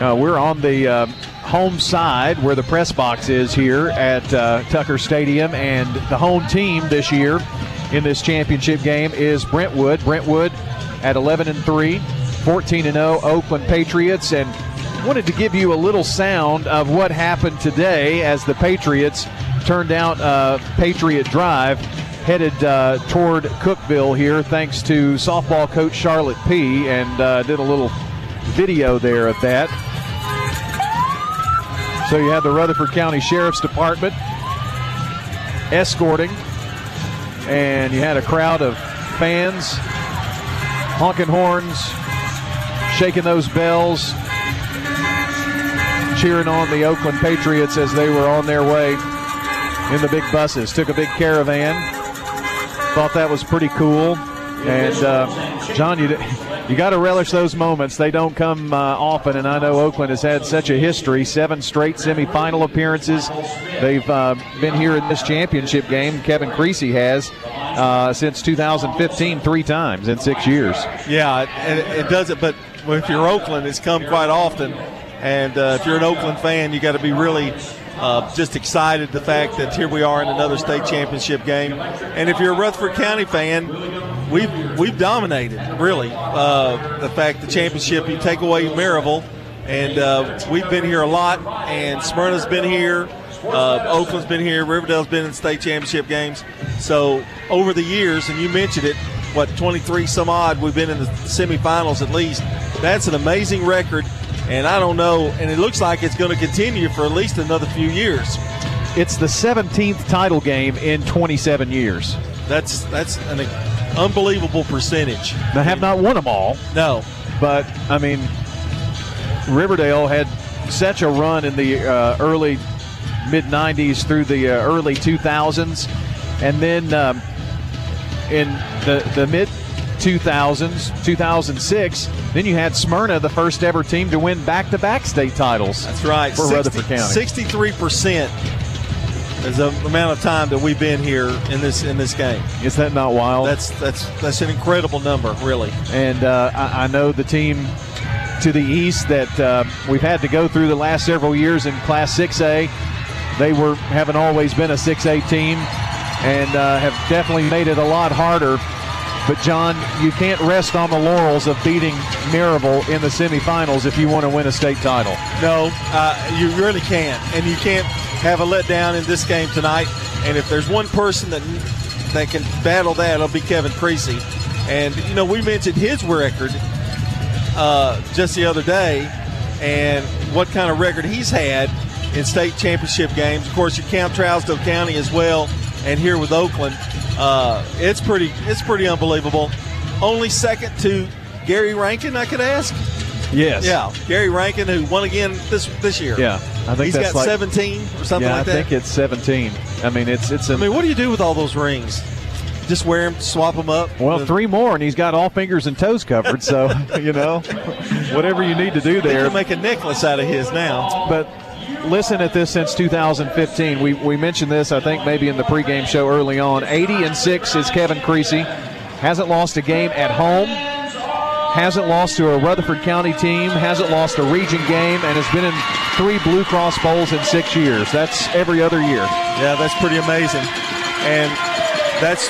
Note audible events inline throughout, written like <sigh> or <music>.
Uh, we're on the uh, home side where the press box is here at uh, Tucker Stadium, and the home team this year in this championship game is Brentwood. Brentwood at 11 and 3, 14 and 0, Oakland Patriots, and wanted to give you a little sound of what happened today as the Patriots turned out uh, Patriot Drive headed uh, toward Cookeville here, thanks to softball coach Charlotte P. And uh, did a little video there of that. So you had the Rutherford County Sheriff's Department escorting, and you had a crowd of fans honking horns, shaking those bells, cheering on the Oakland Patriots as they were on their way in the big buses. Took a big caravan. Thought that was pretty cool. And uh, John, you <laughs> you got to relish those moments. They don't come uh, often, and I know Oakland has had such a history: seven straight semifinal appearances. They've uh, been here in this championship game. Kevin Creasy has uh, since 2015, three times in six years. Yeah, it, it does it. But if you're Oakland, it's come quite often. And uh, if you're an Oakland fan, you got to be really uh, just excited the fact that here we are in another state championship game. And if you're a Rutherford County fan, we've we've dominated really. Uh, the fact the championship you take away Maryville, and uh, we've been here a lot. And Smyrna's been here. Uh, Oakland's been here. Riverdale's been in state championship games. So over the years, and you mentioned it, what 23 some odd we've been in the semifinals at least. That's an amazing record and I don't know, and it looks like it's going to continue for at least another few years. It's the 17th title game in 27 years. That's that's an unbelievable percentage. They have not won them all. No, but I mean, Riverdale had such a run in the uh, early mid 90s through the uh, early 2000s, and then um, in the the mid 2000s, 2006. Then you had Smyrna, the first ever team to win back-to-back state titles. That's right. For 60, Rutherford County, 63 percent is the amount of time that we've been here in this in this game. Is that not wild? That's that's that's an incredible number, really. And uh, I, I, know the team to the east that uh, we've had to go through the last several years in Class 6A. They were haven't always been a 6A team, and uh, have definitely made it a lot harder but, John, you can't rest on the laurels of beating Maryville in the semifinals if you want to win a state title. No, uh, you really can't. And you can't have a letdown in this game tonight. And if there's one person that that can battle that, it'll be Kevin Creasy. And, you know, we mentioned his record uh, just the other day and what kind of record he's had in state championship games. Of course, you count Trousdale County as well, and here with Oakland. Uh, it's pretty it's pretty unbelievable. Only second to Gary Rankin, I could ask. Yes. Yeah, Gary Rankin, who won again this this year. Yeah, I think he's got like, 17 or something yeah, like that. I think it's 17. I mean, it's it's. A, I mean, what do you do with all those rings? Just wear them, swap them up. Well, three more, and he's got all fingers and toes covered. So <laughs> you know, whatever you need to do there. You make a necklace out of his now. But listen at this since 2015. We, we mentioned this, I think, maybe in the pregame show early on. 80 and 6 is Kevin Creasy. Hasn't lost a game at home. Hasn't lost to a Rutherford County team. Hasn't lost a region game, and has been in three Blue Cross Bowls in six years. That's every other year. Yeah, that's pretty amazing. And that's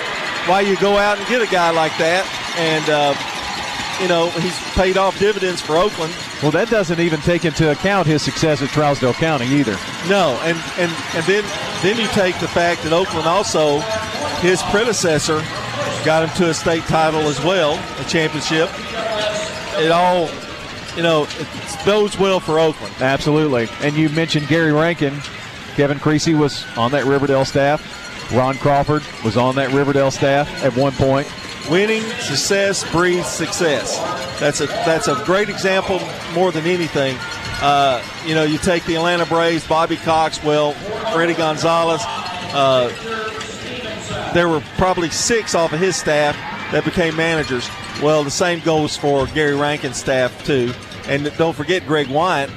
why you go out and get a guy like that. And, uh, you know, he's paid off dividends for Oakland well, that doesn't even take into account his success at Trousdale County either. No, and and and then then you take the fact that Oakland also, his predecessor, got him to a state title as well, a championship. It all, you know, it bodes well for Oakland. Absolutely. And you mentioned Gary Rankin. Kevin Creasy was on that Riverdale staff. Ron Crawford was on that Riverdale staff at one point. Winning success breeds success. That's a that's a great example more than anything. Uh, you know, you take the Atlanta Braves, Bobby Cox, Coxwell, Fredi Gonzalez. Uh, there were probably six off of his staff that became managers. Well, the same goes for Gary Rankin's staff too. And don't forget Greg Wyatt,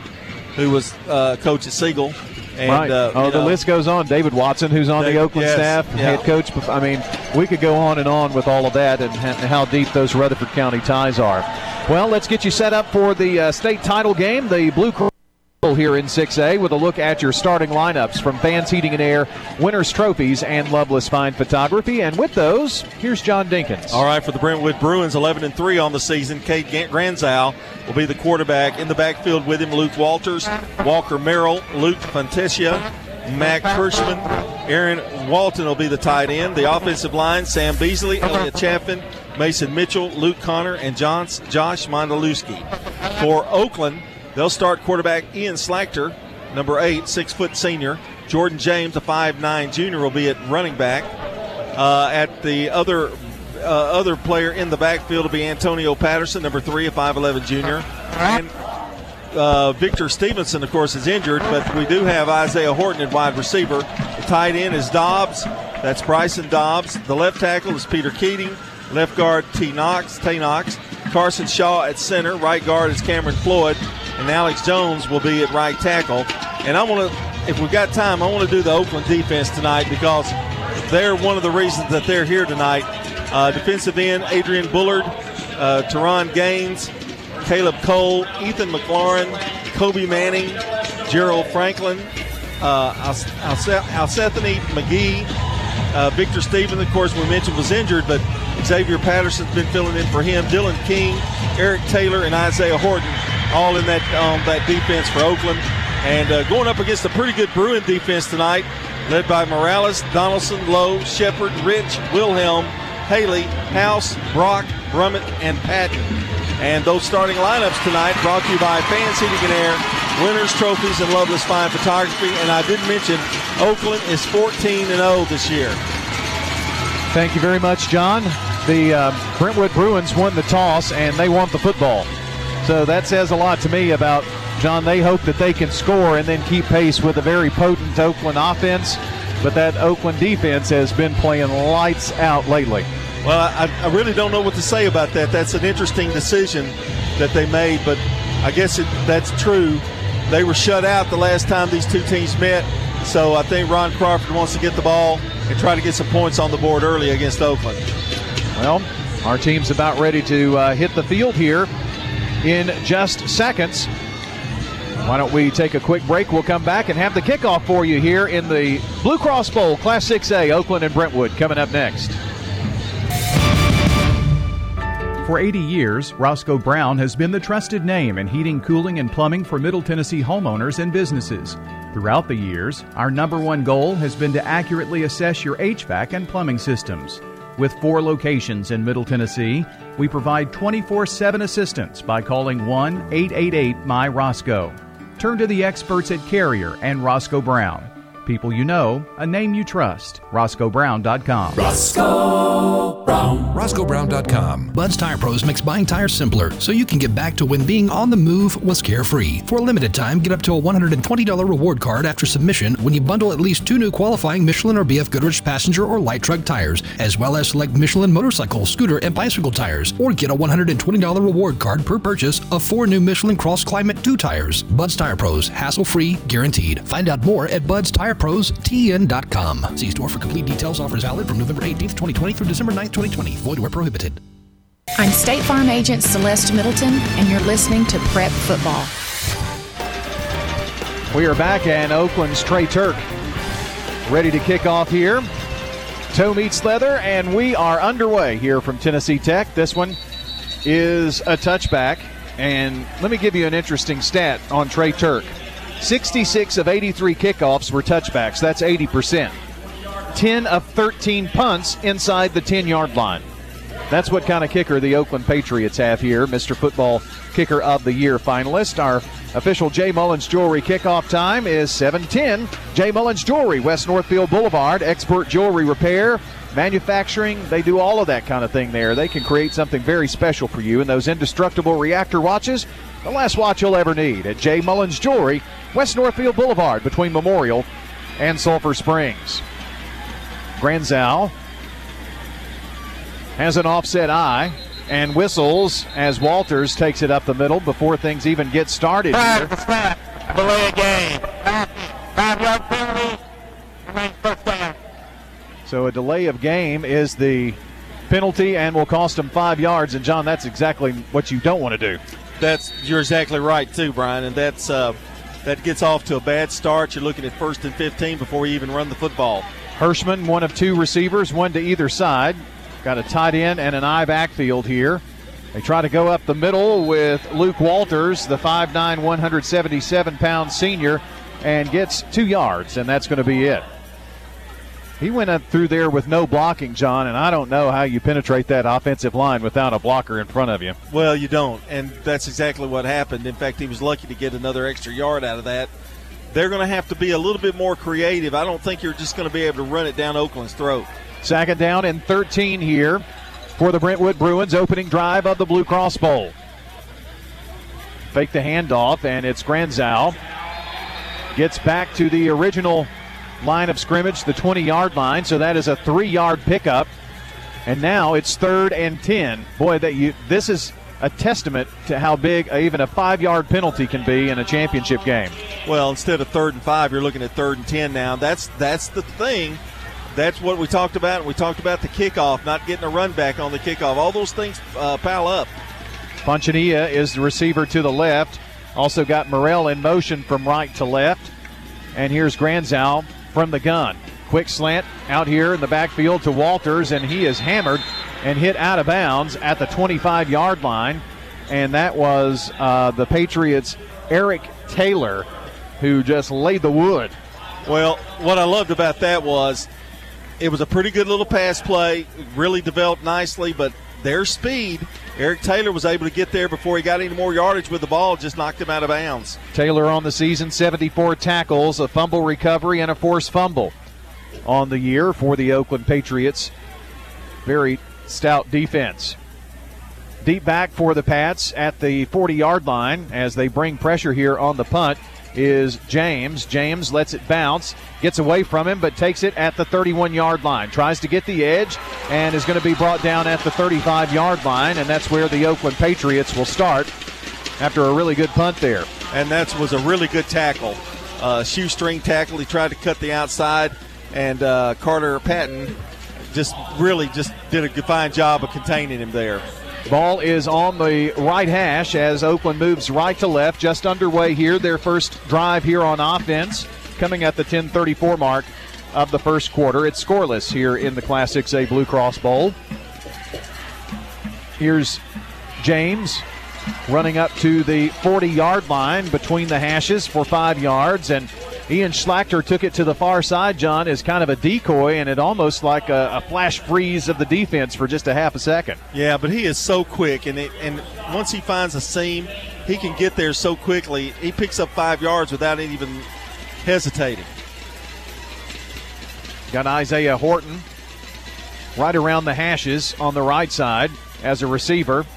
who was uh, coach at Siegel and, right. Uh, oh, the know, list goes on. David Watson, who's on David, the Oakland yes, staff, yeah. head coach. I mean, we could go on and on with all of that and how deep those Rutherford County ties are. Well, let's get you set up for the uh, state title game, the Blue Cross here in 6A with a look at your starting lineups from Fans Heating and Air, Winners Trophies, and Loveless Fine Photography. And with those, here's John Dinkins. All right, for the Brentwood Bruins, 11 and 3 on the season. Kate Granzow will be the quarterback. In the backfield with him, Luke Walters, Walker Merrill, Luke Fantasia, Mac Kirschman, Aaron Walton will be the tight end. The offensive line, Sam Beasley, Elliot Chaffin, Mason Mitchell, Luke Connor, and Josh Mondalewski. For Oakland, They'll start quarterback Ian Schlachter, number eight, six foot senior. Jordan James, a five-nine junior, will be at running back. Uh, at the other uh, other player in the backfield will be Antonio Patterson, number three, a 5'11 junior. And uh, Victor Stevenson, of course, is injured, but we do have Isaiah Horton at wide receiver. The tight end is Dobbs. That's Bryson Dobbs. The left tackle is Peter Keating. Left guard T. Knox. T. Knox. Carson Shaw at center. Right guard is Cameron Floyd and Alex Jones will be at right tackle. And I want to, if we've got time, I want to do the Oakland defense tonight because they're one of the reasons that they're here tonight. Uh, defensive end Adrian Bullard, uh, Teron Gaines, Caleb Cole, Ethan McLaurin, Kobe Manning, Gerald Franklin, uh, Alcethony McGee, uh, Victor Stephen, of course, we mentioned was injured, but Xavier Patterson's been filling in for him. Dylan King, Eric Taylor, and Isaiah Horton all in that um, that defense for Oakland. And uh, going up against a pretty good Bruin defense tonight, led by Morales, Donaldson, Lowe, Shepard, Rich, Wilhelm, Haley, House, Brock, Brummett, and Patton. And those starting lineups tonight brought to you by Fans Heating and Air, Winners Trophies, and Loveless Fine Photography. And I didn't mention Oakland is 14 and 0 this year. Thank you very much, John. The uh, Brentwood Bruins won the toss and they want the football. So that says a lot to me about John. They hope that they can score and then keep pace with a very potent Oakland offense. But that Oakland defense has been playing lights out lately. Well, I, I really don't know what to say about that. That's an interesting decision that they made, but I guess it, that's true. They were shut out the last time these two teams met, so I think Ron Crawford wants to get the ball and try to get some points on the board early against Oakland. Well, our team's about ready to uh, hit the field here in just seconds. Why don't we take a quick break? We'll come back and have the kickoff for you here in the Blue Cross Bowl, Class 6A, Oakland and Brentwood, coming up next. For 80 years, Roscoe Brown has been the trusted name in heating, cooling, and plumbing for Middle Tennessee homeowners and businesses. Throughout the years, our number one goal has been to accurately assess your HVAC and plumbing systems. With four locations in Middle Tennessee, we provide 24 7 assistance by calling 1 888 My Roscoe. Turn to the experts at Carrier and Roscoe Brown. People you know, a name you trust. RoscoeBrown.com. Roscoe Brown. RoscoeBrown.com. Bud's Tire Pros makes buying tires simpler so you can get back to when being on the move was carefree. For a limited time, get up to a $120 reward card after submission when you bundle at least two new qualifying Michelin or BF Goodrich passenger or light truck tires, as well as select Michelin motorcycle, scooter, and bicycle tires, or get a $120 reward card per purchase of four new Michelin Cross Climate 2 tires. Bud's Tire Pros, hassle free, guaranteed. Find out more at Bud's Tire TirePros.tn.com. See store for complete details. Offers valid from November 18th, 2020 through December 9th, 2020. Void where prohibited. I'm State Farm Agent Celeste Middleton, and you're listening to Prep Football. We are back, and Oakland's Trey Turk ready to kick off here. Toe meets leather, and we are underway here from Tennessee Tech. This one is a touchback, and let me give you an interesting stat on Trey Turk. 66 of 83 kickoffs were touchbacks. That's 80%. 10 of 13 punts inside the 10 yard line. That's what kind of kicker the Oakland Patriots have here. Mr. Football Kicker of the Year finalist. Our official Jay Mullins Jewelry kickoff time is 7:10. Jay Mullins Jewelry, West Northfield Boulevard. Expert jewelry repair, manufacturing. They do all of that kind of thing there. They can create something very special for you. And those indestructible reactor watches, the last watch you'll ever need at J. Mullins Jewelry, West Northfield Boulevard between Memorial and Sulphur Springs. Granzow has an offset I and whistles as Walters takes it up the middle before things even get started. Five here. snap. Delay a game. Five yard penalty. First down. So a delay of game is the penalty and will cost them five yards. And John, that's exactly what you don't want to do. That's you're exactly right too, Brian, and that's uh, that gets off to a bad start. You're looking at first and 15 before you even run the football. Hirschman, one of two receivers, one to either side. Got a tight end and an I backfield here. They try to go up the middle with Luke Walters, the 5'9, 177 pound senior, and gets two yards, and that's going to be it. He went up through there with no blocking, John, and I don't know how you penetrate that offensive line without a blocker in front of you. Well, you don't, and that's exactly what happened. In fact, he was lucky to get another extra yard out of that. They're going to have to be a little bit more creative. I don't think you're just going to be able to run it down Oakland's throat. Second down and 13 here for the Brentwood Bruins opening drive of the Blue Cross Bowl. Fake the handoff, and it's Granzow. Gets back to the original line of scrimmage, the 20 yard line. So that is a three yard pickup. And now it's third and 10. Boy, that you this is a testament to how big even a five yard penalty can be in a championship game. Well, instead of third and five, you're looking at third and 10 now. That's, that's the thing. That's what we talked about. We talked about the kickoff, not getting a run back on the kickoff. All those things uh, pile up. Ponchania is the receiver to the left. Also got Morel in motion from right to left. And here's Granzow from the gun. Quick slant out here in the backfield to Walters, and he is hammered and hit out of bounds at the 25 yard line. And that was uh, the Patriots' Eric Taylor, who just laid the wood. Well, what I loved about that was it was a pretty good little pass play, really developed nicely, but their speed. Eric Taylor was able to get there before he got any more yardage with the ball, just knocked him out of bounds. Taylor on the season, 74 tackles, a fumble recovery, and a forced fumble on the year for the Oakland Patriots. Very stout defense. Deep back for the Pats at the 40 yard line as they bring pressure here on the punt is James. James lets it bounce, gets away from him, but takes it at the 31 yard line. Tries to get the edge and is going to be brought down at the 35 yard line, and that's where the Oakland Patriots will start after a really good punt there. And that was a really good tackle. Uh, shoestring tackle. He tried to cut the outside, and uh, Carter Patton just really just did a fine job of containing him there. Ball is on the right hash as Oakland moves right to left, just underway here. Their first drive here on offense, coming at the 10:34 mark of the first quarter. It's scoreless here in the Class 6A Blue Cross Bowl. Here's James running up to the 40 yard line between the hashes for five yards. And Ian Schlachter took it to the far side, John, as kind of a decoy, and it almost like a, a, flash freeze of the defense for just a half a second. Yeah, but he is so quick, and, it, and once he finds a seam, he can get there so quickly. He picks up five yards without even hesitating. Got Isaiah Horton right around the hashes on the right side as a receiver.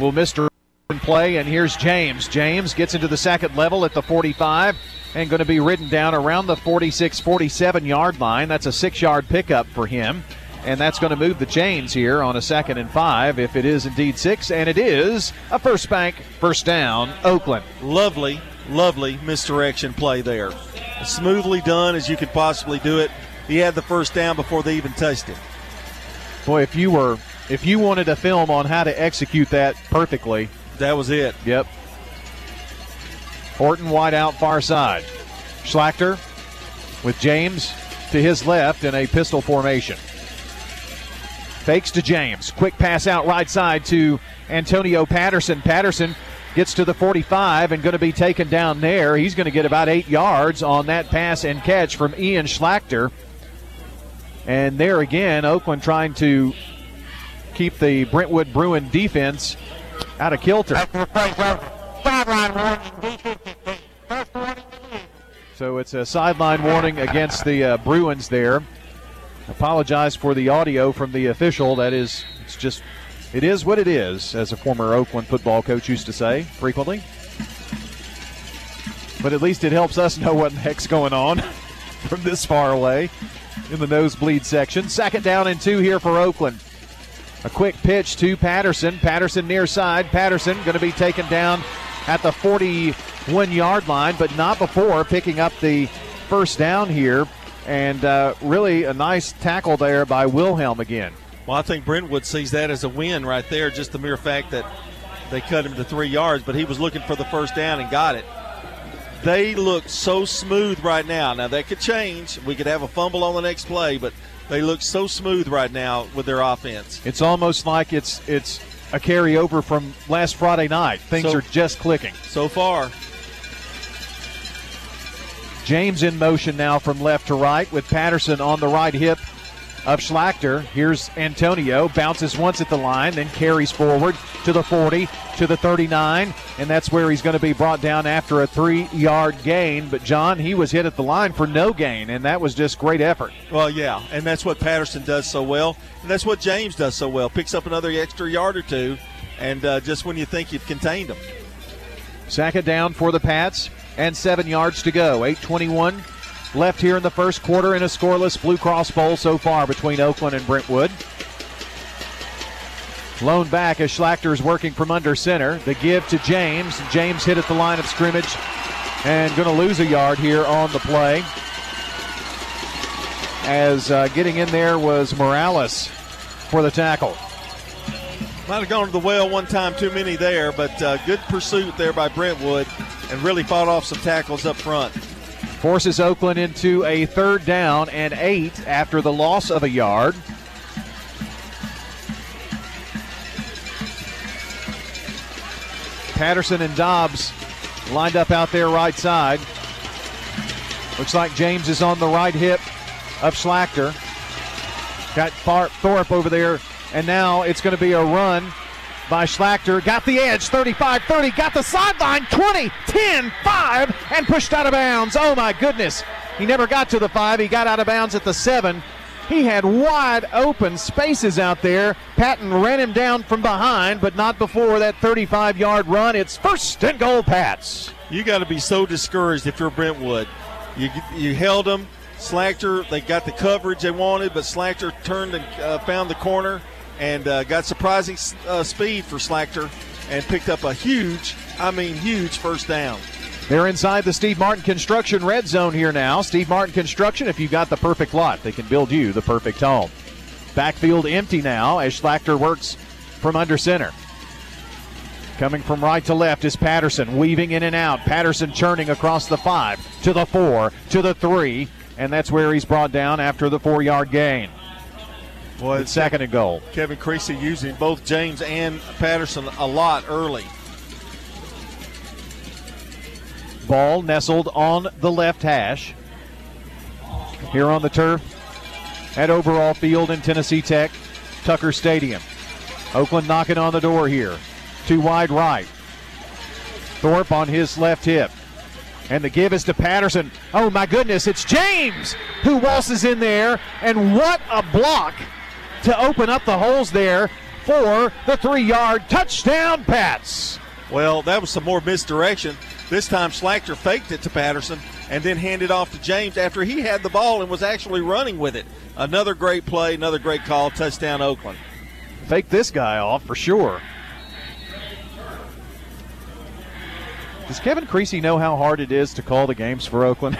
Will Mr. play, and here's James. James gets into the second level at the 45 and going to be ridden down around the 46 47 yard line. That's a six yard pickup for him. And that's going to move the chains here on a second and five if it is indeed six. And it is a first bank, first down, Oakland. Lovely, lovely misdirection play there. As smoothly done as you could possibly do it. He had the first down before they even touched him. Boy, if you were if you wanted a film on how to execute that perfectly, that was it. Yep. Horton wide out far side. Schlachter with James to his left in a pistol formation. Fakes to James. Quick pass out right side to Antonio Patterson. Patterson gets to the 45 and going to be taken down there. He's going to get about eight yards on that pass and catch from Ian Schlachter. And there again, Oakland trying to keep the Brentwood Bruin defense out of kilter. So it's a sideline warning against the uh, Bruins there. Apologize for the audio from the official. That is, it's just, it is what it is, as a former Oakland football coach used to say frequently. But at least it helps us know what the heck's going on <laughs> from this far away in the nosebleed section. Second down and two here for Oakland. A quick pitch to Patterson. Patterson near side. Patterson going to be taken down at the 41 yard line, but not before picking up the first down here. And uh, really a nice tackle there by Wilhelm again. Well, I think Brentwood sees that as a win right there, just the mere fact that they cut him to three yards, but he was looking for the first down and got it. They look so smooth right now. Now, that could change. We could have a fumble on the next play, but they look so smooth right now with their offense. It's almost like it's it's a carryover from last Friday night. Things So- are just clicking. So far, James in motion now from left to right with Patterson on the right hip of Schlachter. Here's Antonio, bounces once at the line, then carries forward to the 40, to the 39, and that's where he's going to be brought down after a three yard gain. But, John, he was hit at the line for no gain, and that was just great effort. well, yeah, and that's what Patterson does so well, and that's what James does so well. Picks up another extra yard or two, and uh, just when you think you've contained them. it down for the Pats, and seven yards to go. 8.21 left here in the first quarter in a scoreless Blue Cross Bowl so far between Oakland and Brentwood. Lone back as Schlachter is working from under center. The give to James. James hit at the line of scrimmage and going to lose a yard here on the play. As uh, getting in there was Morales for the tackle. Might have gone to the well one time too many there, but uh, good pursuit there by Brentwood and really fought off some tackles up front. Forces Oakland into a third down and eight after the loss of a yard. Patterson and Dobbs lined up out there right side. Looks like James is on the right hip of Schlachter. Got Thorpe over there, and now it's going to be a run by Schlachter. Got the edge, 35 30. Got the sideline, 20, 10, 5, and pushed out of bounds. Oh my goodness. He never got to the 5. He got out of bounds at the 7. He had wide open spaces out there. Patton ran him down from behind, but not before that 35 yard run. It's first and goal, Pats. You got to be so discouraged if you're Brentwood. You you held them. Schlachter, they got the coverage they wanted, but Schlachter turned and uh, found the corner and uh, got surprising uh, speed for Schlachter and picked up a huge, I mean, huge first down. They're inside the Steve Martin Construction red zone here now. Steve Martin Construction, if you've got the perfect lot, they can build you the perfect home. Backfield empty now as Schlachter works from under center. Coming from right to left is Patterson, weaving in and out. Patterson churning across the five, to the four, to the three, and that's where he's brought down after the four yard gain. Boy, It's second and goal. Kevin Creasy using both James and Patterson a lot early. Ball nestled on the left hash. Here on the turf at Overall Field in Tennessee Tech, Tucker Stadium. Oakland knocking on the door here. Two wide right. Thorpe on his left hip. And the give is to Patterson. Oh my goodness, it's James who waltzes in there. And what a block to open up the holes there for the three yard touchdown, Pats. Well, that was some more misdirection. This time, Schlachter faked it to Patterson and then handed off to James after he had the ball and was actually running with it. Another great play, another great call, touchdown Oakland. Fake this guy off for sure. Does Kevin Creasy know how hard it is to call the games for Oakland?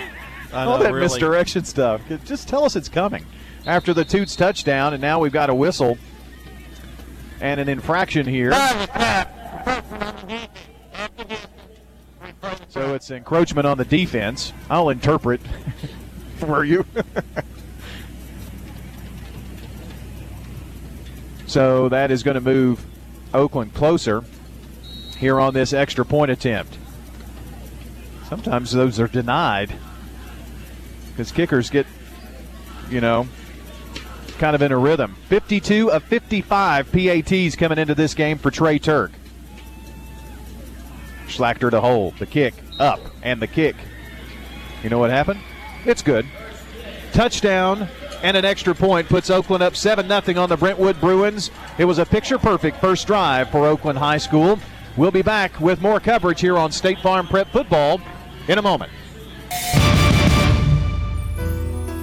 I <laughs> All that really. misdirection stuff. Just tell us it's coming. After the Toots touchdown, and now we've got a whistle and an infraction here. So it's encroachment on the defense. I'll interpret <laughs> for you. <laughs> so that is going to move Oakland closer here on this extra point attempt. Sometimes those are denied because kickers get, you know, kind of in a rhythm. 52 of 55 PATs coming into this game for Trey Turk. Schlachter to hold. The kick up and the kick. You know what happened? It's good. Touchdown and an extra point puts Oakland up 7 0 on the Brentwood Bruins. It was a picture perfect first drive for Oakland High School. We'll be back with more coverage here on State Farm Prep Football in a moment.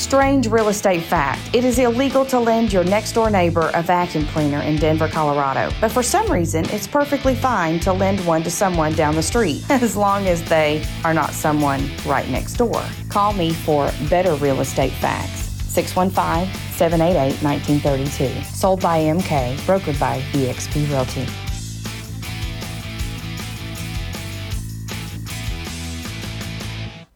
Strange real estate fact it is illegal to lend your next door neighbor a vacuum cleaner in Denver, Colorado. But for some reason, it's perfectly fine to lend one to someone down the street, <laughs> as long as they are not someone right next door. Call me for better real estate facts. 615 788 1932. Sold by MK, brokered by eXp Realty.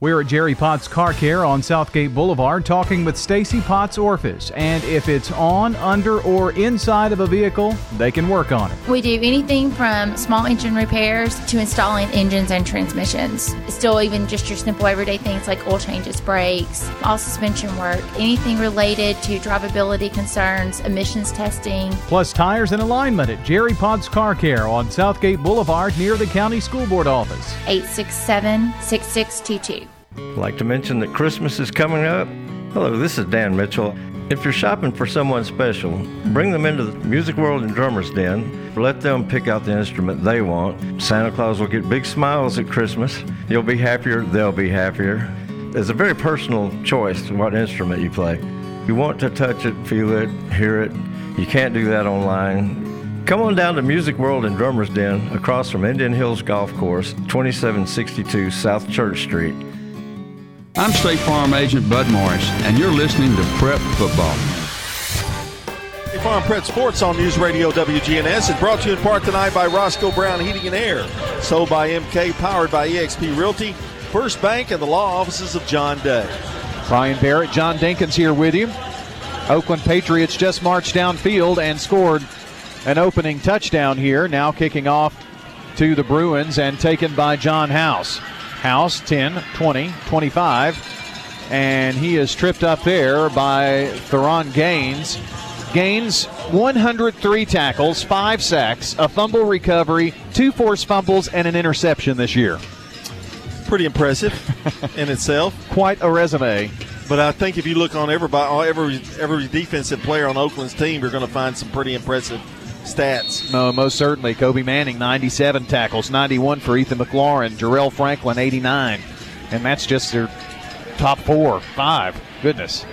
We're at Jerry Potts Car Care on Southgate Boulevard talking with Stacy Potts Orphis. And if it's on, under, or inside of a vehicle, they can work on it. We do anything from small engine repairs to installing engines and transmissions. Still, even just your simple everyday things like oil changes, brakes, all suspension work, anything related to drivability concerns, emissions testing. Plus tires and alignment at Jerry Potts Car Care on Southgate Boulevard near the County School Board office. 867 6622. I'd like to mention that Christmas is coming up. Hello, this is Dan Mitchell. If you're shopping for someone special, bring them into the Music World and Drummers Den. Let them pick out the instrument they want. Santa Claus will get big smiles at Christmas. You'll be happier, they'll be happier. It's a very personal choice what instrument you play. You want to touch it, feel it, hear it. You can't do that online. Come on down to Music World and Drummers Den across from Indian Hills Golf Course, 2762 South Church Street. I'm State Farm Agent Bud Morris, and you're listening to Prep Football. State Farm Prep Sports on News Radio WGNS is brought to you in part tonight by Roscoe Brown Heating and Air, sold by MK, powered by eXp Realty, First Bank, and the law offices of John Day. Brian Barrett, John Dinkins here with you. Oakland Patriots just marched downfield and scored an opening touchdown here. Now kicking off to the Bruins and taken by John House. House 10, 20, 25, and he is tripped up there by Theron Gaines. Gaines 103 tackles, five sacks, a fumble recovery, two forced fumbles, and an interception this year. Pretty impressive <laughs> in itself. Quite a resume. But I think if you look on everybody, every every defensive player on Oakland's team, you're going to find some pretty impressive stats. No, most certainly. Kobe Manning, 97 tackles, 91 for Ethan McLaurin, Jarrell Franklin, 89. And that's just their top four, five. Goodness.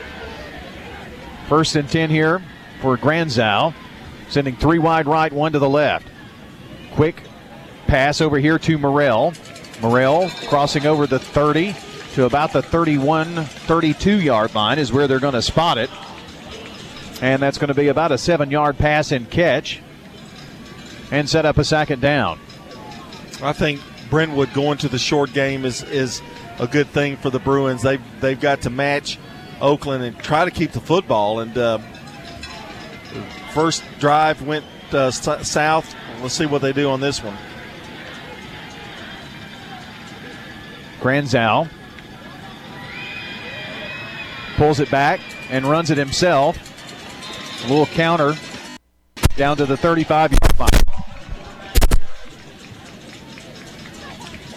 First and 10 here for Granzow, sending three wide right, one to the left. Quick pass over here to Morrell. Morrell crossing over the 30 to about the 31 32 yard line is where they're going to spot it. And that's going to be about a seven yard pass and catch and set up a second down. I think Brentwood going to the short game is, is a good thing for the Bruins. They've, they've got to match Oakland and try to keep the football. And uh, first drive went uh, south. Let's see what they do on this one. Granzow pulls it back and runs it himself. A little counter down to the 35 yard line.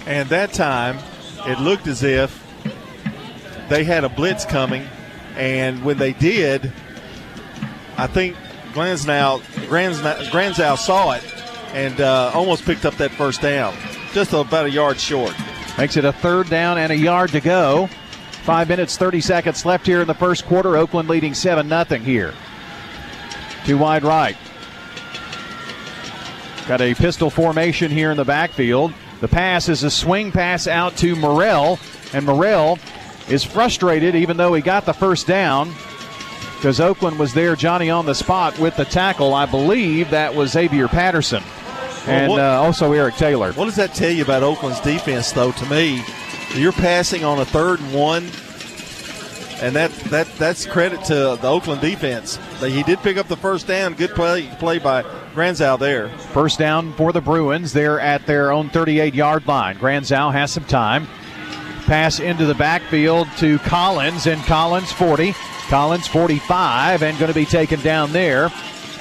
And that time, it looked as if they had a blitz coming. And when they did, I think Glanzow, Granzow saw it and uh, almost picked up that first down, just about a yard short. Makes it a third down and a yard to go. Five minutes, 30 seconds left here in the first quarter. Oakland leading 7 0 here. Two wide right. Got a pistol formation here in the backfield. The pass is a swing pass out to Morrell, and Morrell is frustrated even though he got the first down because Oakland was there, Johnny on the spot with the tackle. I believe that was Xavier Patterson and what, uh, also Eric Taylor. What does that tell you about Oakland's defense, though? To me, you're passing on a third and one, and that that that's credit to the Oakland defense. He did pick up the first down. Good play play by Granzow there. First down for the Bruins. They're at their own 38 yard line. Granzow has some time. Pass into the backfield to Collins, and Collins 40. Collins 45, and going to be taken down there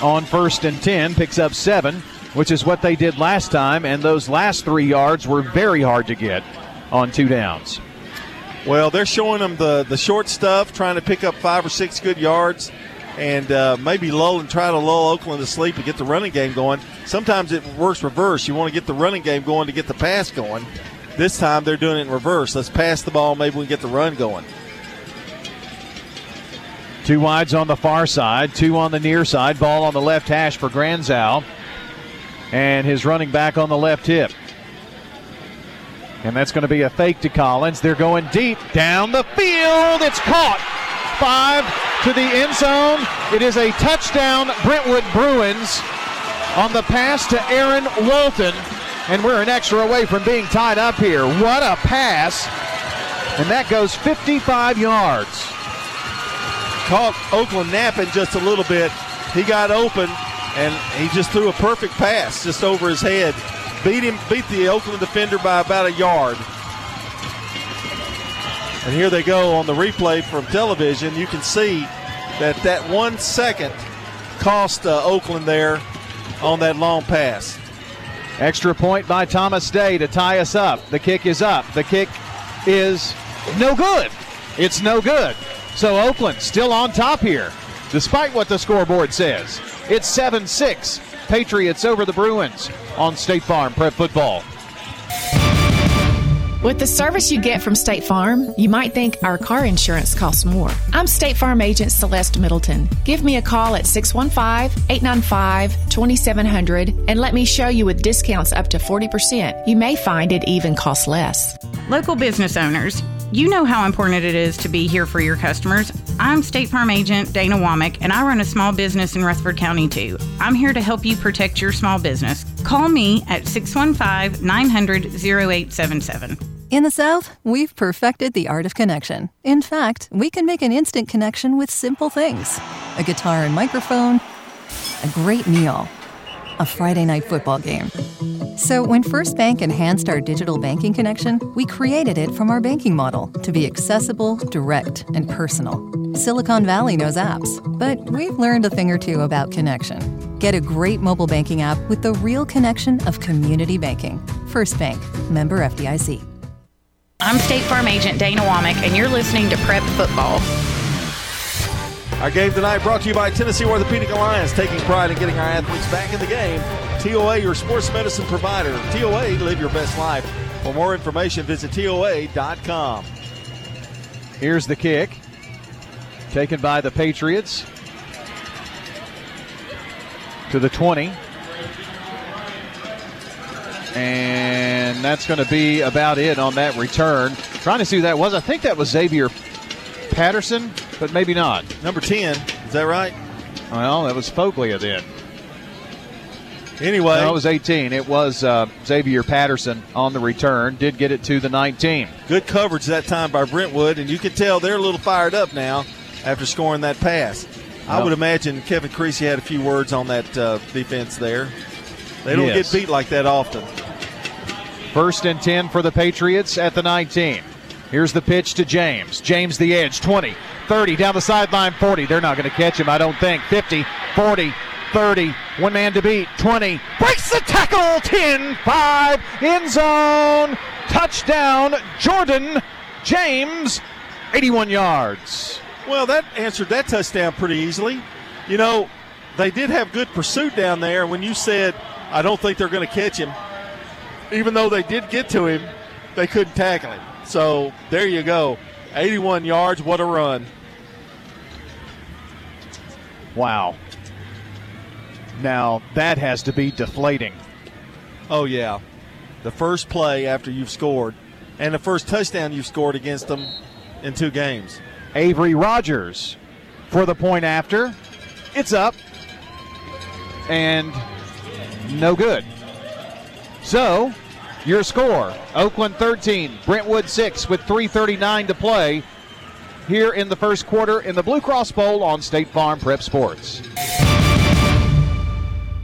on first and 10. Picks up seven, which is what they did last time, and those last three yards were very hard to get on two downs. Well, they're showing them the, the short stuff, trying to pick up five or six good yards. and uh, maybe lull and try to lull Oakland to sleep and get the running game going. Sometimes it works reverse. You want to get the running game going to get the pass going. This time they're doing it in reverse. Let's pass the ball. Maybe we can get the run going. Two wides on the far side, two on the near side. Ball on the left hash for Granzow. And his running back on the left hip. And that's going to be a fake to Collins. They're going deep down the field. It's caught. Five to the end zone. It is a touchdown, Brentwood Bruins, on the pass to Aaron Walton. And we're an extra away from being tied up here. What a pass. And that goes 55 yards. Caught Oakland napping just a little bit. He got open and he just threw a perfect pass just over his head. Beat him, beat the Oakland defender by about a yard. And here they go on the replay from television. You can see that that one second cost uh, Oakland there on that long pass. Extra point by Thomas Day to tie us up. The kick is up. The kick is no good. It's no good. So Oakland still on top here, despite what the scoreboard says. It's 7 6. Patriots over the Bruins on State Farm Prep Football. With the service you get from State Farm, you might think our car insurance costs more. I'm State Farm agent Celeste Middleton. Give me a call at 615 895 2700 and let me show you with discounts up to 40%. You may find it even costs less. Local business owners, you know how important it is to be here for your customers. I'm State Farm agent Dana Womack, and I run a small business in Rutherford County too. I'm here to help you protect your small business. Call me at 615 900 0877. In the South, we've perfected the art of connection. In fact, we can make an instant connection with simple things a guitar and microphone, a great meal, a Friday night football game. So, when First Bank enhanced our digital banking connection, we created it from our banking model to be accessible, direct, and personal. Silicon Valley knows apps, but we've learned a thing or two about connection. Get a great mobile banking app with the real connection of community banking. First Bank, member FDIC. I'm State Farm agent Dana Womack, and you're listening to Prep Football. Our game tonight brought to you by Tennessee Orthopedic Alliance, taking pride in getting our athletes back in the game. TOA, your sports medicine provider. TOA, live your best life. For more information, visit TOA.com. Here's the kick. Taken by the Patriots to the 20. And that's going to be about it on that return. Trying to see who that was. I think that was Xavier Patterson, but maybe not. Number 10. Is that right? Well, that was Foglia then. Anyway, no, it was 18. It was uh, Xavier Patterson on the return. Did get it to the 19. Good coverage that time by Brentwood, and you can tell they're a little fired up now after scoring that pass. I would imagine Kevin Creasy had a few words on that uh, defense there. They don't Yes. get beat like that often. First and 10 for the Patriots at the 19. Here's the pitch to James. James the edge, 20, 30, down the sideline, 40. They're not going to catch him, I don't think. 50, 40, 30, one man to beat, 20. Breaks the tackle, 10, 5, end zone. Touchdown, Jordan James, 81 yards. Well, that answered that touchdown pretty easily. You know, they did have good pursuit down there. When you said, I don't think they're going to catch him, even though they did get to him, they couldn't tackle him. So there you go. 81 yards. What a run. Wow. Now, that has to be deflating. Oh, yeah. The first play after you've scored, and the first touchdown you've scored against them in two games. Avery Rogers for the point after. It's up. And no good. So, your score Oakland 13, Brentwood 6 with 3.39 to play here in the first quarter in the Blue Cross Bowl on State Farm Prep Sports.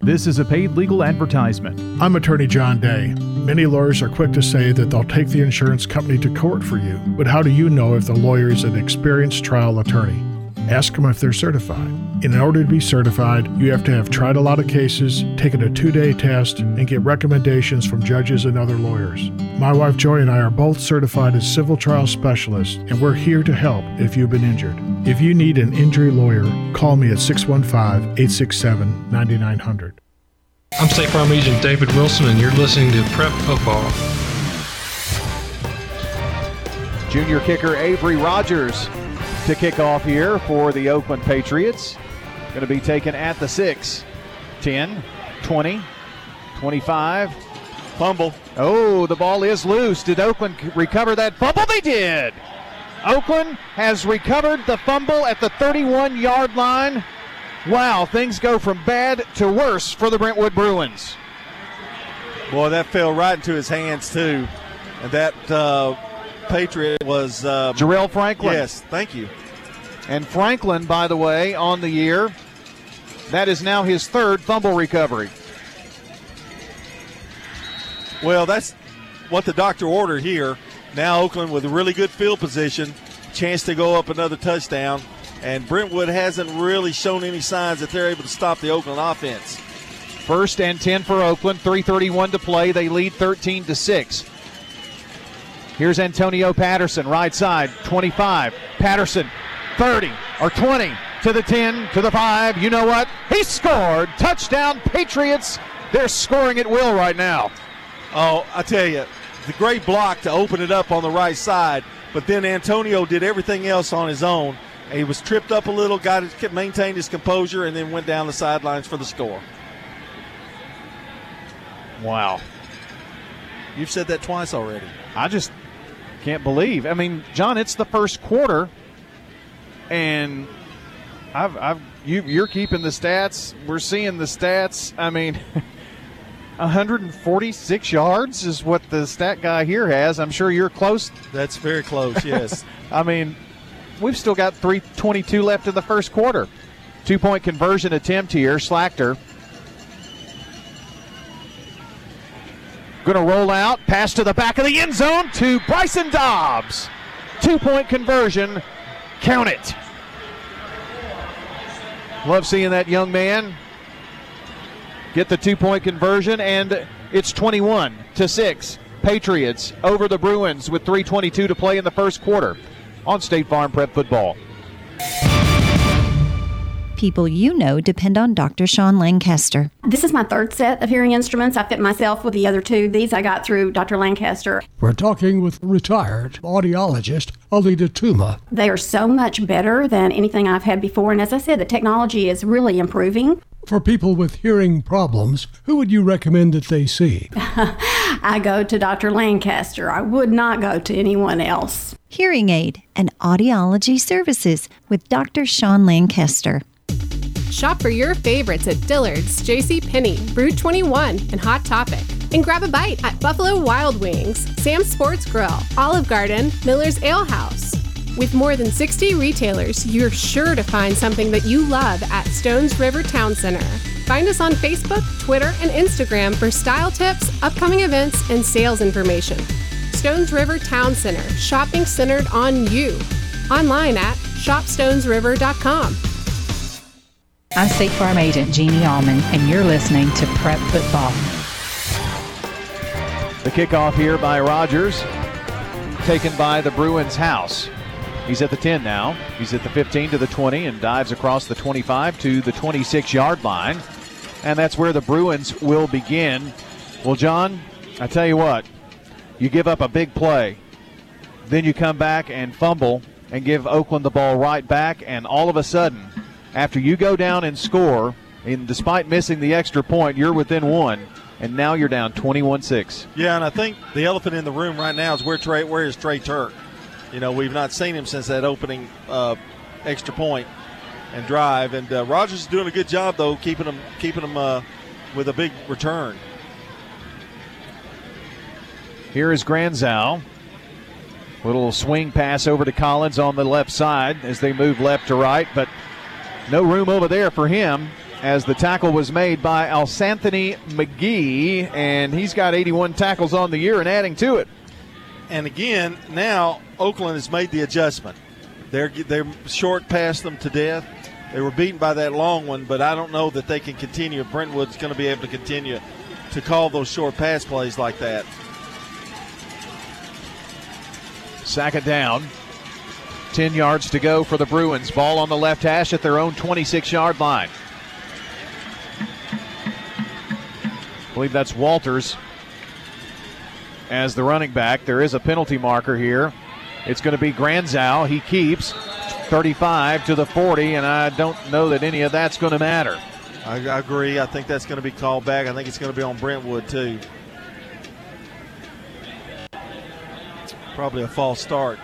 This is a paid legal advertisement. I'm attorney John Day. Many lawyers are quick to say that they'll take the insurance company to court for you, but how do you know if the lawyer is an experienced trial attorney? Ask them if they're certified. In order to be certified, you have to have tried a lot of cases, taken a two day test, and get recommendations from judges and other lawyers. My wife Joy and I are both certified as civil trial specialists, and we're here to help if you've been injured. If you need an injury lawyer, call me at 615 867 9900. I'm State Farm Agent David Wilson, and you're listening to Prep Football. Junior kicker Avery Rogers to kick off here for the Oakland Patriots. Going to be taken at the 6. 10, 20, 25. Fumble. Oh, the ball is loose. Did Oakland recover that fumble? They did. Oakland has recovered the fumble at the 31 yard line. Wow, things go from bad to worse for the Brentwood Bruins. Boy, that fell right into his hands, too. And that uh, Patriot was. Uh, Jarrell Franklin. Yes, thank you. And Franklin, by the way, on the year, that is now his third fumble recovery. Well, that's what the doctor ordered here. Now Oakland with a really good field position, chance to go up another touchdown. And Brentwood hasn't really shown any signs that they're able to stop the Oakland offense. First and 10 for Oakland, 331 to play. They lead 13 to 6. Here's Antonio Patterson, right side, 25. Patterson, 30 or 20 to the 10 to the 5. You know what? He scored. Touchdown, Patriots. They're scoring at will right now. Oh, I tell you, the great block to open it up on the right side, but then Antonio did everything else on his own. He was tripped up a little, got it, maintained his composure, and then went down the sidelines for the score. Wow. You've said that twice already. I just can't believe. I mean, John, it's the first quarter, and I've, I've you, you're keeping the stats. We're seeing the stats. I mean, <laughs> 146 yards is what the stat guy here has. I'm sure you're close. That's very close. Yes. <laughs> I mean, we've still got 322 left in the first quarter. Two point conversion attempt here. Schlachter. Going to roll out, pass to the back of the end zone to Bryson Dobbs. Two point conversion. Count it. Love seeing that young man get the two point conversion, and it's 21 to 6. Patriots over the Bruins with 3.22 to play in the first quarter on State Farm Prep Football. People you know depend on Dr. Sean Lancaster. This is my third set of hearing instruments. I fit myself with the other two. These I got through Dr. Lancaster. We're talking with retired audiologist Alida Tuma. They are so much better than anything I've had before. And as I said, the technology is really improving. For people with hearing problems, who would you recommend that they see? <laughs> I go to Dr. Lancaster. I would not go to anyone else. Hearing aid and audiology services with Dr. Sean Lancaster. Shop for your favorites at Dillard's, J.C. Penney, Brood 21, and Hot Topic. And grab a bite at Buffalo Wild Wings, Sam's Sports Grill, Olive Garden, Miller's Ale House. With more than 60 retailers, you're sure to find something that you love at Stones River Town Center. Find us on Facebook, Twitter, and Instagram for style tips, upcoming events, and sales information. Stones River Town Center, shopping centered on you. Online at shopstonesriver.com. I'm State Farm Agent Jeannie Allman, and you're listening to Prep Football. The kickoff here by Rogers, taken by the Bruins house. He's at the 10 now. He's at the 15 to the 20 and dives across the 25 to the 26 yard line. And that's where the Bruins will begin. Well, John, I tell you what, you give up a big play, then you come back and fumble and give Oakland the ball right back, and all of a sudden, after you go down and score, And despite missing the extra point, you're within one, and now you're down 21 6. Yeah, and I think the elephant in the room right now is where Trey, where is Trey Turk? You know, we've not seen him since that opening uh, extra point and drive. And uh, Rogers is doing a good job though, keeping them keeping them uh, with a big return. Here is Granzow. Little swing pass over to Collins on the left side as they move left to right, but no room over there for him as the tackle was made by Alsanthony McGee, and he's got 81 tackles on the year and adding to it. And again, now Oakland has made the adjustment. They're they're short past them to death. They were beaten by that long one, but I don't know that they can continue. Brentwood's going to be able to continue to call those short pass plays like that. Sack it down. 10 yards to go for the Bruins. Ball on the left hash at their own 26 yard line. I believe that's Walters as the running back. There is a penalty marker here. It's going to be Granzow. He keeps 35 to the 40, and I don't know that any of that's going to matter. I, I agree. I think that's going to be called back. I think it's going to be on Brentwood, too. Probably a false start.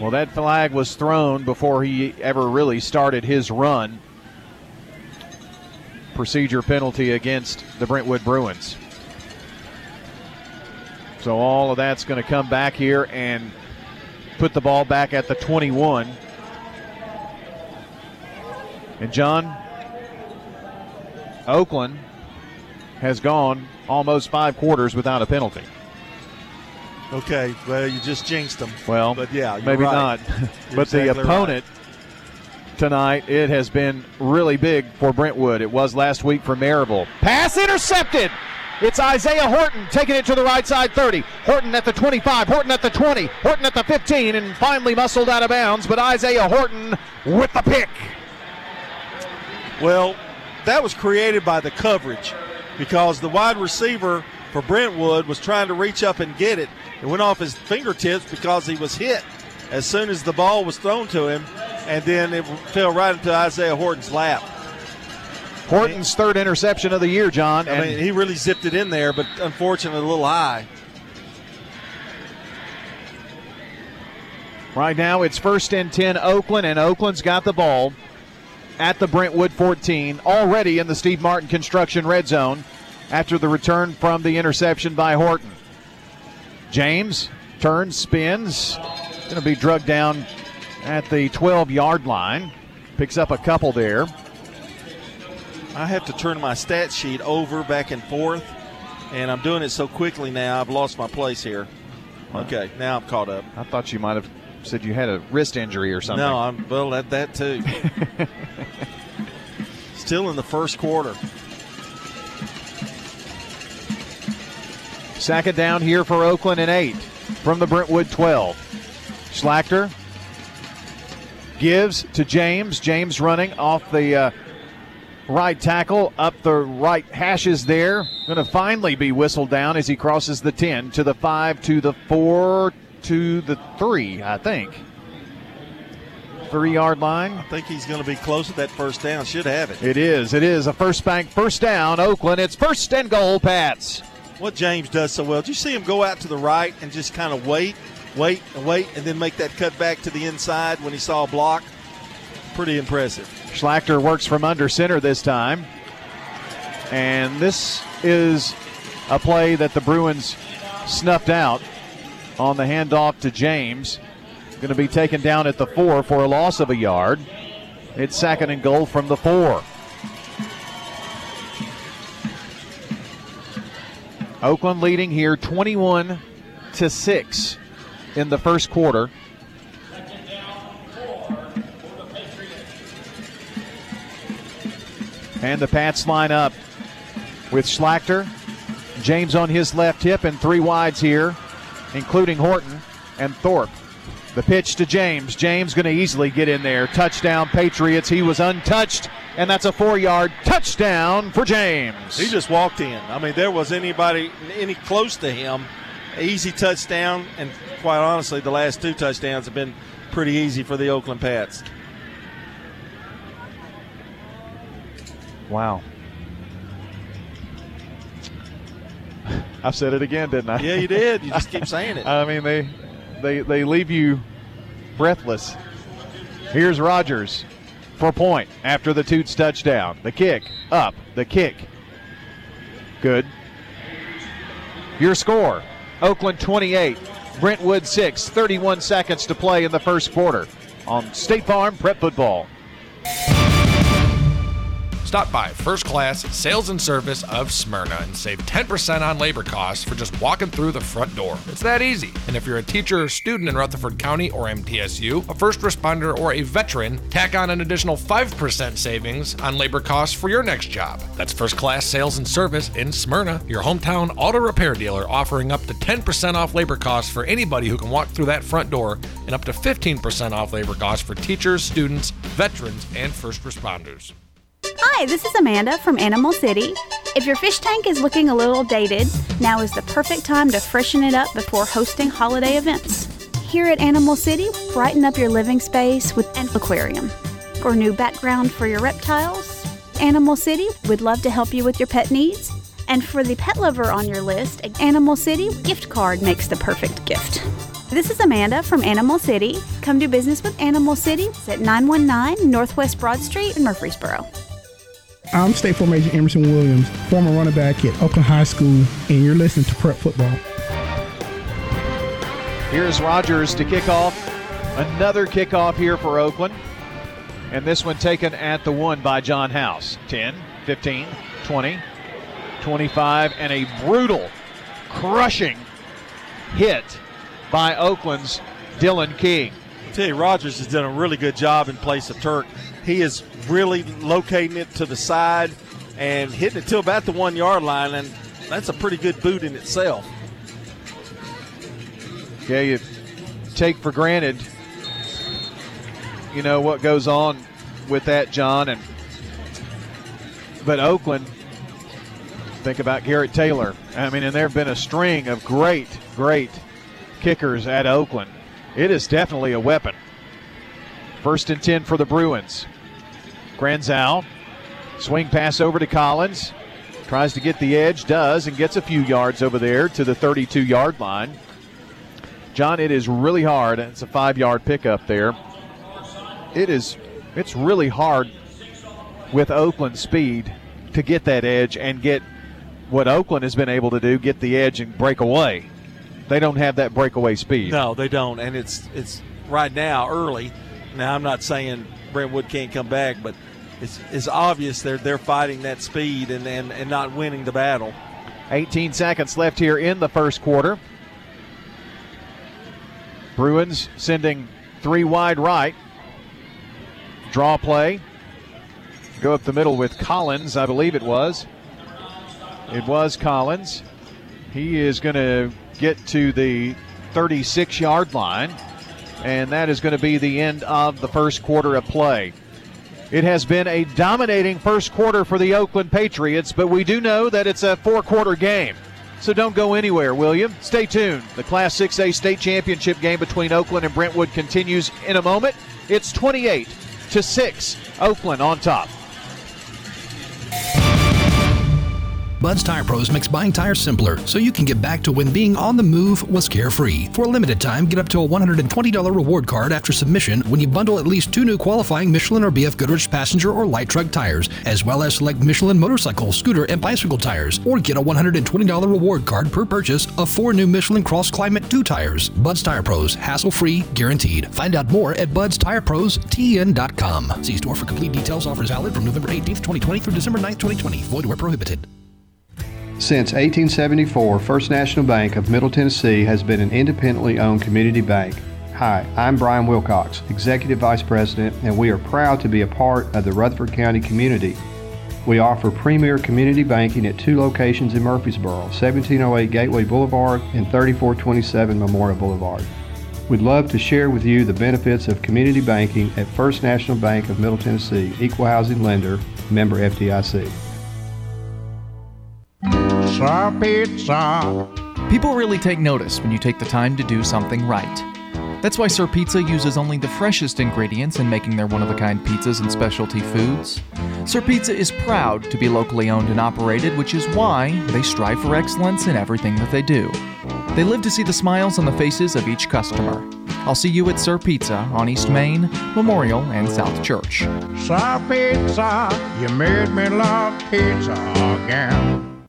Well, that flag was thrown before he ever really started his run. Procedure penalty against the Brentwood Bruins. So all of that's going to come back here and put the ball back at the 21. And John, Oakland has gone almost five quarters without a penalty. Okay, well, you just jinxed them. Well, but yeah, maybe right. not. <laughs> but exactly the opponent right. tonight, it has been really big for Brentwood. It was last week for Maryville. Pass intercepted. It's Isaiah Horton taking it to the right side 30. Horton at the 25, Horton at the 20, Horton at the 15, and finally muscled out of bounds. But Isaiah Horton with the pick. Well, that was created by the coverage because the wide receiver for Brentwood was trying to reach up and get it. It went off his fingertips because he was hit as soon as the ball was thrown to him, and then it fell right into Isaiah Horton's lap. Horton's third interception of the year, John. I mean, he really zipped it in there, but unfortunately, a little high. Right now, it's first and 10 Oakland, and Oakland's got the ball at the Brentwood 14, already in the Steve Martin construction red zone after the return from the interception by Horton. James turns, spins, going to be drugged down at the 12 yard line. Picks up a couple there. I have to turn my stat sheet over back and forth, and I'm doing it so quickly now, I've lost my place here. Okay, now I'm caught up. I thought you might have said you had a wrist injury or something. No, I'm well at that too. <laughs> Still in the first quarter. Sack it down here for Oakland and eight from the Brentwood 12. Schlachter gives to James. James running off the uh, right tackle up the right hashes there. Going to finally be whistled down as he crosses the 10 to the 5 to the 4 to the 3, I think. Three yard line. I think he's going to be close to that first down. Should have it. It is. It is a first bank, first down. Oakland. It's first and goal, Pats. What James does so well. Did you see him go out to the right and just kind of wait, wait, and wait, and then make that cut back to the inside when he saw a block? Pretty impressive. Schlachter works from under center this time. And this is a play that the Bruins snuffed out on the handoff to James. Going to be taken down at the four for a loss of a yard. It's second and goal from the four. Oakland leading here 21 to 6 in the first quarter. And the Pats line up with Schlachter, James on his left hip, and three wides here, including Horton and Thorpe. The pitch to James. James going to easily get in there. Touchdown, Patriots. He was untouched, and that's a four yard touchdown for James. He just walked in. I mean, there was anybody any close to him. Easy touchdown, and quite honestly, the last two touchdowns have been pretty easy for the Oakland Pats. Wow. <laughs> I said it again, didn't I? Yeah, you did. You just keep <laughs> saying it. I mean, they they they leave you breathless. Here's Rogers for point after the Toots touchdown. The kick up, the kick. Good. Your score Oakland 28, Brentwood 6, 31 seconds to play in the first quarter on State Farm Prep Football. Stop by First Class Sales and Service of Smyrna and save 10% on labor costs for just walking through the front door. It's that easy. And if you're a teacher or student in Rutherford County or MTSU, a first responder, or a veteran, tack on an additional 5% savings on labor costs for your next job. That's First Class Sales and Service in Smyrna, your hometown auto repair dealer offering up to 10% off labor costs for anybody who can walk through that front door and up to 15% off labor costs for teachers, students, veterans, and first responders. Hi, this is Amanda from Animal City. If your fish tank is looking a little dated, now is the perfect time to freshen it up before hosting holiday events. Here at Animal City, brighten up your living space with an aquarium or new background for your reptiles. Animal City would love to help you with your pet needs. And for the pet lover on your list, Animal City gift card makes the perfect gift. This is Amanda from Animal City. Come do business with Animal City at 919 Northwest Broad Street in Murfreesboro. I'm State Farm Agent Emerson Williams, former running back at Oakland High School, and you're listening to Prep Football. Here's Rogers to kick off. Another kickoff here for Oakland. And this one taken at the one by John House. 10, 15, 20, 25, and a brutal, crushing hit by Oakland's Dylan King. I tell you, Rogers has done a really good job in place of Turk. He is really locating it to the side and hitting it to about the one yard line, and that's a pretty good boot in itself. Yeah, you take for granted, you know, what goes on with that, John. And but Oakland, think about Garrett Taylor. I mean, and there have been a string of great, great kickers at Oakland. It is definitely a weapon. First and 10 for the Bruins. Granzow, swing pass over to Collins. Tries to get the edge, does, and gets a few yards over there to the 32 yard line. John, it is really hard. It's a five yard pickup there. It is, it's really hard with Oakland speed to get that edge and get what Oakland has been able to do get the edge and break away. They don't have that breakaway speed. No, they don't. And it's, it's right now early. Now, I'm not saying Brentwood can't come back, but it's, it's obvious they're, they're fighting that speed and, and, and not winning the battle. 18 seconds left here in the first quarter. Bruins sending three wide right. Draw play. Go up the middle with Collins, I believe it was. It was Collins. He is going to get to the 36 yard line, and that is going to be the end of the first quarter of play. It has been a dominating first quarter for the Oakland Patriots, but we do know that it's a four quarter game. So don't go anywhere, William. Stay tuned. The Class 6A state championship game between Oakland and Brentwood continues in a moment. It's 28 to 6. Oakland on top. Bud's Tire Pros makes buying tires simpler so you can get back to when being on the move was carefree. For a limited time, get up to a $120 reward card after submission when you bundle at least two new qualifying Michelin or BF Goodrich passenger or light truck tires, as well as select Michelin motorcycle, scooter, and bicycle tires, or get a $120 reward card per purchase of four new Michelin Cross Climate 2 tires. Bud's Tire Pros, hassle free, guaranteed. Find out more at budstirepros.tn.com. See store for complete details. Offers valid from November 18th, 2020 through December 9th, 2020. Void where prohibited. Since 1874, First National Bank of Middle Tennessee has been an independently owned community bank. Hi, I'm Brian Wilcox, Executive Vice President, and we are proud to be a part of the Rutherford County community. We offer premier community banking at two locations in Murfreesboro 1708 Gateway Boulevard and 3427 Memorial Boulevard. We'd love to share with you the benefits of community banking at First National Bank of Middle Tennessee, equal housing lender, member FDIC. Pizza, pizza. People really take notice when you take the time to do something right. That's why Sir Pizza uses only the freshest ingredients in making their one of a kind pizzas and specialty foods. Sir Pizza is proud to be locally owned and operated, which is why they strive for excellence in everything that they do. They live to see the smiles on the faces of each customer. I'll see you at Sir Pizza on East Main, Memorial, and South Church. Sir Pizza, you made me love pizza again.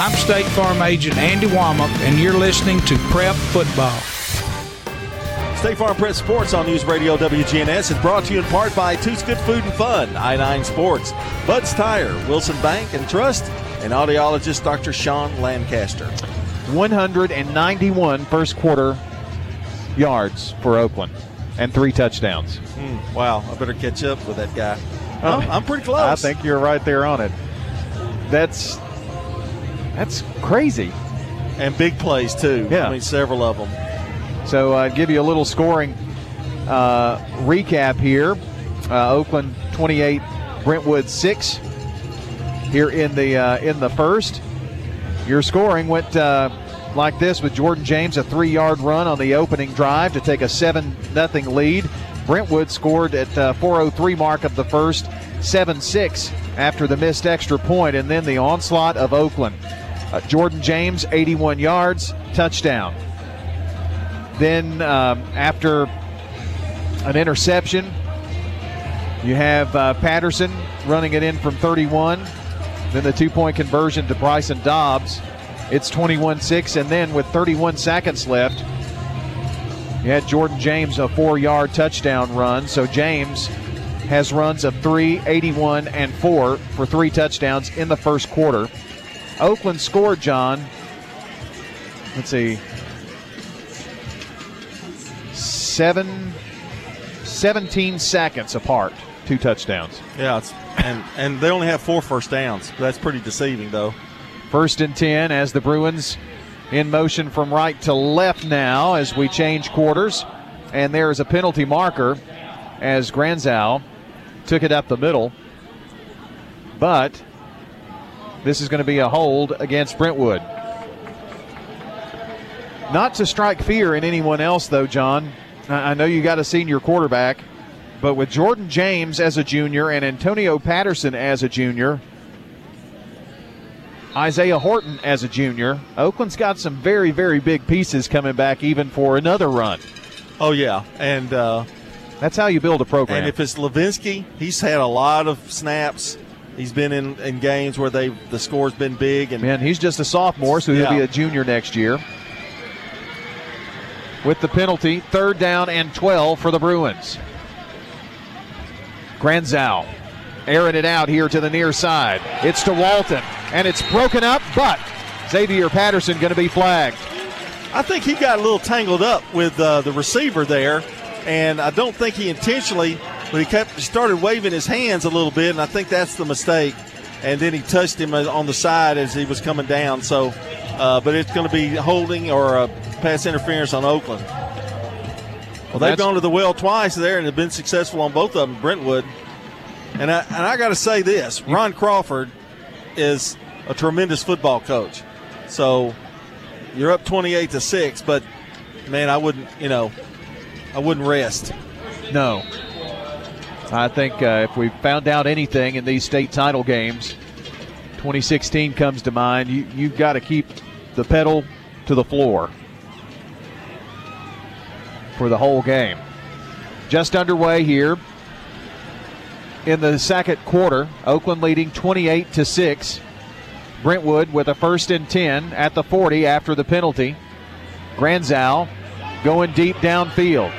I'm State Farm Agent Andy Womack, and you're listening to Prep Football. State Farm Prep Sports on News Radio WGNS is brought to you in part by Toots Good Food and Fun, I-9 Sports, Bud's Tire, Wilson Bank and Trust, and audiologist Dr. Sean Lancaster. 191 first quarter yards for Oakland and three touchdowns. Mm, wow, I better catch up with that guy. Oh, I'm pretty close. I think you're right there on it. That's that's crazy. And big plays too. Yeah. I mean several of them. So uh, give you a little scoring uh, recap here. Uh, Oakland 28, Brentwood 6 here in the uh, in the first. Your scoring went uh, like this with Jordan James a three-yard run on the opening drive to take a seven nothing lead. Brentwood scored at uh, 4:03 mark of the first, 7-6 after the missed extra point, and then the onslaught of Oakland. Uh, Jordan James 81 yards, touchdown. Then um, after an interception, you have uh, Patterson running it in from 31. Then the two point conversion to Bryson Dobbs. It's 21 6. And then with 31 seconds left, you had Jordan James a four yard touchdown run. So James has runs of 3, 81, and 4 for three touchdowns in the first quarter. Oakland scored, John. Let's see. Seven, 17 seconds apart, two touchdowns. Yeah, and and they only have four first downs. That's pretty deceiving, though. First and 10 as the Bruins in motion from right to left now as we change quarters. And there is a penalty marker as Granzow took it up the middle. But this is going to be a hold against Brentwood. Not to strike fear in anyone else, though, John. I know you got a senior quarterback, but with Jordan James as a junior and Antonio Patterson as a junior, Isaiah Horton as a junior, Oakland's got some very, very big pieces coming back even for another run. Oh, yeah. And uh, that's how you build a program. And if it's Levinsky, he's had a lot of snaps. He's been in, in games where they the score's been big, and man, he's just a sophomore, so he'll Yeah. be a junior next year. With the penalty, third down and 12 for the Bruins. Granzow airing it out here to the near side. It's to Walton, and it's broken up, but Xavier Patterson going to be flagged. I think he got a little tangled up with uh, the receiver there, and I don't think he intentionally, but he kept started waving his hands a little bit, and I think that's the mistake. And then he touched him on the side as he was coming down. So, uh, but it's going to be holding or a pass interference on Oakland. Well, they've that's- gone to the well twice there and have been successful on both of them. Brentwood, and I, and I got to say this: Ron Crawford is a tremendous football coach. So you're up 28 to six, but man, I wouldn't, you know, I wouldn't rest. No. I think uh, if we found out anything in these state title games, 2016 comes to mind. You, you've got to keep the pedal to the floor for the whole game. Just underway here in the second quarter. Oakland leading 28 to 6. Brentwood with a first and 10 at the 40 after the penalty. Granzow going deep downfield.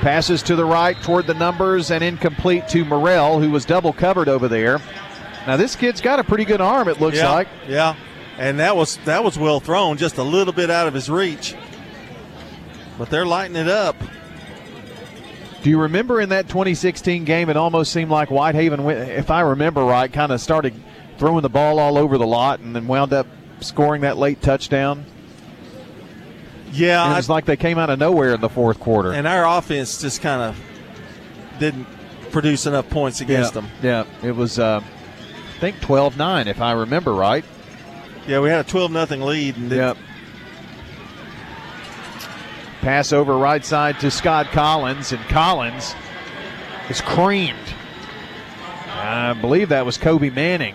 Passes to the right toward the numbers and incomplete to Morrell, who was double covered over there. Now this kid's got a pretty good arm. It looks yeah, like. Yeah, and that was that was well thrown, just a little bit out of his reach. but they're lighting it up. Do you remember in that 2016 game, it almost seemed like Whitehaven, went, if I remember right, kind of started throwing the ball all over the lot and then wound up scoring that late touchdown? Yeah. And it was like they came out of nowhere in the fourth quarter. And our offense just kind of didn't produce enough points against yeah, them. Yeah, it was, uh, I think, 12 9, if I remember right. Yeah, we had a 12 nothing lead. And yep. Pass over right side to Scott Collins, and Collins is creamed. I believe that was Kobe Manning.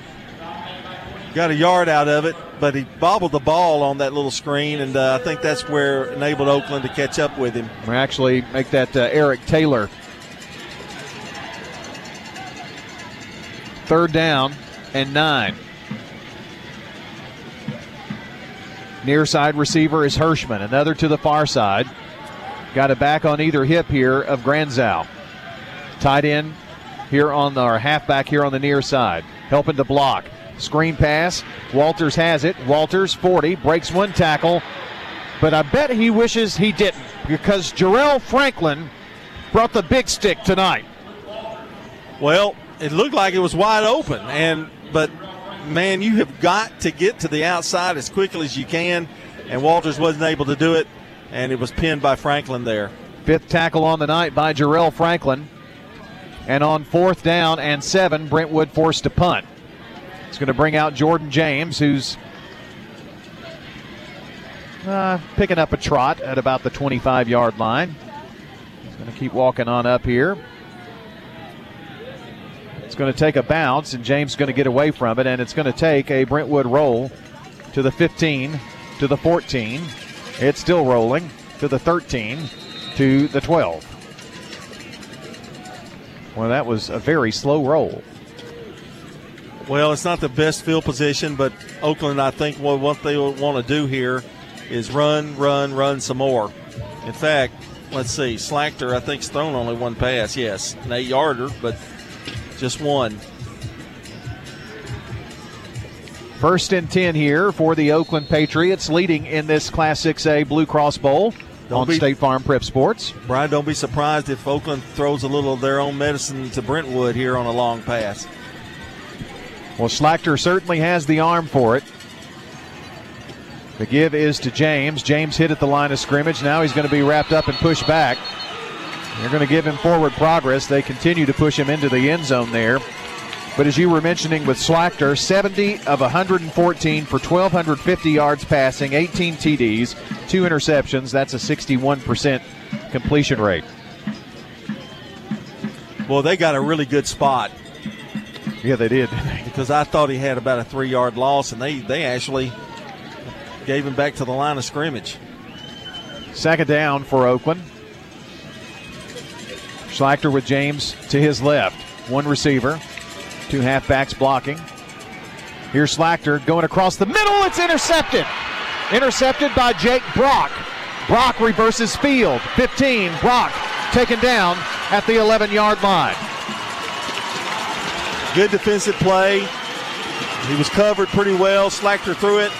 Got a yard out of it, but he bobbled the ball on that little screen, and uh, I think that's where enabled Oakland to catch up with him. We actually make that uh, Eric Taylor. Third down and nine. Near side receiver is Hirschman. Another to the far side. Got a back on either hip here of Granzow. Tied in here on or halfback here on the near side. Helping to block. Screen pass. Walters has it. Walters, 40, breaks one tackle. But I bet he wishes he didn't because Jarrell Franklin brought the big stick tonight. Well, it looked like it was wide open, and but man, you have got to get to the outside as quickly as you can. And Walters wasn't able to do it, and it was pinned by Franklin there. Fifth tackle on the night by Jarrell Franklin. And on fourth down and seven, Brentwood forced to punt. It's going to bring out Jordan James, who's uh, picking up a trot at about the 25 yard line. He's going to keep walking on up here. It's going to take a bounce, and James is going to get away from it, and it's going to take a Brentwood roll to the 15, to the 14. It's still rolling to the 13, to the 12. Well, that was a very slow roll. Well, it's not the best field position, but Oakland, I think, what they want to do here is run, run, run some more. In fact, let's see, Schlachter, I think, has thrown only one pass. Yes, an eight yarder, but just one. First and 10 here for the Oakland Patriots, leading in this Class 6A Blue Cross Bowl Don't on be- State Farm Prep Sports. Brian, don't be surprised if Oakland throws a little of their own medicine to Brentwood here on a long pass. Well, Schlachter certainly has the arm for it. The give is to James. James hit at the line of scrimmage. Now he's going to be wrapped up and pushed back. They're going to give him forward progress. They continue to push him into the end zone there. But as you were mentioning with Schlachter, 70 of 114 for 1,250 yards passing, 18 TDs, two interceptions. That's a 61% completion rate. Well, they got a really good spot. Yeah, they did. <laughs> because I thought he had about a three yard loss, and they, they actually gave him back to the line of scrimmage. Second down for Oakland. Schlachter with James to his left. One receiver, two halfbacks blocking. Here's Schlachter going across the middle. It's intercepted. Intercepted by Jake Brock. Brock reverses field. 15. Brock taken down at the 11 yard line. Good defensive play. He was covered pretty well. Schlachter threw it,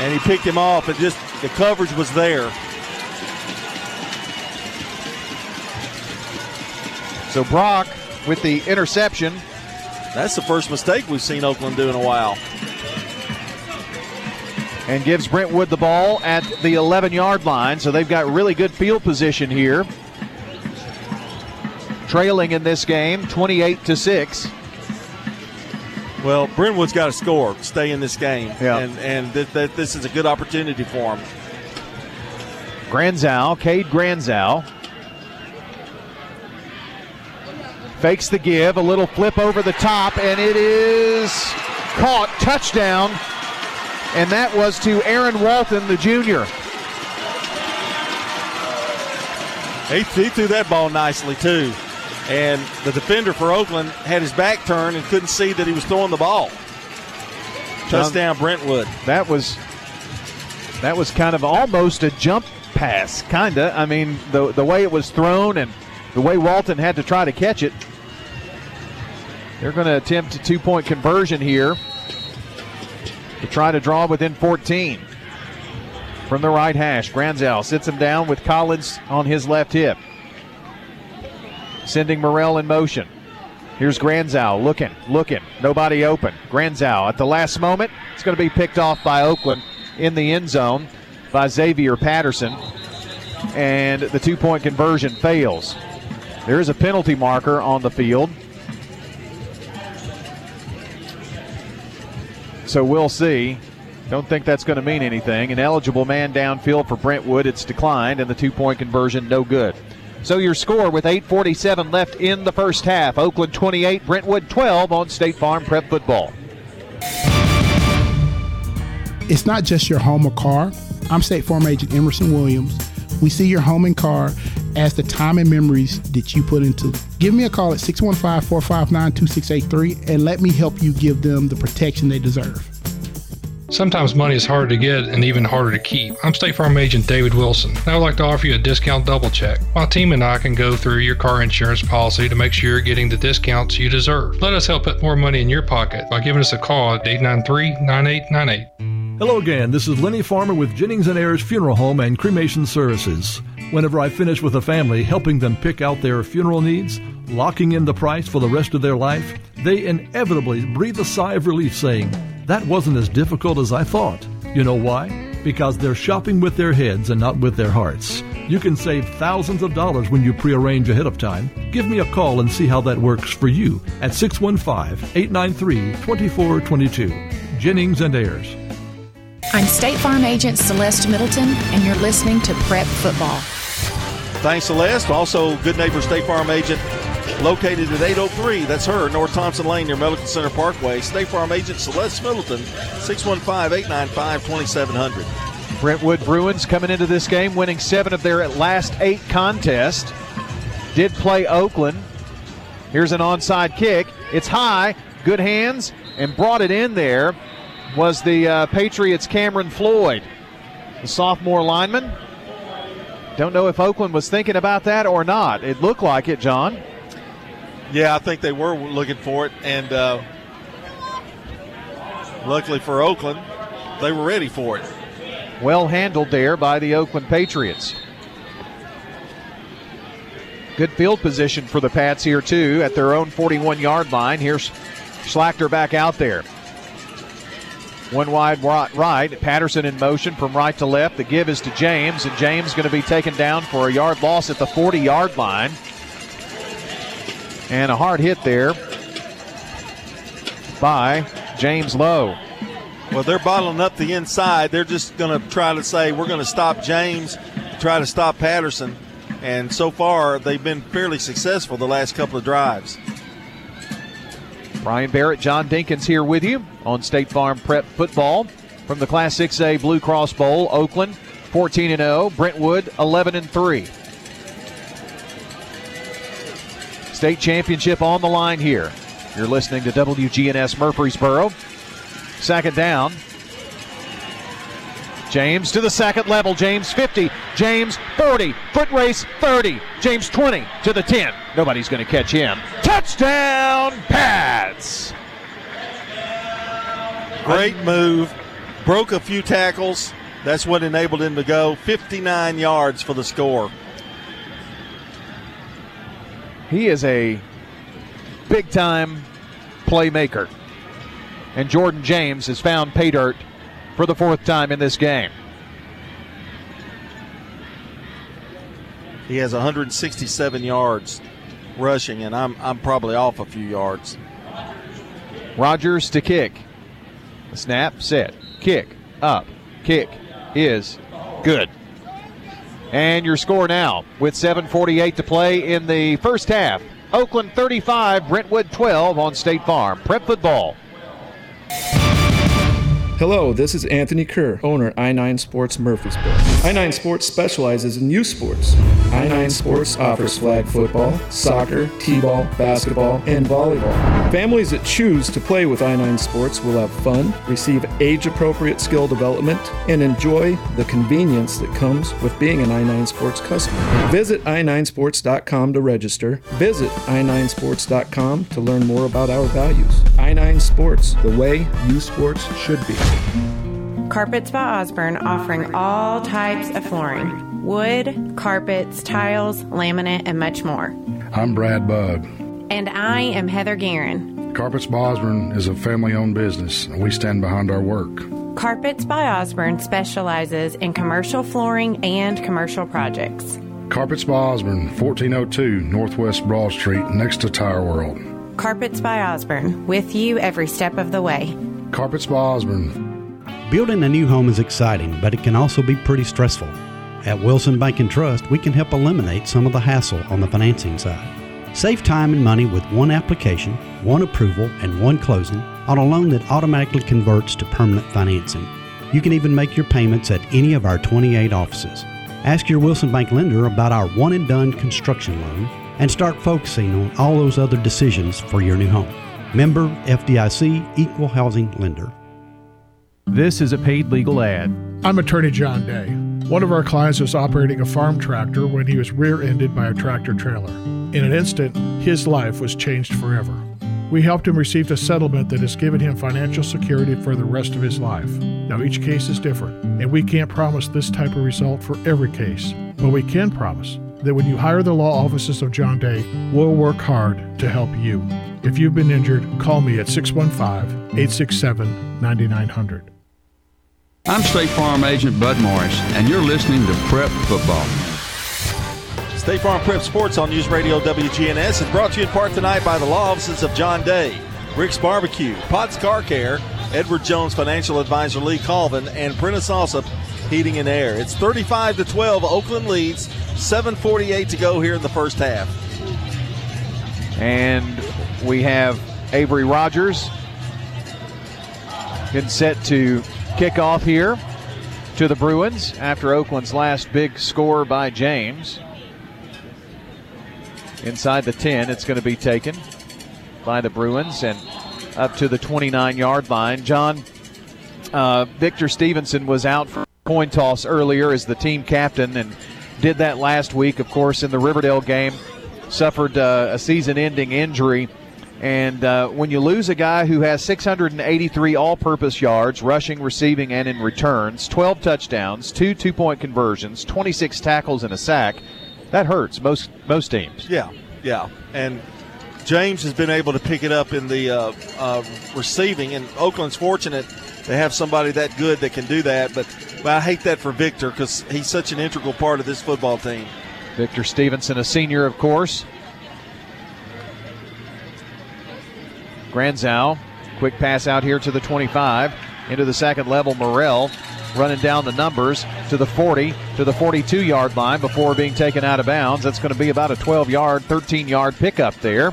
and he picked him off. It just the coverage was there. So Brock with the interception. That's the first mistake we've seen Oakland do in a while. And gives Brentwood the ball at the 11 yard line. So they've got really good field position here. Trailing in this game 28 to 6. Well, Brentwood's got to score, stay in this game, Yeah. and and th- th- this is a good opportunity for him. Granzow, Cade Granzow. Fakes the give, a little flip over the top, and it is caught. Touchdown. And that was to Aaron Walton, the junior. He, he threw that ball nicely too, and the defender for Oakland had his back turned and couldn't see that he was throwing the ball. Touchdown, Brentwood. That was that was kind of almost a jump pass, kinda. I mean, the the way it was thrown and the way Walton had to try to catch it. They're going to attempt a two-point conversion here to try to draw within 14. from the right hash. Granzow sits him down with Collins on his left hip. Sending Morrell in motion. Here's Granzow looking, looking. Nobody open. Granzow at the last moment. It's going to be picked off by Oakland in the end zone by Xavier Patterson. And the two point conversion fails. There is a penalty marker on the field. So we'll see. Don't think that's going to mean anything. An eligible man downfield for Brentwood. It's declined, and the two point conversion no good. So your score with 8.47 left in the first half Oakland 28, Brentwood 12 on State Farm Prep Football. It's not just your home or car. I'm State Farm Agent Emerson Williams. We see your home and car as the time and memories that you put into it. Give me a call at 615 459 2683 and let me help you give them the protection they deserve. Sometimes money is hard to get and even harder to keep. I'm State Farm Agent David Wilson, and I would like to offer you a discount double check. My team and I can go through your car insurance policy to make sure you're getting the discounts you deserve. Let us help put more money in your pocket by giving us a call at 893 9898. Hello again, this is Lenny Farmer with Jennings and Ayers Funeral Home and Cremation Services. Whenever I finish with a family, helping them pick out their funeral needs, locking in the price for the rest of their life, they inevitably breathe a sigh of relief saying, that wasn't as difficult as I thought. You know why? Because they're shopping with their heads and not with their hearts. You can save thousands of dollars when you prearrange ahead of time. Give me a call and see how that works for you at 615 893 2422. Jennings and Ayers. I'm State Farm Agent Celeste Middleton, and you're listening to Prep Football. Thanks, Celeste. Also, good neighbor State Farm Agent located at 803. That's her, North Thompson Lane near Medical Center Parkway. State Farm agent Celeste Middleton, 615 895 2700. Brentwood Bruins coming into this game, winning seven of their last eight contests. Did play Oakland. Here's an onside kick. It's high, good hands, and brought it in there was the uh, Patriots' Cameron Floyd, the sophomore lineman. Don't know if Oakland was thinking about that or not. It looked like it, John. Yeah, I think they were looking for it, and uh, luckily for Oakland, they were ready for it. Well handled there by the Oakland Patriots. Good field position for the Pats here, too, at their own 41 yard line. Here's Schlachter back out there. One wide right. Patterson in motion from right to left. The give is to James, and James going to be taken down for a yard loss at the 40 yard line. And a hard hit there by James Lowe. Well, they're bottling up the inside. They're just going to try to say, we're going to stop James, try to stop Patterson. And so far, they've been fairly successful the last couple of drives. Brian Barrett, John Dinkins here with you on State Farm Prep Football from the Class 6A Blue Cross Bowl. Oakland 14 and 0, Brentwood 11 and 3. State championship on the line here. You're listening to WGNS Murfreesboro. Second down. James to the second level. James 50. James 40. Foot race 30. James 20 to the 10. Nobody's going to catch him. Touchdown, Pats! Great move. Broke a few tackles. That's what enabled him to go. 59 yards for the score. He is a big time playmaker. And Jordan James has found pay dirt for the fourth time in this game. He has 167 yards rushing, and I'm, I'm probably off a few yards. Rogers to kick. Snap, set, kick, up, kick is good. And your score now with 7.48 to play in the first half. Oakland 35, Brentwood 12 on State Farm. Prep football. Hello, this is Anthony Kerr, owner of I9 Sports Murfreesboro. I9 Sports specializes in youth sports. I9 Sports offers flag football, soccer, t-ball, basketball, and volleyball. Families that choose to play with I9 Sports will have fun, receive age-appropriate skill development, and enjoy the convenience that comes with being an I9 Sports customer. Visit i9sports.com to register. Visit i9sports.com to learn more about our values. I9 Sports, the way youth sports should be. Carpets by Osborne offering all types of flooring wood, carpets, tiles, laminate, and much more. I'm Brad Bug. And I am Heather Guerin. Carpets by Osborne is a family owned business, and we stand behind our work. Carpets by Osborne specializes in commercial flooring and commercial projects. Carpets by Osborne, 1402 Northwest Broad Street, next to Tire World. Carpets by Osborne, with you every step of the way. Carpets by Osborne. Building a new home is exciting, but it can also be pretty stressful. At Wilson Bank and Trust, we can help eliminate some of the hassle on the financing side. Save time and money with one application, one approval, and one closing on a loan that automatically converts to permanent financing. You can even make your payments at any of our 28 offices. Ask your Wilson Bank lender about our one and done construction loan and start focusing on all those other decisions for your new home. Member FDIC Equal Housing Lender. This is a paid legal ad. I'm attorney John Day. One of our clients was operating a farm tractor when he was rear ended by a tractor trailer. In an instant, his life was changed forever. We helped him receive a settlement that has given him financial security for the rest of his life. Now, each case is different, and we can't promise this type of result for every case, but we can promise that when you hire the law offices of John Day, we'll work hard to help you. If you've been injured, call me at 615 867 9900. I'm State Farm Agent Bud Morris, and you're listening to Prep Football. State Farm Prep Sports on News Radio WGNS is brought to you in part tonight by the law offices of John Day, Rick's Barbecue, Potts Car Care, Edward Jones Financial Advisor Lee Colvin, and Prentice Allsup Heating and Air. It's 35 to 12. Oakland leads. 7:48 to go here in the first half. And we have Avery Rogers getting set to kick off here to the Bruins after Oakland's last big score by James. Inside the 10, it's going to be taken by the Bruins and up to the 29 yard line. John, uh, Victor Stevenson was out for coin toss earlier as the team captain and did that last week, of course, in the Riverdale game. Suffered uh, a season ending injury. And uh, when you lose a guy who has 683 all purpose yards, rushing, receiving, and in returns, 12 touchdowns, two two point conversions, 26 tackles, and a sack, that hurts most, most teams. Yeah, yeah. And James has been able to pick it up in the uh, uh, receiving, and Oakland's fortunate they have somebody that good that can do that. But, but I hate that for Victor because he's such an integral part of this football team. Victor Stevenson, a senior, of course. Granzow, quick pass out here to the 25, into the second level. Morrell running down the numbers to the 40, to the 42 yard line before being taken out of bounds. That's going to be about a 12 yard, 13 yard pickup there,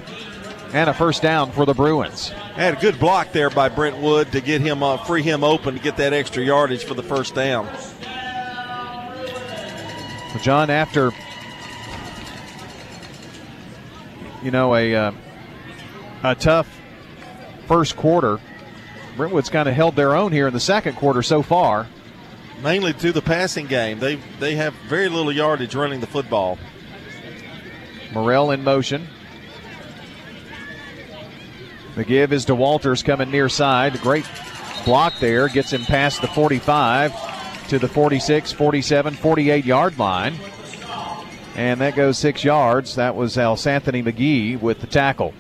and a first down for the Bruins. Had a good block there by Brent Wood to get him uh, free him open to get that extra yardage for the first down. Well, John, after you know a uh, a tough first quarter, Brentwood's kind of held their own here in the second quarter so far. Mainly through the passing game, they they have very little yardage running the football. Morrell in motion. The give is to Walters coming near side. Great block there. Gets him past the 45 to the 46, 47, 48 yard line. And that goes six yards. That was Alsanthony McGee with the tackle.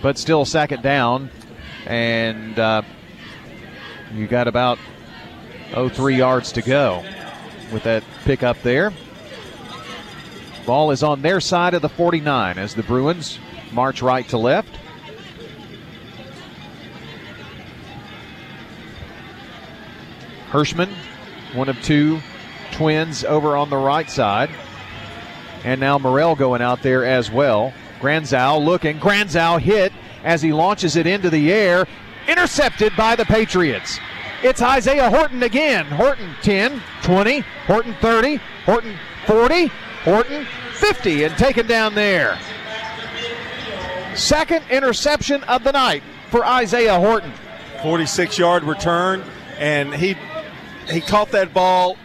But still second down. And uh, you got about, oh, three yards to go with that pickup there. Ball is on their side of the 49 as the Bruins march right to left. Hirschman, one of two twins over on the right side. And now Morrell going out there as well. Granzow looking. Granzow hit as he launches it into the air. Intercepted by the Patriots. It's Isaiah Horton again. Horton 10, 20, Horton 30, Horton 40, Horton 50, and taken down there. Second interception of the night for Isaiah Horton. 46 yard return, and he he caught that ball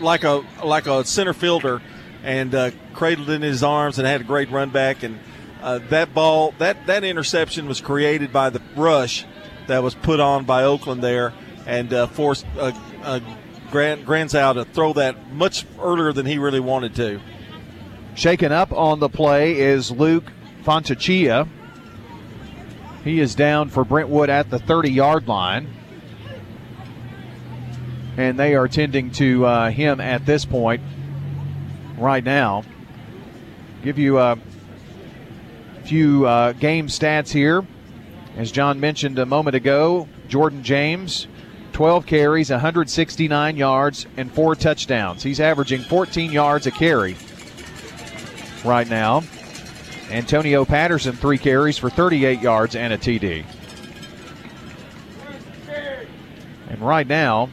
like a like a center fielder and uh, cradled in his arms and had a great run back and uh, that ball that that interception was created by the rush that was put on by Oakland there and uh, forced uh, uh, Granzow to throw that much earlier than he really wanted to. Shaken up on the play is Luke Fontachia. He is down for Brentwood at the 30 yard line. And they are tending to uh, him at this point right now. Give you a few uh, game stats here. As John mentioned a moment ago, Jordan James, 12 carries, 169 yards, and four touchdowns. He's averaging 14 yards a carry right now. Antonio Patterson, three carries for 38 yards and a TD. And right now,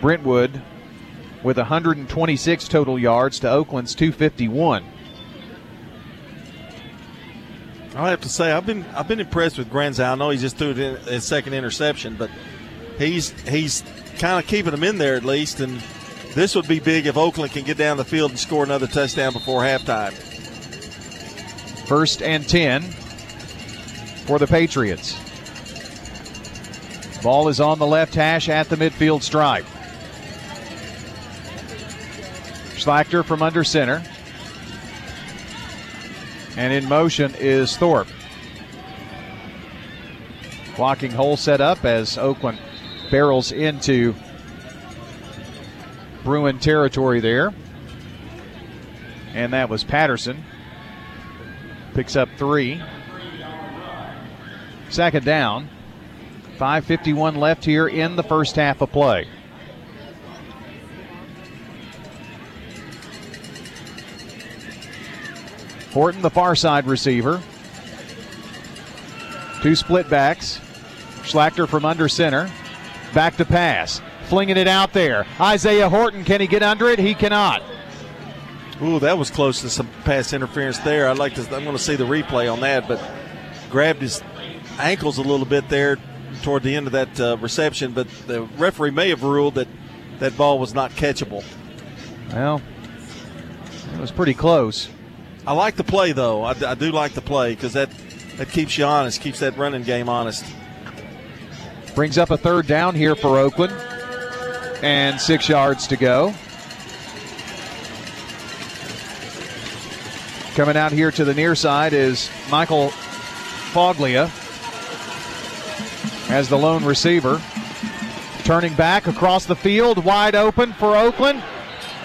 Brentwood with 126 total yards to Oakland's 251. I have to say I've been I've been impressed with Granzow. I know he just threw his second interception, but he's he's kind of keeping them in there at least. And this would be big if Oakland can get down the field and score another touchdown before halftime. First and 10 for the Patriots. Ball is on the left hash at the midfield stripe. Schlachter from under center. And in motion is Thorpe. Blocking hole set up as Oakland barrels into Bruin territory there. And that was Patterson. Picks up three. Second down. 5.51 left here in the first half of play. Horton, the far side receiver. Two split backs. Schlachter from under center. Back to pass. Flinging it out there. Isaiah Horton, can he get under it? He cannot. Ooh, that was close to some pass interference there. I'd like to. I'm going to see the replay on that, but grabbed his ankles a little bit there toward the end of that uh, reception. But the referee may have ruled that that ball was not catchable. Well, it was pretty close. I like the play though. I, I do like the play because that that keeps you honest, keeps that running game honest. Brings up a third down here for Oakland, and six yards to go. Coming out here to the near side is Michael Foglia as the lone receiver. Turning back across the field, wide open for Oakland,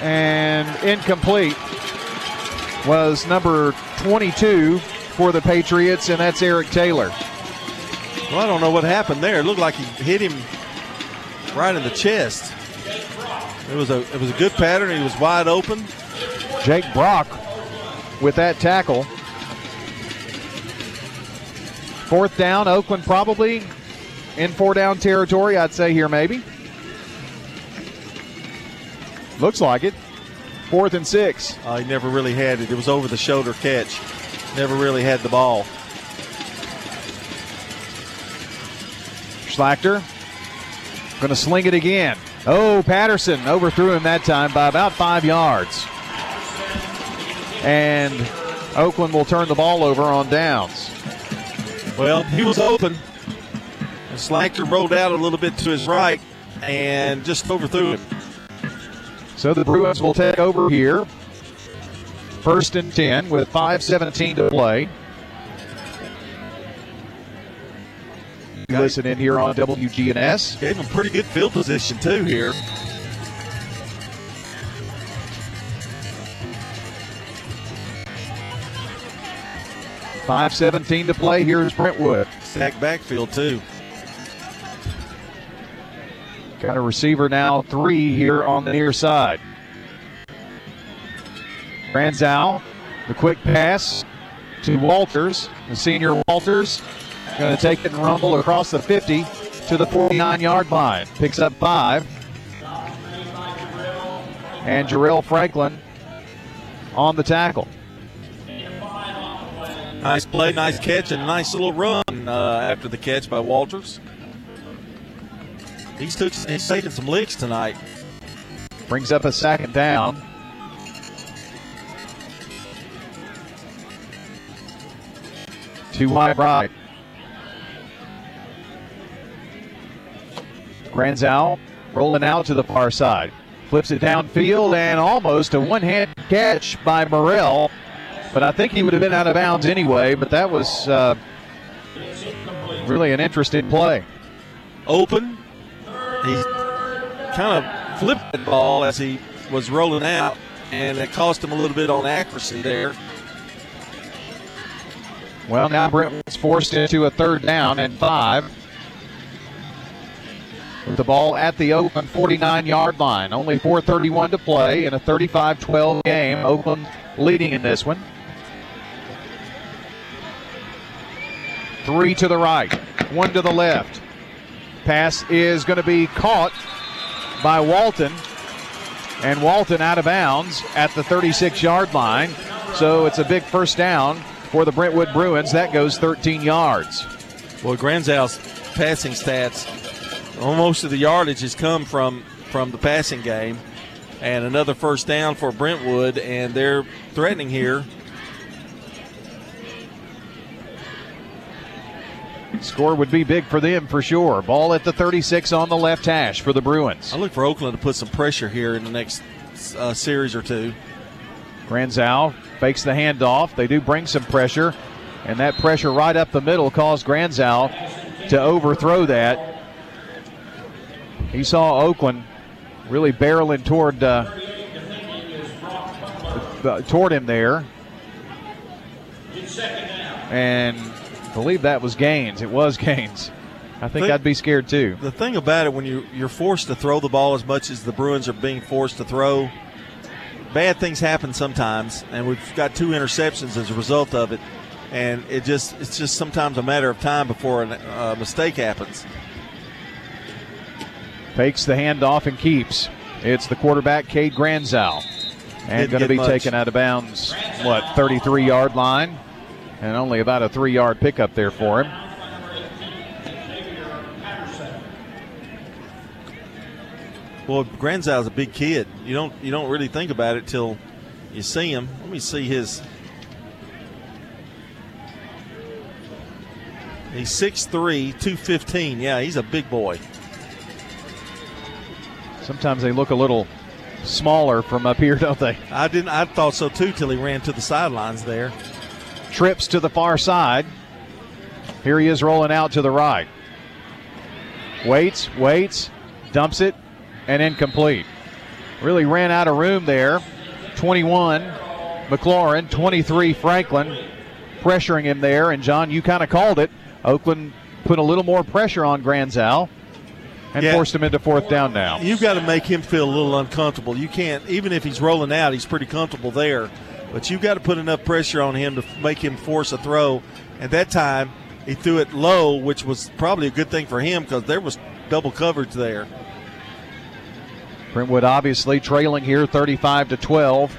and incomplete was number 22 for the Patriots, and that's Eric Taylor. Well, I don't know what happened there. It looked like he hit him right in the chest. It was a it was a good pattern. He was wide open. Jake Brock with that tackle. Fourth down, Oakland probably in four down territory, I'd say here maybe. Looks like it. Fourth and six. Uh, he never really had it. It was over the shoulder catch. Never really had the ball. Schlachter going to sling it again. Oh, Patterson overthrew him that time by about five yards. And Oakland will turn the ball over on downs. Well, he was open. Schlachter rolled out a little bit to his right and just overthrew him. So the Bruins will take over here. First and 10 with 5.17 to play. Listen in here on WGNS. Gave him pretty good field position, too, here. Five seventeen to play. Here's Brentwood. Sack backfield too. Got a receiver now, three here on the near side. Granzow, the quick pass to Walters, the senior Walters, going to take it and rumble across the 50 to the 49 yard line. Picks up five. And Jarrell Franklin on the tackle. Nice play, nice catch, and nice little run uh, after the catch by Walters. He's, took, he's taking some licks tonight. Brings up a second down. Two wide right. Granzow rolling out to the far side. Flips it downfield and almost a one hand catch by Morrell. But I think he would have been out of bounds anyway. But that was uh, really an interesting play. Open. He kind of flipped the ball as he was rolling out, and it cost him a little bit on accuracy there. Well, now Brentwood's forced into a third down and five. With the ball at the Oakland 49 yard line. Only 4.31 to play in a 35 12 game. Oakland leading in this one. Three to the right, one to the left. Pass is going to be caught by Walton. And Walton out of bounds at the 36 yard line. So it's a big first down for the Brentwood Bruins. That goes 13 yards. Well, Granzow's passing stats, most of the yardage has come from from the passing game, and another first down for Brentwood, and they're threatening here. Score would be big for them for sure. Ball at the 36 on the left hash for the Bruins. I look for Oakland to put some pressure here in the next uh, series or two. Granzow fakes the handoff. They do bring some pressure, and that pressure right up the middle caused Granzow to overthrow that. He saw Oakland really barreling toward uh, toward him there, and believe that was Gaines. It was Gaines. I think, I'd be scared too. The thing about it, when you you're forced to throw the ball as much as the Bruins are being forced to throw, bad things happen sometimes, and we've got two interceptions as a result of it. And it just it's just sometimes a matter of time before a uh, mistake happens. Fakes the handoff and keeps. It's the quarterback, Cade Granzow. And going to be much. taken out of bounds, what, 33 yard line? And only about a three yard pickup there for him. Well, Granzow's a big kid. You don't you don't really think about it till you see him. Let me see his. He's 6'3", 215. Yeah, he's a big boy. Sometimes they look a little smaller from up here, <laughs> don't they? I didn't. I thought so too till he ran to the sidelines there. Trips to the far side. Here he is rolling out to the right. Waits, waits, dumps it, and incomplete. Really ran out of room there. 21, McLaurin, 23, Franklin, pressuring him there. And John, you kind of called it. Oakland put a little more pressure on Granzow and Yeah. forced him into fourth down now. You've got to make him feel a little uncomfortable. You can't, even if he's rolling out, he's pretty comfortable there. But you've got to put enough pressure on him to make him force a throw. At that time, he threw it low, which was probably a good thing for him because there was double coverage there. Brentwood obviously trailing here 35 to 12.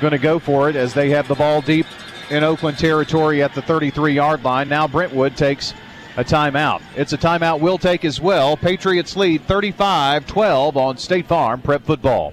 Going to go for it as they have the ball deep in Oakland territory at the 33 yard line. Now Brentwood takes a timeout. It's a timeout we'll take as well. Patriots lead 35 12 on State Farm Prep Football.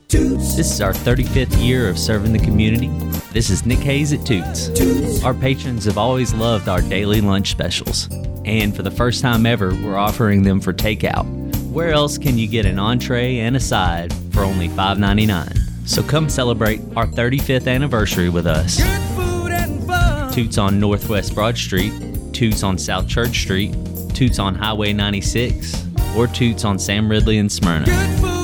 This is our 35th year of serving the community. This is Nick Hayes at Toots. Our patrons have always loved our daily lunch specials. And for the first time ever, we're offering them for takeout. Where else can you get an entree and a side for only $5.99? So come celebrate our 35th anniversary with us. Toots on Northwest Broad Street, Toots on South Church Street, Toots on Highway 96, or Toots on Sam Ridley and Smyrna.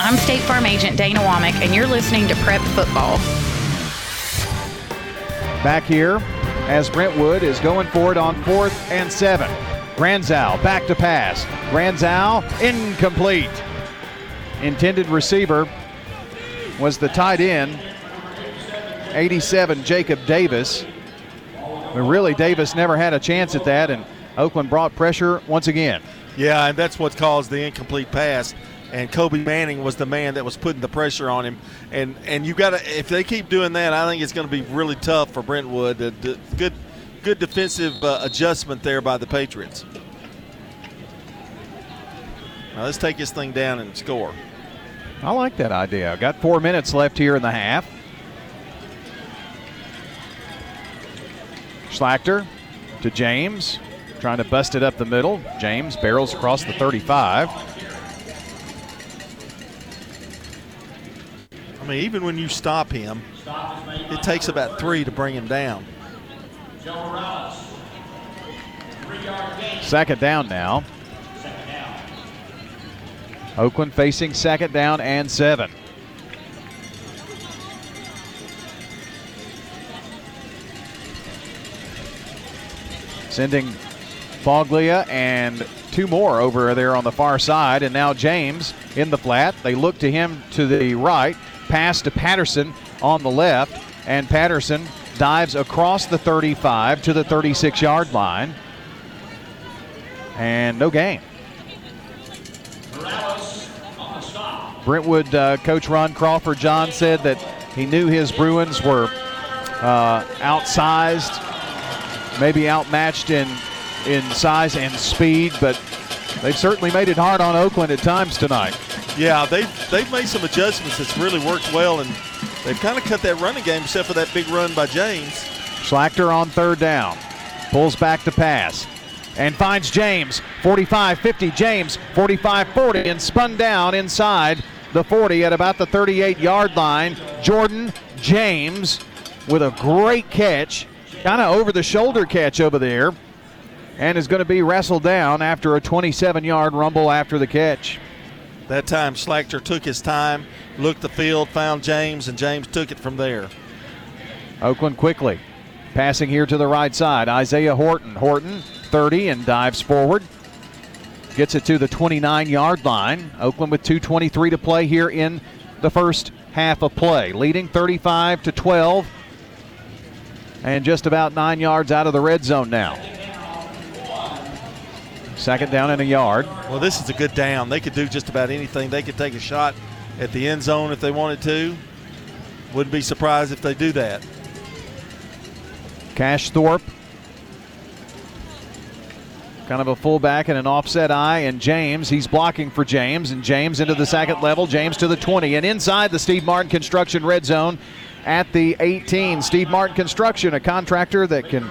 I'm State Farm Agent Dana Womack, and you're listening to Prep Football. Back here as Brentwood is going for it on fourth and seven. Granzow back to pass. Granzow incomplete. Intended receiver was the tight end, 87 Jacob Davis. But really, Davis never had a chance at that, and Oakland brought pressure once again. Yeah, and that's what caused the incomplete pass. And Kobe Manning was the man that was putting the pressure on him. And and you got to if they keep doing that, I think it's going to be really tough for Brentwood. Good good defensive uh, adjustment there by the Patriots. Now let's take this thing down and score. I like that idea. Got four minutes left here in the half. Schlachter to James, trying to bust it up the middle. James barrels across the 35. I mean, even when you stop him, it takes about three to bring him down. Second down now. Oakland facing second down and seven. Sending Foglia and two more over there on the far side. And now James in the flat. They look to him to the right. Pass to Patterson on the left. And Patterson dives across the 35 to the 36 yard line. And no gain. Brentwood uh, coach Ron Crawford John said that he knew his Bruins were uh, outsized, maybe outmatched in in size and speed, but they've certainly made it hard on Oakland at times tonight. Yeah, they've they've made some adjustments that's really worked well, and they've kind of cut that running game except for that big run by James. Schlachter on third down, pulls back to pass. And finds James 45 50 James 45 40 and spun down inside the 40 at about the 38 yard line. Jordan James with a great catch kind of over the shoulder catch over there and is going to be wrestled down after a 27 yard rumble after the catch that time Schlachter took his time looked the field found James and James took it from there Oakland quickly passing here to the right side Isaiah Horton Horton 30 and dives forward. Gets it to the 29 yard line. Oakland with 2.23 to play here in the first half of play, leading 35 to 12 and just about nine yards out of the red zone now. Second down in a yard. Well, this is a good down. They could do just about anything. They could take a shot at the end zone if they wanted to. Wouldn't be surprised if they do that. Cash Thorpe kind of a fullback and an offset I. And James, he's blocking for James, and James into the second level. James to the 20, and inside the Steve Martin Construction red zone at the 18. Steve Martin Construction, a contractor that can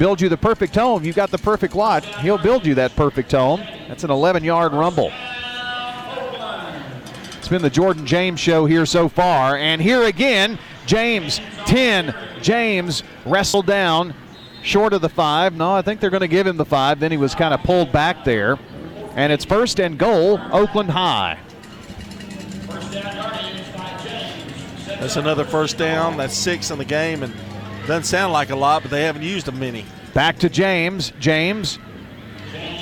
build you the perfect home. You've got the perfect lot, he'll build you that perfect home. That's an 11 yard rumble. It's been the Jordan James show here so far. And here again, James 10. James wrestled down short of the five. No, I think they're going to give him the five. Then he was kind of pulled back there. And it's first and goal, Oakland High. That's another first down. That's six in the game, and doesn't sound like a lot, but they haven't used them many. Back to James. James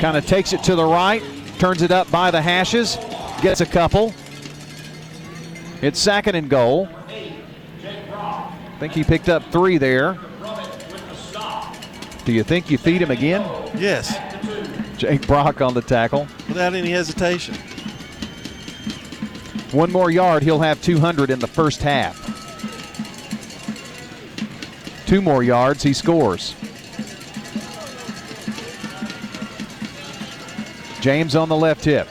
kind of takes it to the right, turns it up by the hashes, gets a couple. It's second and goal. I think he picked up three there. Do you think you feed him again? Yes. Jake Brock on the tackle. Without any hesitation. One more yard, he'll have 200 in the first half. Two more yards, he scores. James on the left hip.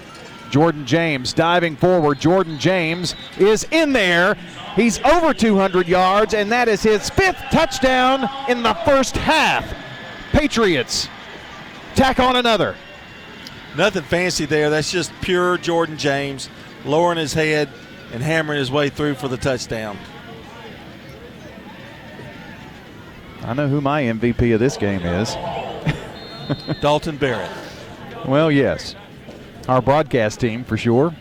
Jordan James diving forward. Jordan James is in there. He's over 200 yards, and that is his fifth touchdown in the first half. Patriots tack on another. Nothing fancy there. That's just pure Jordan James lowering his head and hammering his way through for the touchdown. I know who my MVP of this game is. <laughs> Dalton Barrett. Well, yes. Our broadcast team for sure.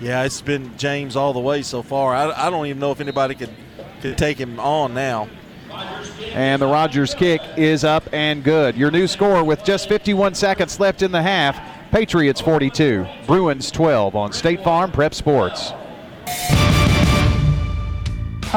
Yeah, it's been James all the way so far. I, I don't even know if anybody could, could take him on now. And the Rogers kick is up and good. Your new score with just 51 seconds left in the half Patriots 42, Bruins 12 on State Farm Prep Sports.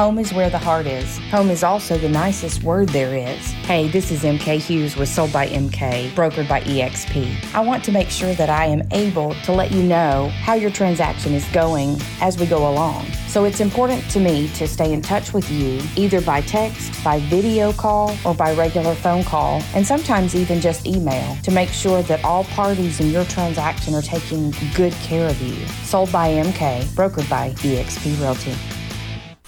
Home is where the heart is. Home is also the nicest word there is. Hey, this is MK Hughes with Sold by MK, brokered by EXP. I want to make sure that I am able to let you know how your transaction is going as we go along. So it's important to me to stay in touch with you either by text, by video call, or by regular phone call, and sometimes even just email to make sure that all parties in your transaction are taking good care of you. Sold by MK, brokered by EXP Realty.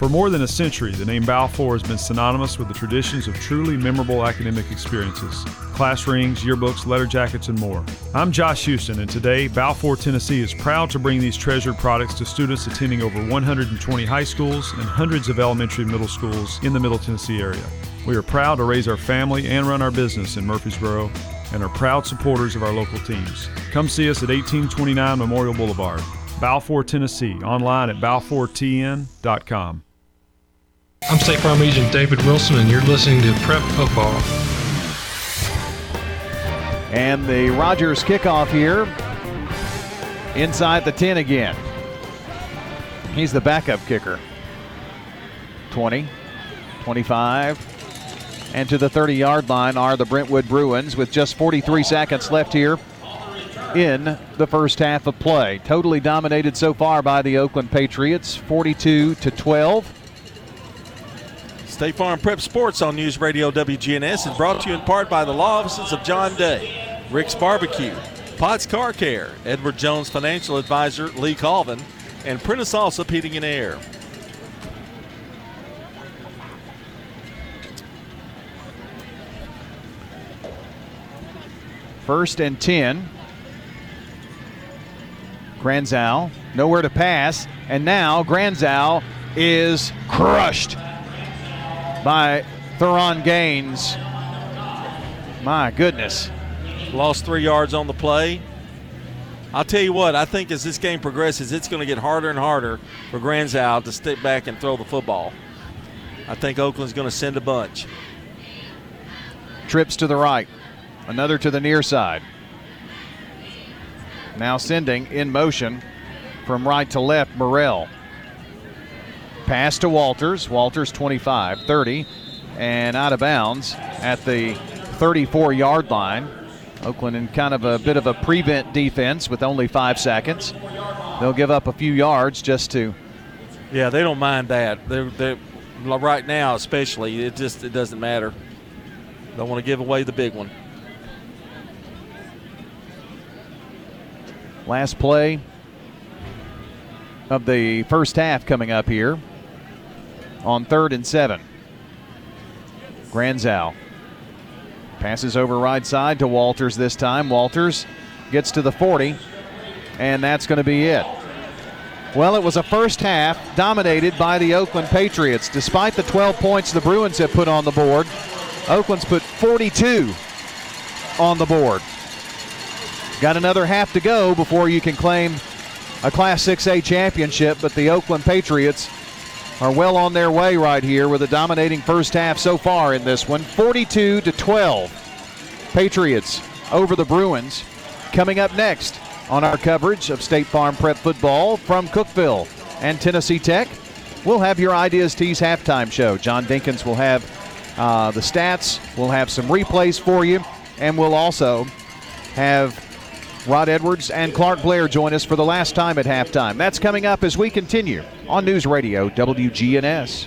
For more than a century, the name Balfour has been synonymous with the traditions of truly memorable academic experiences class rings, yearbooks, letter jackets, and more. I'm Josh Houston, and today, Balfour, Tennessee is proud to bring these treasured products to students attending over 120 high schools and hundreds of elementary and middle schools in the Middle Tennessee area. We are proud to raise our family and run our business in Murfreesboro and are proud supporters of our local teams. Come see us at 1829 Memorial Boulevard, Balfour, Tennessee, online at balfourtn.com. I'm State Farm Agent David Wilson, and you're listening to Prep Football. And the Rogers kickoff here inside the 10 again. He's the backup kicker. 20, 25, and to the 30 yard line are the Brentwood Bruins with just 43 seconds left here in the first half of play. Totally dominated so far by the Oakland Patriots, 42 to 12. State Farm Prep Sports on News Radio WGNS is brought to you in part by the law offices of John Day, Rick's Barbecue, Potts Car Care, Edward Jones Financial Advisor Lee Colvin, and Prentice Allsup Heating and Air. First and 10. Granzow, nowhere to pass, and now Granzow is crushed by Theron Gaines. My goodness. Lost three yards on the play. I'll tell you what, I think as this game progresses, it's going to get harder and harder for Granzow to stick back and throw the football. I think Oakland's going to send a bunch. Trips to the right, another to the near side. Now sending in motion from right to left, Morrell. Pass to Walters. Walters 25, 30, and out of bounds at the 34 yard line. Oakland in kind of a bit of a prevent defense with only five seconds. They'll give up a few yards just to. Yeah, they don't mind that. They're, they're right now, especially. It just it doesn't matter. Don't want to give away the big one. Last play of the first half coming up here on third and seven. Granzow passes over right side to Walters this time. Walters gets to the 40, and that's going to be it. Well, it was a first half dominated by the Oakland Patriots. Despite the 12 points the Bruins have put on the board, Oakland's put 42 on the board. Got another half to go before you can claim a Class 6A championship, but the Oakland Patriots are well on their way right here with a dominating first half so far in this one. 42 to 12 patriots over the bruins. Coming up next on our coverage of state farm prep football from cookeville and tennessee tech we'll have your Ideas Tees halftime show. John dinkins will have uh, the stats. We'll have some replays for you and we'll also have Rod Edwards and Clark Blair join us for the last time at halftime. That's coming up as we continue on News Radio WGNS.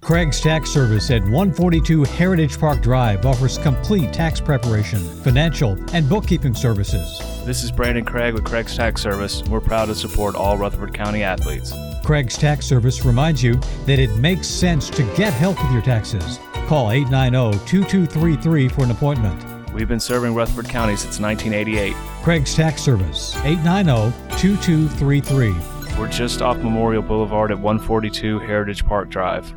Craig's Tax Service at 142 Heritage Park Drive offers complete tax preparation, financial, and bookkeeping services. This is Brandon Craig with Craig's Tax Service. We're proud to support all Rutherford County athletes. Craig's Tax Service reminds you that it makes sense to get help with your taxes. Call 890 2233 for an appointment. We've been serving Rutherford County since 1988. Craig's Tax Service, 890 2233. We're just off Memorial Boulevard at 142 Heritage Park Drive.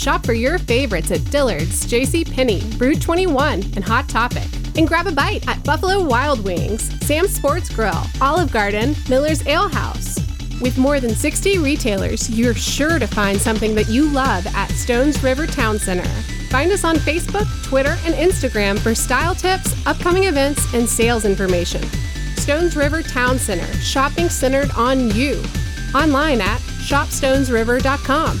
Shop for your favorites at Dillard's, J.C. Penney, Brew 21, and Hot Topic. And grab a bite at Buffalo Wild Wings, Sam's Sports Grill, Olive Garden, Miller's Ale House. With more than 60 retailers, you're sure to find something that you love at Stones River Town Center. Find us on Facebook, Twitter, and Instagram for style tips, upcoming events, and sales information. Stones River Town Center, shopping centered on you. Online at shopstonesriver.com.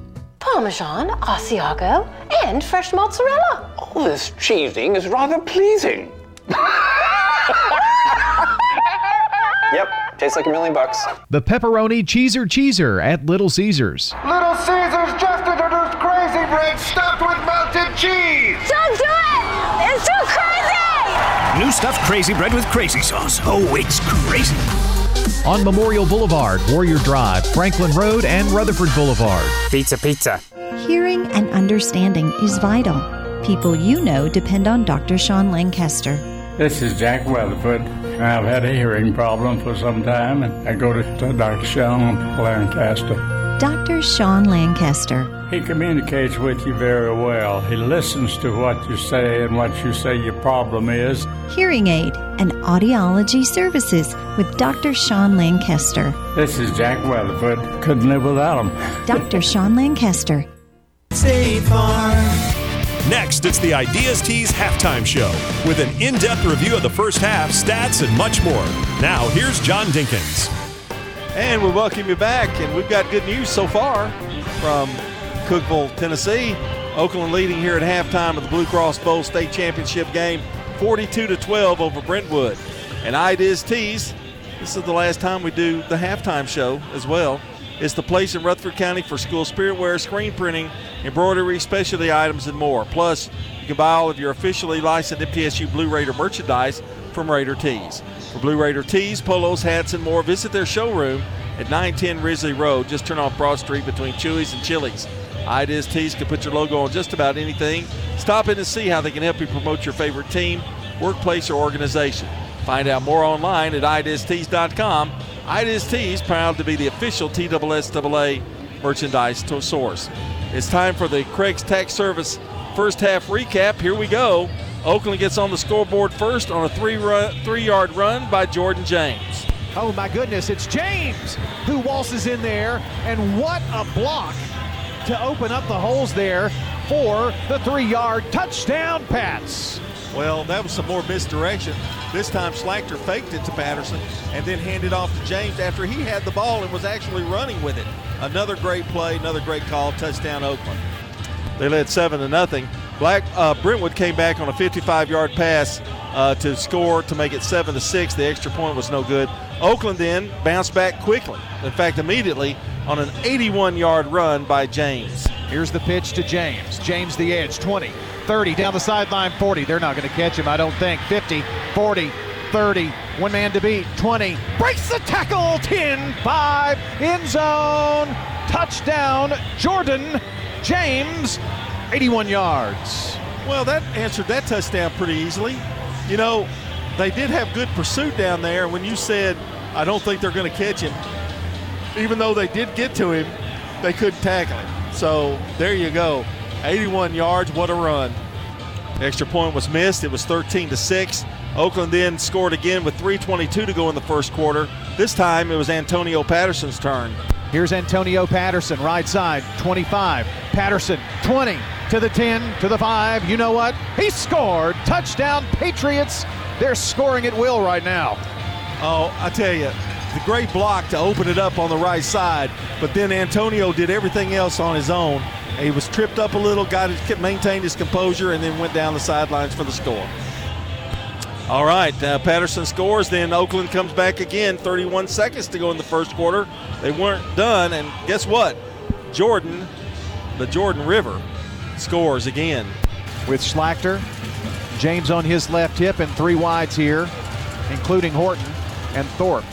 Parmesan, Asiago, and fresh mozzarella. All this cheesing is rather pleasing. <laughs> Yep, tastes like a million bucks. The pepperoni cheeser cheeser at Little Caesars. Little Caesars just introduced crazy bread stuffed with melted cheese. Don't do it! It's too crazy! New stuffed crazy bread with crazy sauce. Oh, it's crazy. On Memorial Boulevard, Warrior Drive, Franklin Road, and Rutherford Boulevard. Pizza, pizza. Hearing and understanding is vital. People you know depend on Dr. Sean Lancaster. This is Jack Weatherford. I've had a hearing problem for some time, and I go to Dr. Sean Lancaster. Dr. Sean Lancaster. He communicates with you very well. He listens to what you say and what you say your problem is. Hearing aid and audiology services with Dr. Sean Lancaster. This is Jack Weatherford. Couldn't live without him. Dr. Sean Lancaster. State Farm. Next, it's the Ideas Tees halftime show with an in depth review of the first half, stats, and much more. Now, here's John Dinkins. And we welcome you back, and we've got good news so far from Cookeville, Tennessee. Oakland leading here at halftime of the Blue Cross Bowl State Championship game, 42 to 12 over Brentwood. And Ideas Tees, this is the last time we do the halftime show as well. It's the place in Rutherford County for school spirit wear, screen printing, embroidery, specialty items, and more. Plus, you can buy all of your officially licensed MTSU Blue Raider merchandise from Raider Tees. For Blue Raider tees, polos, hats, and more, visit their showroom at 910 Risley Road. Just turn off Broad Street between Chuy's and Chili's. Ideas Tees can put your logo on just about anything. Stop in and see how they can help you promote your favorite team, workplace, or organization. Find out more online at ideastees.com. Ideas Tees, proud to be the official TSSAA merchandise source. It's time for the Craig's Tax Service first half recap. Here we go. Oakland gets on the scoreboard first on a three run, three yard run by Jordan James. Oh my goodness, it's James who waltzes in there, and what a block to open up the holes there for the three yard touchdown, Pats. Well, that was some more misdirection. This time Schlachter faked it to Patterson and then handed off to James after he had the ball and was actually running with it. Another great play, another great call, touchdown Oakland. They led seven to nothing. Black uh, Brentwood came back on a 55-yard pass uh, to score to make it seven to six. The extra point was no good. Oakland then bounced back quickly. In fact, immediately on an 81-yard run by James. Here's the pitch to James. James the edge, 20, 30, down the sideline, 40. They're not going to catch him, I don't think. 50, 40, 30, one man to beat, 20, breaks the tackle, 10, 5, end zone, touchdown, Jordan James, 81 yards. Well, that answered that touchdown pretty easily. You know, they did have good pursuit down there. When you said, I don't think they're going to catch him, even though they did get to him, they couldn't tackle him. So there you go. 81 yards, what a run. Extra point was missed. It was 13 to 6. Oakland then scored again with 3.22 to go in the first quarter. This time it was Antonio Patterson's turn. Here's Antonio Patterson, right side, 25. Patterson, 20 to the 10 to the 5. You know what? He scored. Touchdown, Patriots. They're scoring at will right now. Oh, I tell you, the great block to open it up on the right side, but then Antonio did everything else on his own. He was tripped up a little, got it, maintained his composure, and then went down the sidelines for the score. All right, uh, Patterson scores. Then Oakland comes back again. 31 seconds to go in the first quarter. They weren't done, and guess what? Jordan, the Jordan River, scores again. With Schlachter, James on his left hip, and three wides here, including Horton and Thorpe.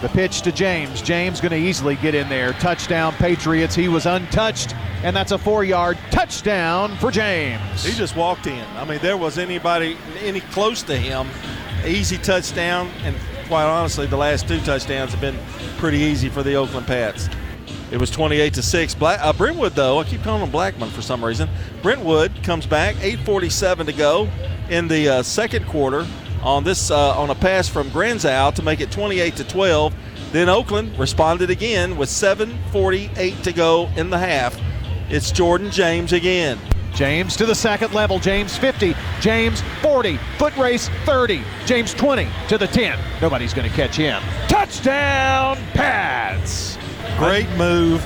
The pitch to James. James going to easily get in there. Touchdown, Patriots. He was untouched, and that's a four yard touchdown for James. He just walked in. I mean, there was anybody any close to him. Easy touchdown, and quite honestly, the last two touchdowns have been pretty easy for the Oakland Pats. It was 28 to six. Black, uh, Brentwood, though, I keep calling him Blackman for some reason. Brentwood comes back, 8:47 to go in the uh, second quarter on this uh, on a pass from Granzow to make it 28 to 12. Then Oakland responded again with 7:48 to go in the half. It's Jordan James again. James to the second level. James 50. James 40. Foot race 30. James 20 to the 10. Nobody's going to catch him. Touchdown, Pats. Great move.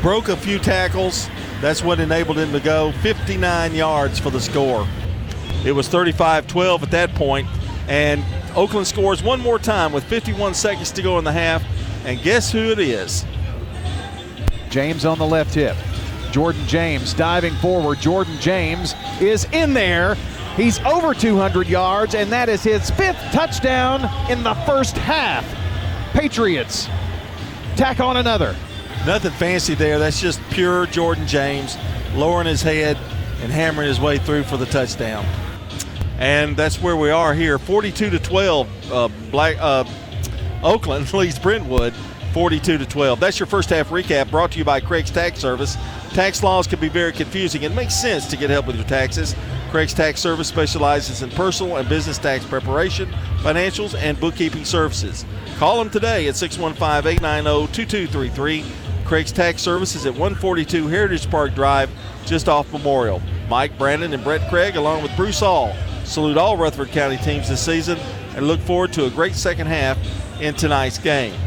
Broke a few tackles. That's what enabled him to go 59 yards for the score. It was 35 12 at that point, and Oakland scores one more time with 51 seconds to go in the half. And guess who it is? James on the left hip. Jordan James diving forward. Jordan James is in there. He's over 200 yards, and that is his fifth touchdown in the first half. Patriots tack on another. Nothing fancy there. That's just pure Jordan James lowering his head and hammering his way through for the touchdown. And that's where we are here. 42 to 12. Uh, Black uh, Oakland <laughs> leads Brentwood 42 to 12. That's your first half recap brought to you by Craig's Tax Service. Tax laws can be very confusing. It makes sense to get help with your taxes. Craig's Tax Service specializes in personal and business tax preparation, financials, and bookkeeping services. Call them today at 615 890 2233. Craig's Tax Service is at 142 Heritage Park Drive, just off Memorial. Mike Brandon and Brett Craig, along with Bruce Hall, salute all Rutherford County teams this season and look forward to a great second half in tonight's game.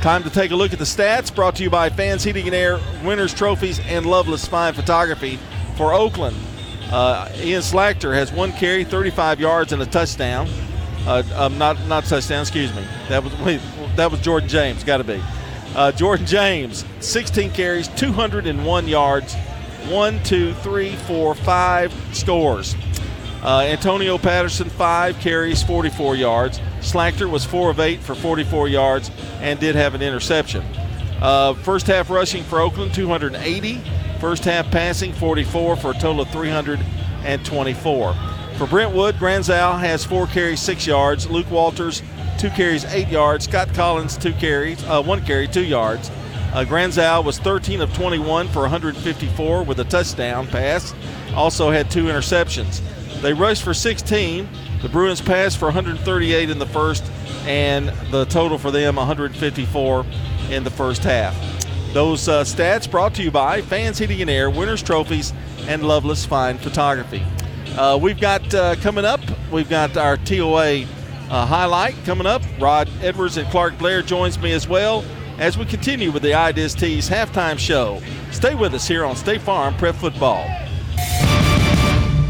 Time to take a look at the stats brought to you by Fans Heating and Air, Winners Trophies, and Loveless Fine Photography for Oakland. Uh, Ian Schlachter has one carry, 35 yards, and a touchdown. Uh, um, not not touchdown, excuse me. That was <laughs> that was Jordan James. Got to be. Uh, Jordan James, 16 carries, 201 yards, one, two, three, four, five scores. Uh, Antonio Patterson, five carries, 44 yards. Schlachter was four of eight for 44 yards and did have an interception. Uh, first half rushing for Oakland, 280. First half passing, 44 for a total of 324. For Brentwood, Granzow has four carries, six yards. Luke Walters, two carries, eight yards. Scott Collins, two carries, uh, one carry, two yards. Uh, Granzow was 13 of 21 for 154 with a touchdown pass. Also had two interceptions. They rushed for 16. The Bruins passed for 138 in the first, and the total for them 154 in the first half. Those uh, stats brought to you by Fans Heating and Air, Winners Trophies, and Loveless Fine Photography. Uh, we've got uh, coming up, we've got our TOA uh, highlight coming up. Rod Edwards and Clark Blair joins me as well as we continue with the Ideas Tees halftime show. Stay with us here on State Farm Prep Football.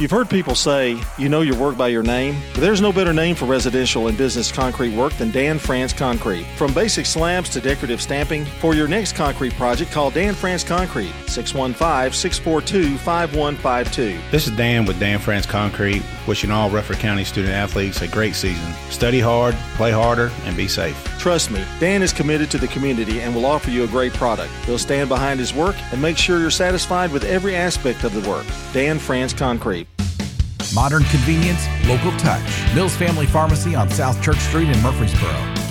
You've heard people say, you know your work by your name, but there's no better name for residential and business concrete work than Dan France Concrete. From basic slabs to decorative stamping, for your next concrete project, call Dan France Concrete, 615 642 5152. This is Dan with Dan France Concrete, wishing all Rutherford County student athletes a great season. Study hard, play harder, and be safe. Trust me, Dan is committed to the community and will offer you a great product. He'll stand behind his work and make sure you're satisfied with every aspect of the work. Dan France Concrete. Modern convenience, local touch. Mills Family Pharmacy on South Church Street in Murfreesboro.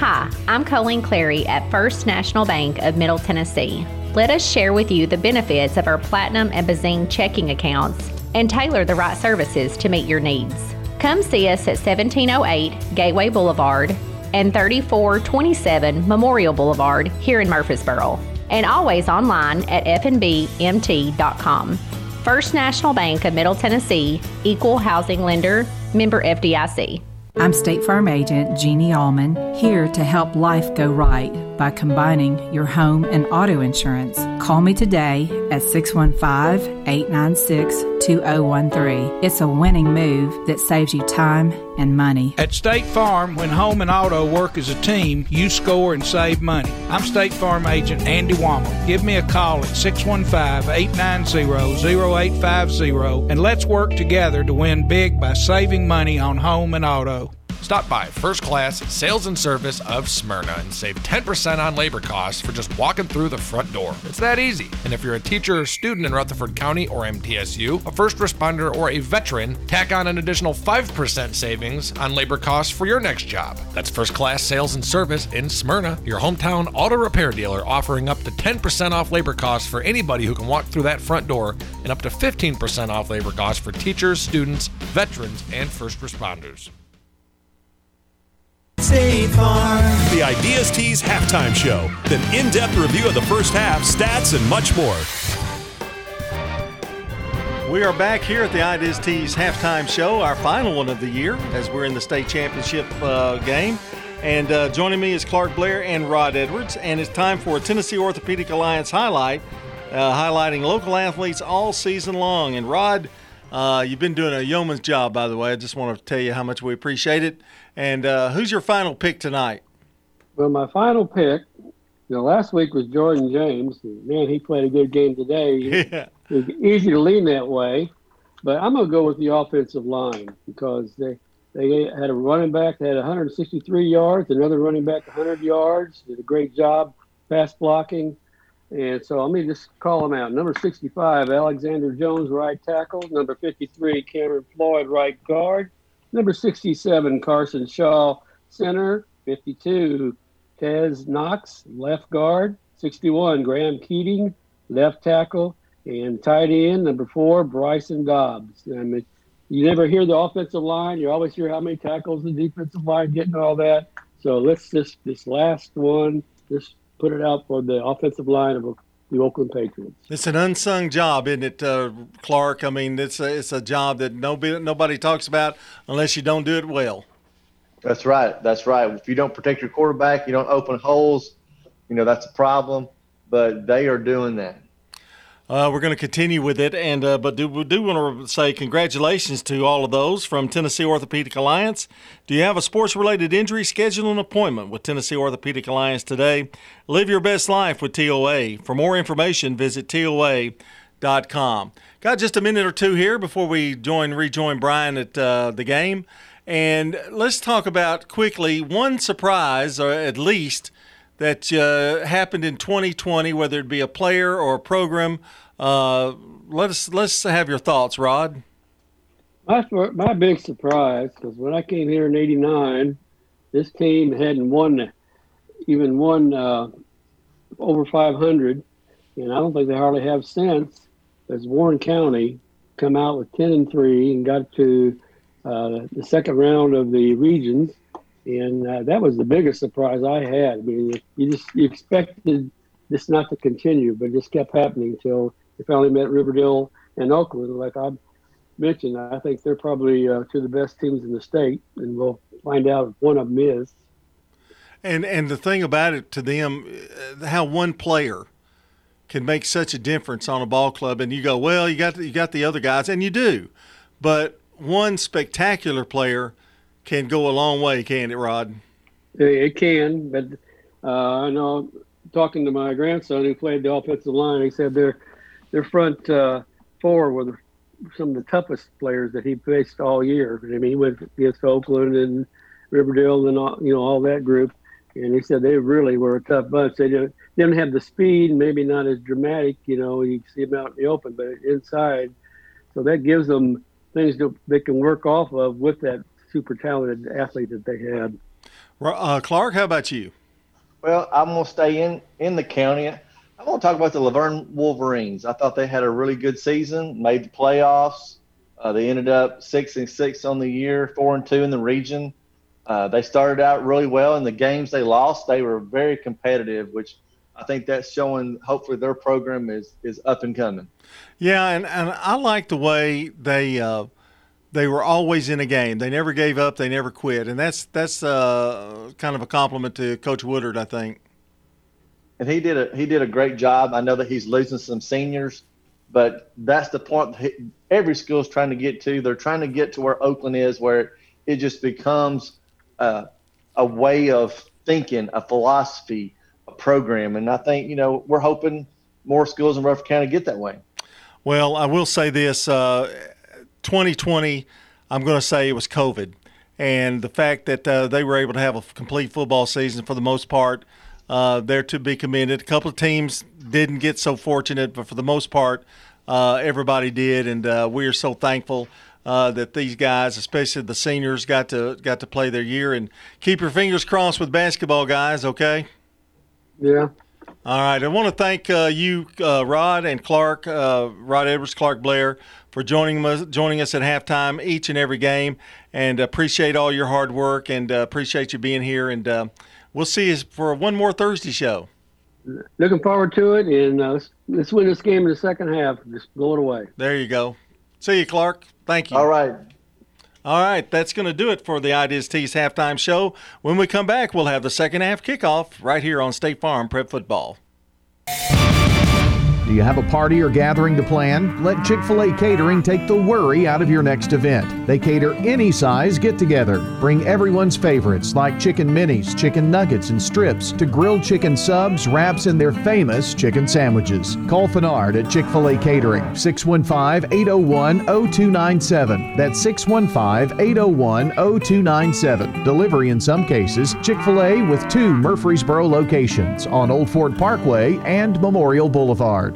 Hi, I'm Colleen Clary at First National Bank of Middle Tennessee. Let us share with you the benefits of our Platinum and Bazing checking accounts and tailor the right services to meet your needs. Come see us at 1708 Gateway Boulevard and 3427 Memorial Boulevard here in Murfreesboro, and always online at fnbmt.com. First National Bank of Middle Tennessee, Equal Housing Lender, member FDIC. I'm State Farm Agent Jeannie Allman, here to help life go right by combining your home and auto insurance. Call me today at 615 896 2013. It's a winning move that saves you time and money. At State Farm, when home and auto work as a team, you score and save money. I'm State Farm Agent Andy Womack. Give me a call at 615 890 0850 and let's work together to win big by saving money on home and auto. Stop by First Class Sales and Service of Smyrna and save 10% on labor costs for just walking through the front door. It's that easy. And if you're a teacher or student in Rutherford County or MTSU, a first responder, or a veteran, tack on an additional 5% savings on labor costs for your next job. That's First Class Sales and Service in Smyrna, your hometown auto repair dealer offering up to 10% off labor costs for anybody who can walk through that front door and up to 15% off labor costs for teachers, students, veterans, and first responders. State Farm. The Ideas Tees halftime show. Then in depth review of the first half, stats, and much more. We are back here at the Ideas Tees halftime show, our final one of the year, as we're in the state championship uh, game. And uh, joining me is Clark Blair and Rod Edwards. And it's time for a Tennessee Orthopedic Alliance highlight, uh, highlighting local athletes all season long. And Rod, uh, you've been doing a yeoman's job, by the way. I just want to tell you how much we appreciate it. And uh, who's your final pick tonight? Well, my final pick, you know, last week was Jordan James. Man, he played a good game today. Yeah. <laughs> It's easy to lean that way, but I'm going to go with the offensive line because they they had a running back that had 163 yards, another running back 100 yards, did a great job pass blocking. And so let me just call them out. Number 65, Alexander Jones, right tackle. Number 53, Cameron Floyd, right guard. Number 67, Carson Shaw, center. 52, Tez Knox, left guard. 61, Graham Keating, left tackle. And tight end, number four, Bryson Dobbs. I mean, you never hear the offensive line. You always hear how many tackles the defensive line getting all that. So let's just, this last one, just put it out for the offensive line of the Oakland Patriots. It's an unsung job, isn't it, uh, Clark? I mean, it's a, it's a job that nobody nobody talks about unless you don't do it well. That's right. That's right. If you don't protect your quarterback, you don't open holes. You know that's a problem. But they are doing that. Uh, we're going to continue with it, and uh, but do, we do want to say congratulations to all of those from Tennessee Orthopedic Alliance. Do you have a sports-related injury? Schedule an appointment with Tennessee Orthopedic Alliance today. Live your best life with TOA. For more information, visit TOA.com. Got just a minute or two here before we join rejoin Brian at uh, the game, and let's talk about quickly one surprise, or at least that uh, happened in 2020, whether it be a player or a program. Uh, let us let's have your thoughts, Rod. My my big surprise because when I came here in '89, this team hadn't won even won uh, over 500, and I don't think they hardly have since. As Warren County come out with 10 and three and got to uh, the second round of the regions and uh, that was the biggest surprise I had. I mean, you just you expected this not to continue, but it just kept happening until they finally met Riverdale and Oakland. Like I mentioned, I think they're probably uh, two of the best teams in the state, and we'll find out if one of them is. And and the thing about it to them, uh, how one player can make such a difference on a ball club, and you go, well, you got you got the other guys, and you do, but one spectacular player can go a long way, can it, Rod? It can, but uh, I know talking to my grandson who played the offensive line. He said their their front uh, four were some of the toughest players that he faced all year. I mean, he went against Oakland and Riverdale and all, you know all that group, and he said they really were a tough bunch. They didn't, didn't have the speed, maybe not as dramatic. You know, you see them out in the open, but inside, so that gives them things that they can work off of with that super talented athlete that they had. Uh, Clark, how about you? Well, I'm going to stay in, in the county. I'm going to talk about the La Vergne Wolverines. I thought they had a really good season, made the playoffs. Uh, they ended up six and six on the year, four and two in the region. Uh, they started out really well in the games they lost. They were very competitive, which I think that's showing. Hopefully, their program is is up and coming. Yeah, and, and I like the way they uh, they were always in a game. They never gave up. They never quit, and that's that's uh, kind of a compliment to Coach Woodard, I think. And he did a he did a great job. I know that he's losing some seniors, but that's the point. Every school is trying to get to. They're trying to get to where Oakland is, where it just becomes a, a way of thinking, a philosophy, a program. And I think you know we're hoping more schools in Rutherford County get that way. Well, I will say this. Uh, 2020, I'm going to say it was COVID. And the fact that uh, they were able to have a complete football season for the most part, uh, they're to be commended. A couple of teams didn't get so fortunate, but for the most part, uh, everybody did. And uh, we are so thankful. Uh, that these guys, especially the seniors, got to got to play their year and keep your fingers crossed with basketball, guys. Okay. Yeah. All right. I want to thank uh, you, uh, Rod and Clark, uh, Rod Edwards, Clark Blair, for joining us, joining us at halftime each and every game, and appreciate all your hard work and uh, appreciate you being here. And uh, we'll see you for one more Thursday show. Looking forward to it, and uh, let's, let's win this game in the second half. Just blow it away. There you go. See you, Clark. Thank you. All right. All right, that's going to do it for the Ideas Tees halftime show. When we come back, we'll have the second half kickoff right here on State Farm Prep Football. Do you have a party or gathering to plan? Let Chick fil A Catering take the worry out of your next event. They cater any size get together. Bring everyone's favorites like chicken minis, chicken nuggets and strips, to grilled chicken subs, wraps, and their famous chicken sandwiches. Call Fenard at Chick fil A Catering, 615 801 0297. That's 615 801 0297. Delivery in some cases. Chick fil A with two Murfreesboro locations on Old Fort Parkway and Memorial Boulevard.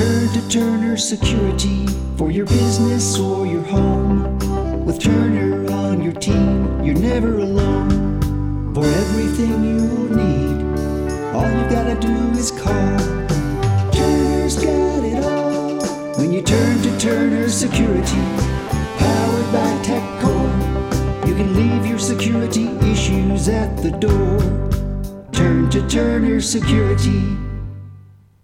Turn to Turner Security for your business or your home. With Turner on your team, you're never alone. For everything you need, all you gotta do is call. Turner's got it all. When you turn to Turner Security, powered by TechCore, you can leave your security issues at the door. Turn to Turner Security.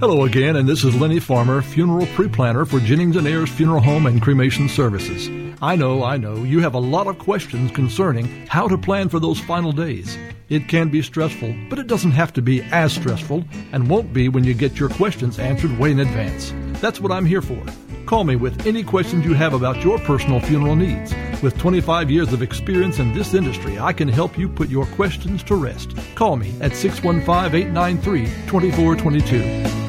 Hello again, and this is Lenny Farmer, funeral pre-planner for Jennings and Ayers Funeral Home and Cremation Services. I know, I know, you have a lot of questions concerning how to plan for those final days. It can be stressful, but it doesn't have to be as stressful and won't be when you get your questions answered way in advance. That's what I'm here for. Call me with any questions you have about your personal funeral needs. With 25 years of experience in this industry, I can help you put your questions to rest. Call me at 615 893 2422.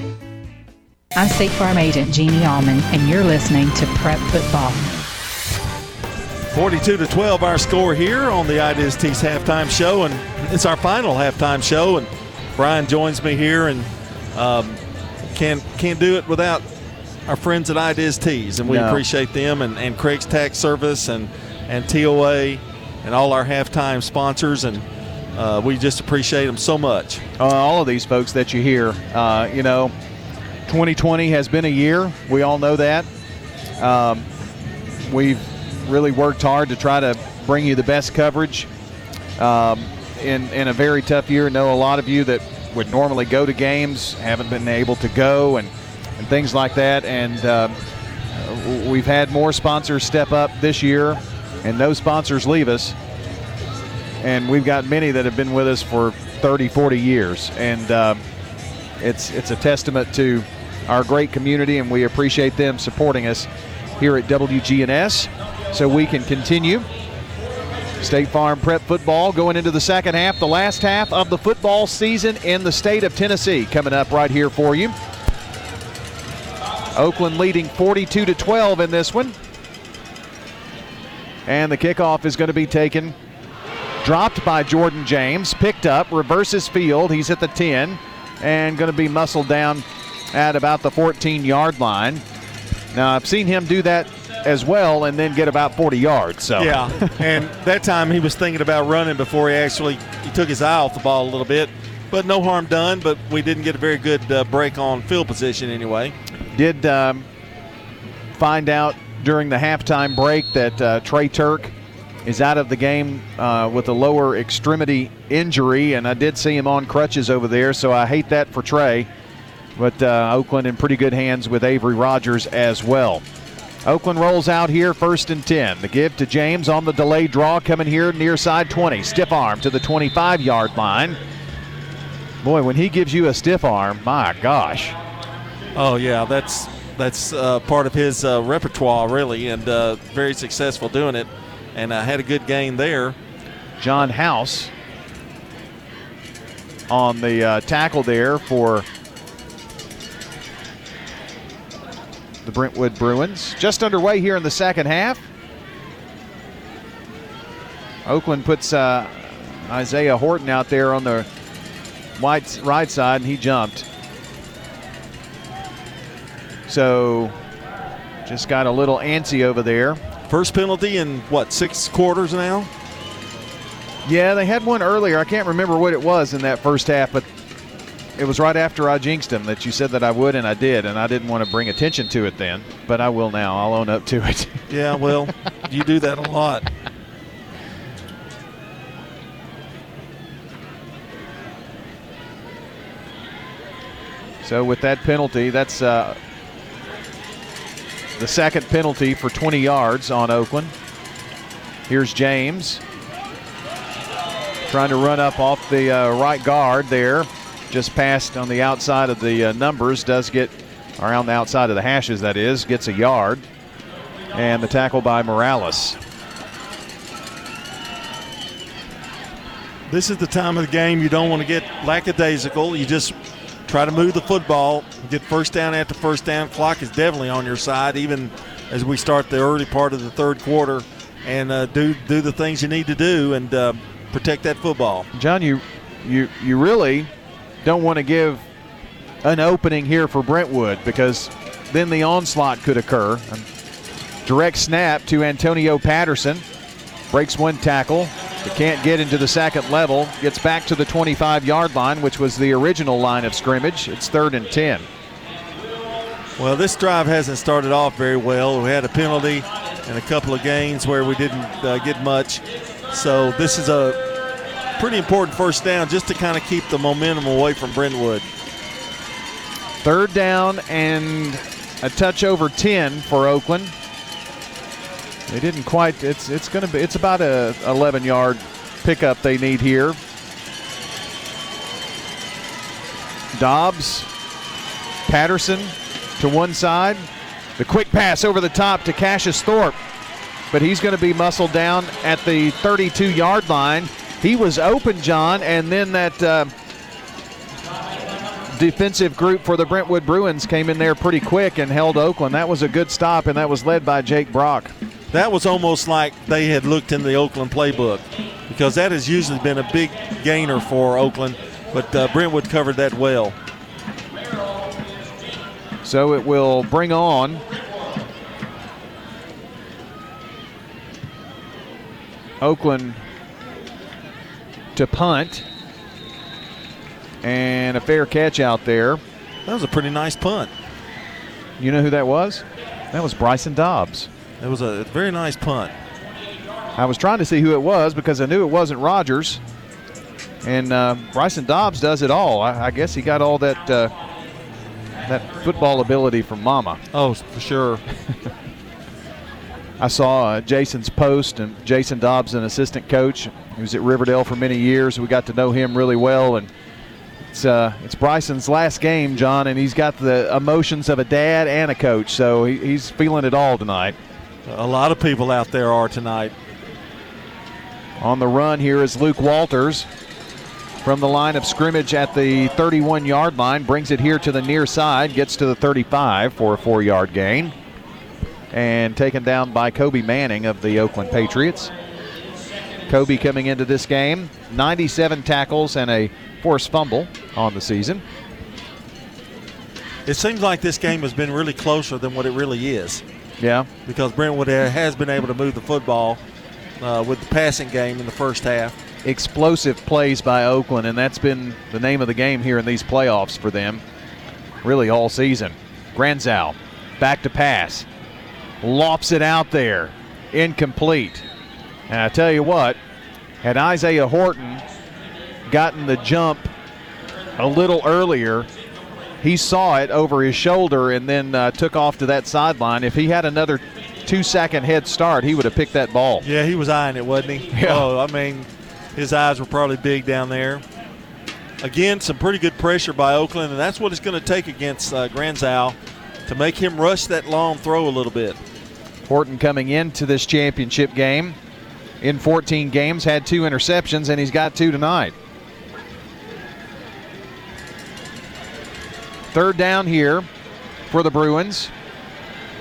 I'm State Farm Agent Jeannie Allman, and you're listening to Prep Football. 42 to 12, our score here on the Ideas Tees halftime show, and it's our final halftime show. And Brian joins me here, and um, can't can't do it without our friends at Ideas Tees, and we No. appreciate them, and, and Craig's Tax Service, and and TOA, and all our halftime sponsors, and uh, we just appreciate them so much. uh, all of these folks that you hear. Uh, you know, 2020 has been a year. We all know that. Um, we've really worked hard to try to bring you the best coverage um, in in a very tough year. I Know a lot of you that would normally go to games haven't been able to go and and things like that. And um, uh, we've had more sponsors step up this year, and no sponsors leave us and we've got many that have been with us for 30, 40 years, and um, it's it's a testament to our great community, and we appreciate them supporting us here at WGNS, so we can continue. State Farm Prep football going into the second half, the last half of the football season in the state of Tennessee, coming up right here for you. Oakland leading 42 to 12 in this one. And the kickoff is going to be taken dropped by Jordan James, picked up, reverses field. He's at the 10 and going to be muscled down at about the 14 yard line. Now, I've seen him do that as well and then get about 40 yards. So Yeah, and that time he was thinking about running before he actually he took his eye off the ball a little bit, but no harm done. But we didn't get a very good uh, break on field position anyway. Did um, find out during the halftime break that uh, Trey Turk is out of the game uh, with a lower extremity injury, and I did see him on crutches over there, so I hate that for Trey. But uh, Oakland in pretty good hands with Avery Rogers as well. Oakland rolls out here first and 10. The give to James on the delayed draw coming here near side 20. Stiff arm to the 25 yard line. Boy, when he gives you a stiff arm, my gosh. Oh yeah, that's that's uh, part of his uh, repertoire really, and uh, very successful doing it. And I had a good game there. John House on the uh, tackle there for the Brentwood Bruins. Just underway here in the second half. Oakland puts uh, Isaiah Horton out there on the white right side, and he jumped. So just got a little antsy over there. First penalty in what six quarters now? Yeah, they had one earlier. I can't remember what it was in that first half, but it was right after I jinxed him that you said that I would, and I did, and I didn't want to bring attention to it then, but I will now. I'll own up to it. <laughs> Yeah, well, you do that a lot. So with that penalty, that's uh, the second penalty for 20 yards on Oakland. Here's James trying to run up off the uh, right guard there, just passed on the outside of the uh, numbers. Does get around the outside of the hashes, that is, gets a yard, and the tackle by Morales. This is the time of the game you don't want to get lackadaisical. You just try to move the football, get first down after first down. Clock is definitely on your side, even as we start the early part of the third quarter, and uh, do do the things you need to do and uh, protect that football. John, you you you really don't want to give an opening here for Brentwood because then the onslaught could occur. Direct snap to Antonio Patterson. Breaks one tackle. But can't get into the second level. Gets back to the 25 yard line, which was the original line of scrimmage. It's third and 10. Well, this drive hasn't started off very well. We had a penalty and a couple of gains where we didn't uh, get much. So this is a pretty important first down just to kind of keep the momentum away from Brentwood. Third down and a touch over 10 for Oakland. They didn't quite. It's it's going to be. It's about a 11 yard pickup they need here. Dobbs, Patterson to one side. The quick pass over the top to Cassius Thorpe, but he's going to be muscled down at the 32 yard line. He was open, John, and then that. Uh, defensive group for the Brentwood Bruins came in there pretty quick and held Oakland. That was a good stop, and that was led by Jake Brock. That was almost like they had looked in the Oakland playbook because that has usually been a big gainer for Oakland. but uh, Brentwood covered that well. So it will bring on Oakland to punt. And a fair catch out there. That was a pretty nice punt. You know who that was? That was Bryson Dobbs. It was a very nice punt. I was trying to see who it was because I knew it wasn't Rogers. And uh, Bryson Dobbs does it all. I, I guess he got all that uh, that football ability from Mama. Oh, for sure. <laughs> I saw uh, Jason's post, and Jason Dobbs, an assistant coach, he was at Riverdale for many years. We got to know him really well, and it's uh, it's Bryson's last game, John, and he's got the emotions of a dad and a coach, so he, he's feeling it all tonight. A lot of people out there are tonight. On the run here is Luke Walters from the line of scrimmage at the 31 yard line, brings it here to the near side, gets to the 35 for a four yard gain, and taken down by Kobe Manning of the Oakland Patriots. Kobe coming into this game, 97 tackles and a forced fumble on the season. It seems like this game has been really closer than what it really is. Yeah. Because Brentwood has been able to move the football uh, with the passing game in the first half. Explosive plays by Oakland, and that's been the name of the game here in these playoffs for them, really all season. Granzow, back to pass, lops it out there, incomplete. And I tell you what, had Isaiah Horton gotten the jump a little earlier, he saw it over his shoulder and then uh, took off to that sideline. If he had another two second head start, he would have picked that ball. Yeah, he was eyeing it, wasn't he? Yeah. Oh, I mean, his eyes were probably big down there. Again, some pretty good pressure by Oakland, and that's what it's going to take against uh, to make him rush that long throw a little bit. Horton coming into this championship game in 14 games, had two interceptions, and he's got two tonight. Third down here for the Bruins.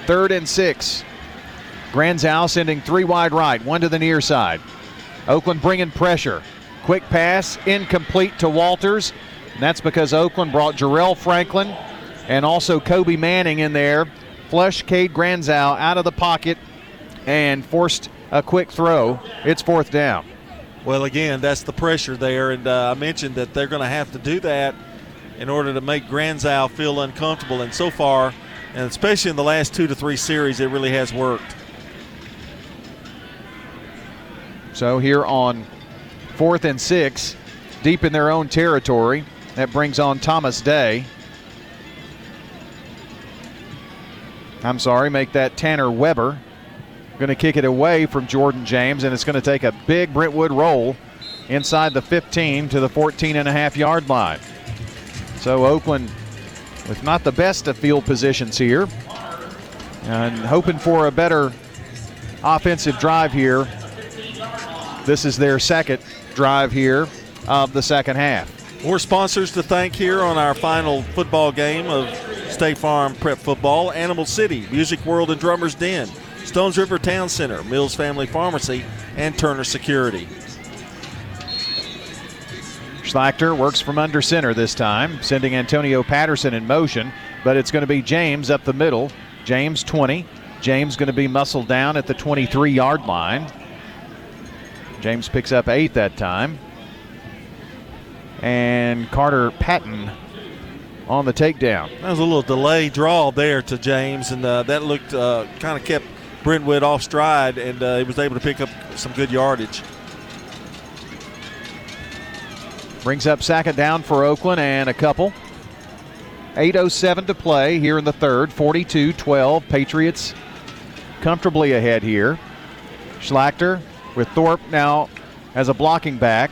Third and six. Granzow sending three wide right, one to the near side. Oakland bringing pressure. Quick pass, incomplete to Walters. And that's because Oakland brought Jarrell Franklin and also Kobe Manning in there. Flush Cade Granzow out of the pocket and forced a quick throw. It's fourth down. Well, again, that's the pressure there, and uh, I mentioned that they're going to have to do that in order to make Granzow feel uncomfortable. And so far, and especially in the last two to three series, it really has worked. So here on fourth and six, deep in their own territory, that brings on Thomas Day. I'm sorry, make that Tanner Weber. Going to kick it away from Jordan James, and it's going to take a big Brentwood roll inside the 15 to the 14 and a half yard line. So Oakland with not the best of field positions here, and hoping for a better offensive drive here. This is their second drive here of the second half. More sponsors to thank here on our final football game of State Farm Prep Football Animal City, Music World and Drummers Den, Stones River Town Center, Mills Family Pharmacy, and Turner Security. Schlachter works from under center this time, sending Antonio Patterson in motion, but it's going to be James up the middle. James 20. James going to be muscled down at the 23 yard line. James picks up eight that time. And Carter Patton on the takedown. That was a little delay draw there to James, and uh, that looked uh, kind of kept Brentwood off stride, and uh, he was able to pick up some good yardage. Brings up second down for Oakland and a couple. 8.07 to play here in the third. 42 12. Patriots comfortably ahead here. Schlachter with Thorpe now as a blocking back,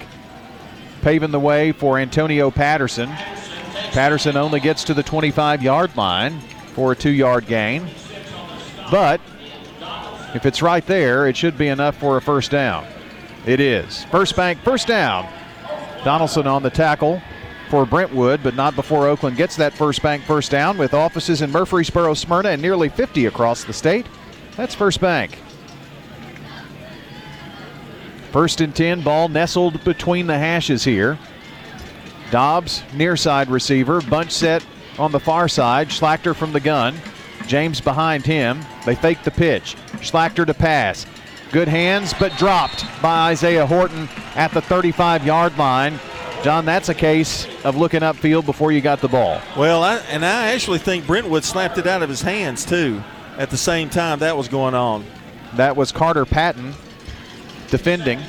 paving the way for Antonio Patterson. Patterson only gets to the 25 yard line for a two yard gain. But if it's right there, it should be enough for a first down. It is. First bank, first down. Donaldson on the tackle for Brentwood, but not before Oakland gets that first bank first down with offices in Murfreesboro, Smyrna, and nearly 50 across the state. That's first bank. First and 10, ball nestled between the hashes here. Dobbs, near side receiver. Bunch set on the far side. Schlachter from the gun. James behind him. They fake the pitch. Schlachter to pass. Good hands, but dropped by Isaiah Horton at the 35 yard line. John, that's a case of looking upfield before you got the ball. Well, I, and I actually think Brentwood slapped it out of his hands, too, at the same time that was going on. That was Carter Patton defending.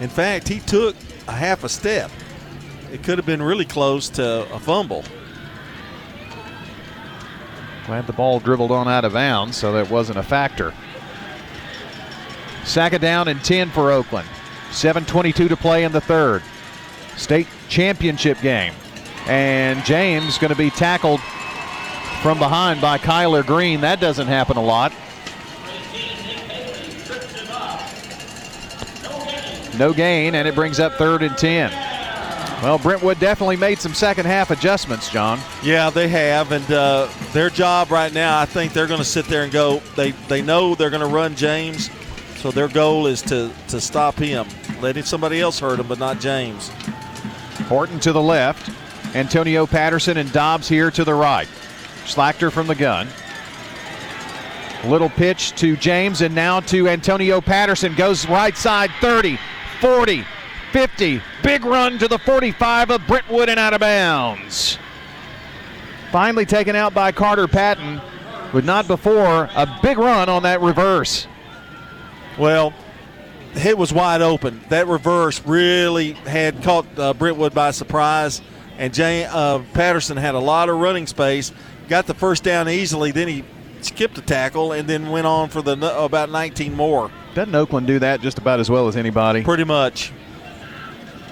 In fact, he took a half a step. It could have been really close to a fumble. Glad the ball dribbled on out of bounds, so that wasn't a factor. Second down and 10 for Oakland. 7.22 to play in the third. State championship game. And James going to be tackled from behind by Kyler Green. That doesn't happen a lot. No gain, and it brings up third and 10. Well, Brentwood definitely made some second half adjustments, John. Yeah, they have, and uh, their job right now, I think they're going to sit there and go. They they know they're going to run James, so their goal is to to stop him, letting somebody else hurt him, but not James. Horton to the left, Antonio Patterson and Dobbs here to the right. Schlachter from the gun. Little pitch to James and now to Antonio Patterson. Goes right side 30, 40, 50. Big run to the 45 of Brentwood and out of bounds. Finally taken out by Carter Patton, but not before a big run on that reverse. Well, it was wide open. That reverse really had caught uh, Brentwood by surprise, and Jay, uh, Patterson had a lot of running space. Got the first down easily. Then he skipped a tackle and then went on for the about 19 more. Doesn't Oakland do that just about as well as anybody? Pretty much.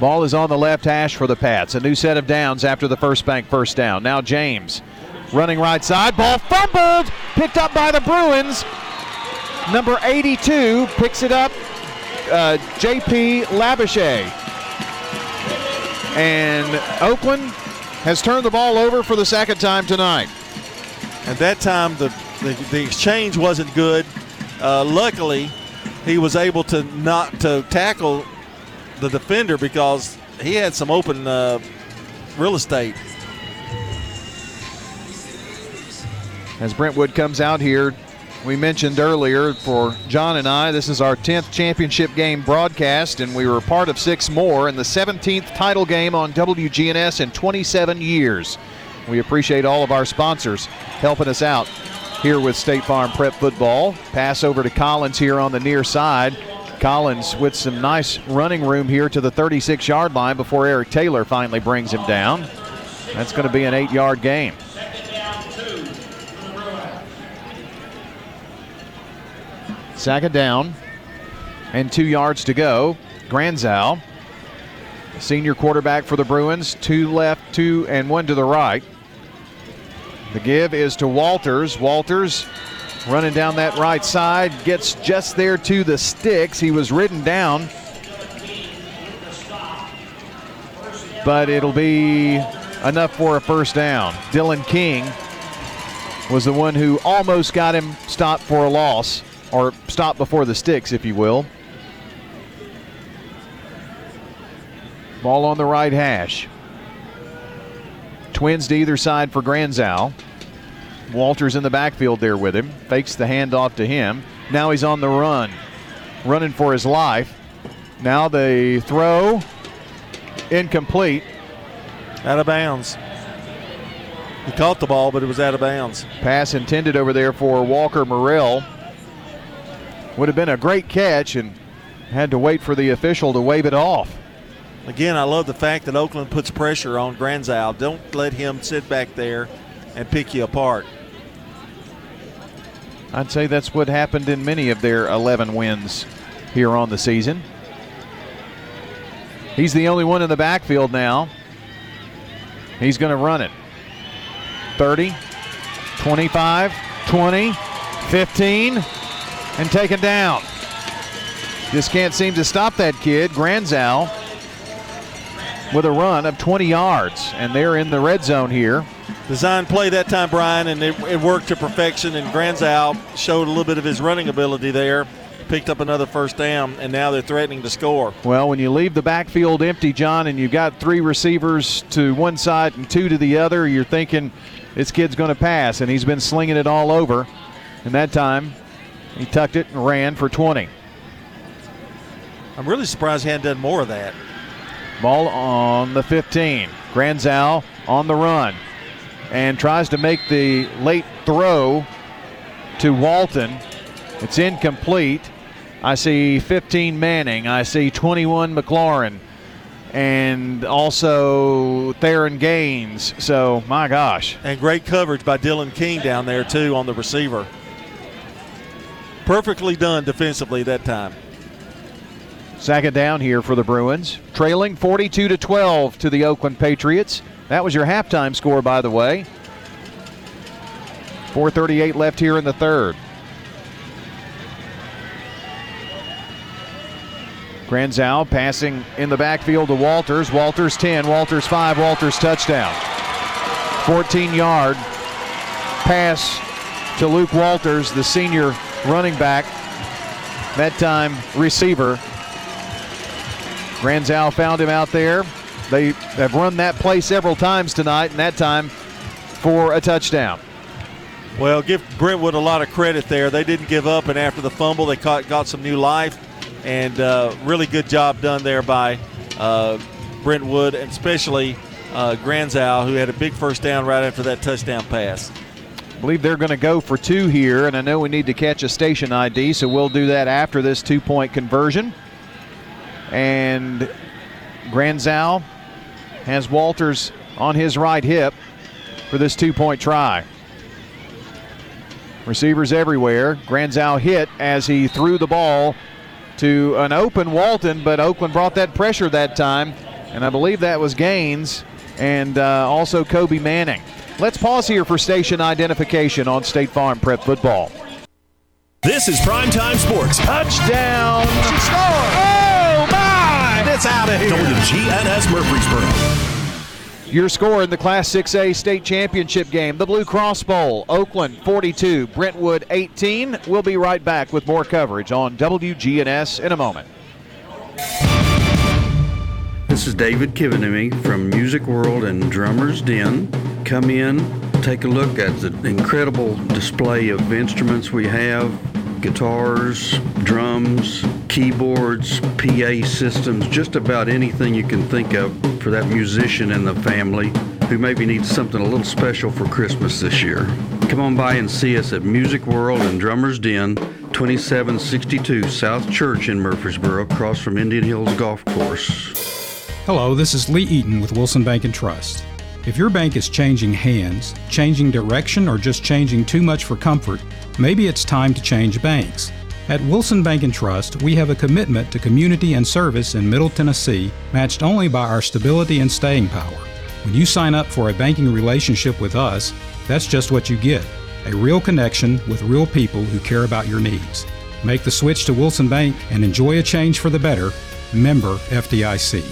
Ball is on the left hash for the Pats. A new set of downs after the first bank first down. Now James running right side. Ball fumbled. Picked up by the Bruins. Number 82 picks it up. Uh, J.P. Labouche. And Oakland has turned the ball over for the second time tonight. And that time the, the, the exchange wasn't good. Uh, luckily, he was able to not to tackle the defender because he had some open uh, real estate. As Brentwood comes out here, we mentioned earlier for John and I, this is our 10th championship game broadcast, and we were part of six more in the 17th title game on WGNS in 27 years. We appreciate all of our sponsors helping us out here with State Farm Prep Football. Pass over to Collins here on the near side. Collins with some nice running room here to the 36 yard line before Eric Taylor finally brings him down. That's going to be an eight yard game. Second down and two yards to go. Granzow, senior quarterback for the Bruins, two left, two and one to the right. The give is to Walters. Walters running down that right side, gets just there to the sticks. He was ridden down, but it'll be enough for a first down. Dylan King was the one who almost got him stopped for a loss, or stopped before the sticks, if you will. Ball on the right hash. Twins to either side for Granzow. Walters in the backfield there with him. Fakes the handoff to him. Now he's on the run, running for his life. Now the throw incomplete. Out of bounds. He caught the ball, but it was out of bounds. Pass intended over there for Walker Morrell. Would have been a great catch and had to wait for the official to wave it off. Again, I love the fact that Oakland puts pressure on Granzow. Don't let him sit back there and pick you apart. I'd say that's what happened in many of their 11 wins here on the season. He's the only one in the backfield now. He's going to run it. 30, 25, 20, 15, and taken down. Just can't seem to stop that kid. Granzow with a run of 20 yards, and they're in the red zone here. Design play that time, Brian, and it, it worked to perfection. And Granzow showed a little bit of his running ability there. picked up another first down, and now they're threatening to score. Well, when you leave the backfield empty, John, and you've got three receivers to one side and two to the other, you're thinking this kid's going to pass, and he's been slinging it all over. And that time, he tucked it and ran for 20. I'm really surprised he hadn't done more of that. Ball on the 15. Granzow on the run and tries to make the late throw to Walton. It's incomplete. I see 15 Manning. I see 21 McLaurin. And also Theron Gaines. So, my gosh. And great coverage by Dylan King down there, too, on the receiver. Perfectly done defensively that time. Second down here for the Bruins, trailing 42 to 12 to the Oakland Patriots. That was your halftime score, by the way. 4:38 left here in the third. Granzow passing in the backfield to Walters. Walters 10, Walters 5, Walters touchdown. 14 yard pass to Luke Walters, the senior running back. That time receiver. Granzow found him out there. They have run that play several times tonight, and that time for a touchdown. Well, give Brentwood a lot of credit there. They didn't give up, and after the fumble, they caught, got some new life, and uh, really good job done there by uh, Brentwood, and especially uh, Granzow, who had a big first down right after that touchdown pass. I believe they're going to go for two here, and I know we need to catch a station ID, so we'll do that after this two point conversion. And Granzow has Walters on his right hip for this two point try. Receivers everywhere. Granzow hit as he threw the ball to an open Walton, but Oakland brought that pressure that time, and I believe that was Gaines and uh, also Kobe Manning. Let's pause here for station identification on State Farm Prep Football. This is Primetime Sports. Touchdown! She scored! My! It's out of here. WGNS Murfreesboro. Your score in the Class 6A state championship game, the Blue Cross Bowl, Oakland 42, Brentwood 18. We'll be right back with more coverage on WGNS in a moment. This is David Kivenemy from Music World and Drummers Den. Come in, take a look at the incredible display of instruments we have guitars, drums, keyboards, PA systems, just about anything you can think of for that musician in the family who maybe needs something a little special for Christmas this year. Come on by and see us at Music World and Drummers Den, 2762 South Church in Murfreesboro, across from Indian Hills Golf Course. Hello, this is Lee Eaton with Wilson Bank and Trust. If your bank is changing hands, changing direction, or just changing too much for comfort, maybe it's time to change banks. At Wilson Bank and Trust, we have a commitment to community and service in Middle Tennessee, matched only by our stability and staying power. When you sign up for a banking relationship with us, that's just what you get a real connection with real people who care about your needs. Make the switch to Wilson Bank and enjoy a change for the better. Member FDIC.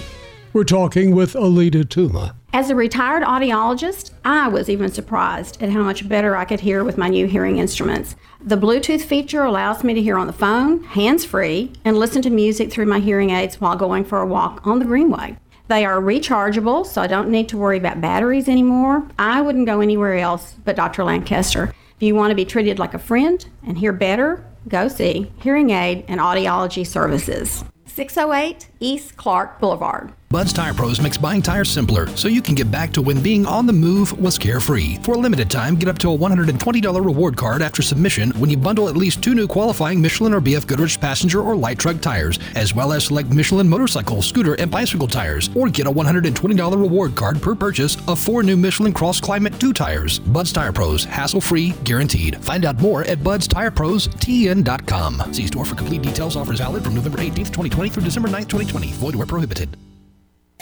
We're talking with Alita Tuma. As a retired audiologist, I was even surprised at how much better I could hear with my new hearing instruments. The Bluetooth feature allows me to hear on the phone, hands free, and listen to music through my hearing aids while going for a walk on the Greenway. They are rechargeable, so I don't need to worry about batteries anymore. I wouldn't go anywhere else but Dr. Lancaster. If you want to be treated like a friend and hear better, go see Hearing Aid and Audiology Services. 608 East Clark Boulevard. Bud's Tire Pros makes buying tires simpler so you can get back to when being on the move was carefree. For a limited time, get up to a $120 reward card after submission when you bundle at least two new qualifying Michelin or BF Goodrich passenger or light truck tires, as well as select Michelin motorcycle, scooter, and bicycle tires, or get a $120 reward card per purchase of four new Michelin Cross Climate 2 tires. Bud's Tire Pros, hassle free, guaranteed. Find out more at budstireprostn.com. See store for complete details. Offers valid from November 18th, 2020 through December 9th, 2020. Void where prohibited.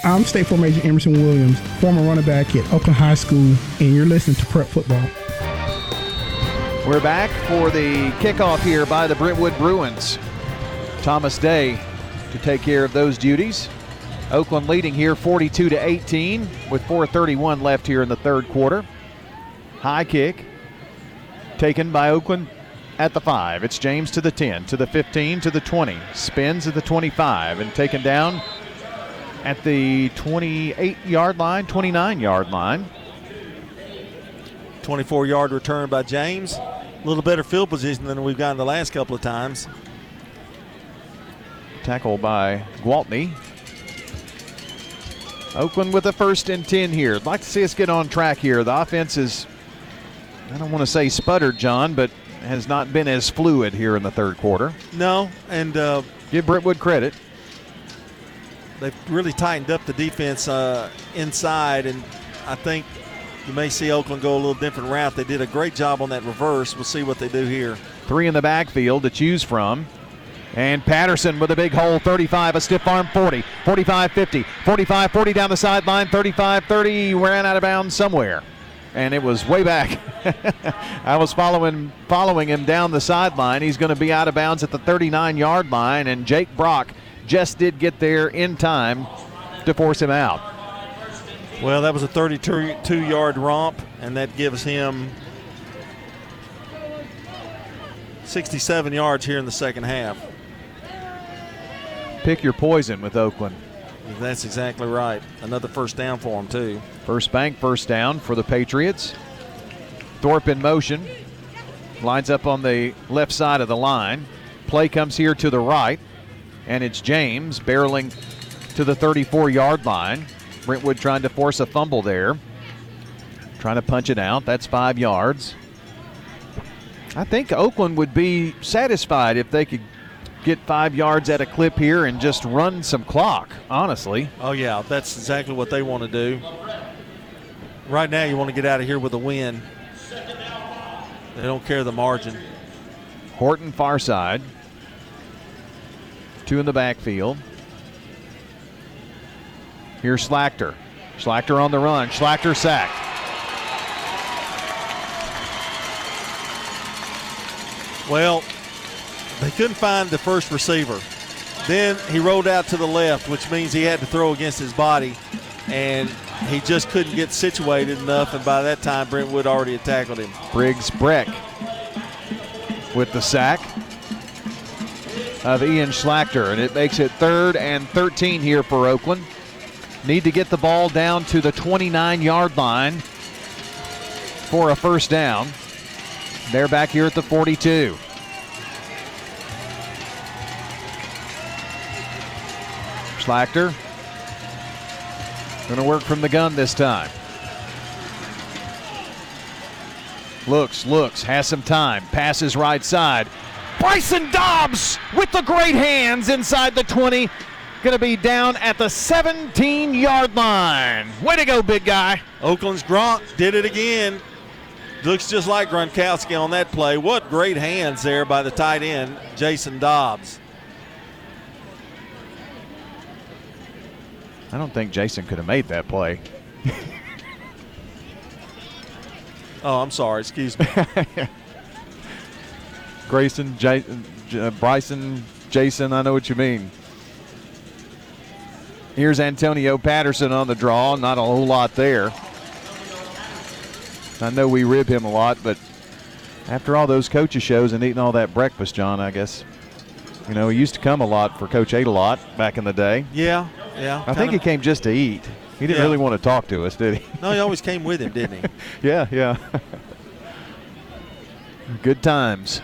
I'm State Farm Agent Emerson Williams, former running back at Oakland High School, and you're listening to Prep Football. We're back for the kickoff here by the Brentwood Bruins. Thomas Day to take care of those duties. Oakland leading here 42 to 18 with 4:31 left here in the third quarter. High kick taken by Oakland at the 5. It's James to the 10, to the 15, to the 20. Spins at the 25 and taken down at the 28 yard line, 29 yard line. 24 yard return by James. A little better field position than we've gotten the last couple of times. Tackle by Gwaltney. Oakland with a first and 10 here. I'd like to see us get on track here. The offense is, I don't want to say sputtered, John, but has not been as fluid here in the third quarter. No, and uh, give Brentwood credit. They've really tightened up the defense uh, inside, and I think you may see Oakland go a little different route. They did a great job on that reverse. We'll see what they do here. Three in the backfield to choose from. And Patterson with a big hole, 35, a stiff arm 40, 45 50, 45 40 down the sideline, 35 30, ran out of bounds somewhere. And it was way back. <laughs> I was following following him down the sideline. He's going to be out of bounds at the 39 yard line, and Jake Brock just did get there in time to force him out. Well, that was a 32 yard romp, and that gives him 67 yards here in the second half. Pick your poison with Oakland. That's exactly right. Another first down for him, too. First bank, first down for the Patriots. Thorpe in motion. Lines up on the left side of the line. Play comes here to the right, and it's James barreling to the 34 yard line. Brentwood trying to force a fumble there. Trying to punch it out. That's five yards. I think Oakland would be satisfied if they could get five yards at a clip here and just run some clock, honestly. Oh, yeah, that's exactly what they want to do. Right now, you want to get out of here with a win. They don't care the margin. Horton far side. Two in the backfield. Here's Schlachter. Schlachter on the run. Schlachter sacked. Well, they couldn't find the first receiver. Then he rolled out to the left, which means he had to throw against his body, and he just couldn't get situated enough. And by that time, Brentwood already had tackled him. Briggs Breck with the sack of Ian Schlachter, and it makes it third and 13 here for Oakland. Need to get the ball down to the 29 yard line for a first down. They're back here at the 42. Schlachter going to work from the gun this time. Looks, looks, has some time. Passes right side. Bryson Dobbs with the great hands inside the 20. Going to be down at the 17 yard line. Way to go, big guy. Oakland's Gronk did it again. Looks just like Gronkowski on that play. What great hands there by the tight end, Jason Dobbs. I don't think Jason could have made that play. <laughs> oh, I'm sorry. Excuse me. <laughs> Grayson, J- J- Bryson, Jason, I know what you mean. Here's Antonio Patterson on the draw. Not a whole lot there. I know we rib him a lot, but after all those coaches shows and eating all that breakfast, John, I guess, you know, he used to come a lot for Coach Ate a lot back in the day. Yeah, yeah. I think he came just to eat. He didn't Yeah. really want to talk to us, did he? No, he always came with him, didn't he? <laughs> yeah, yeah. Good times.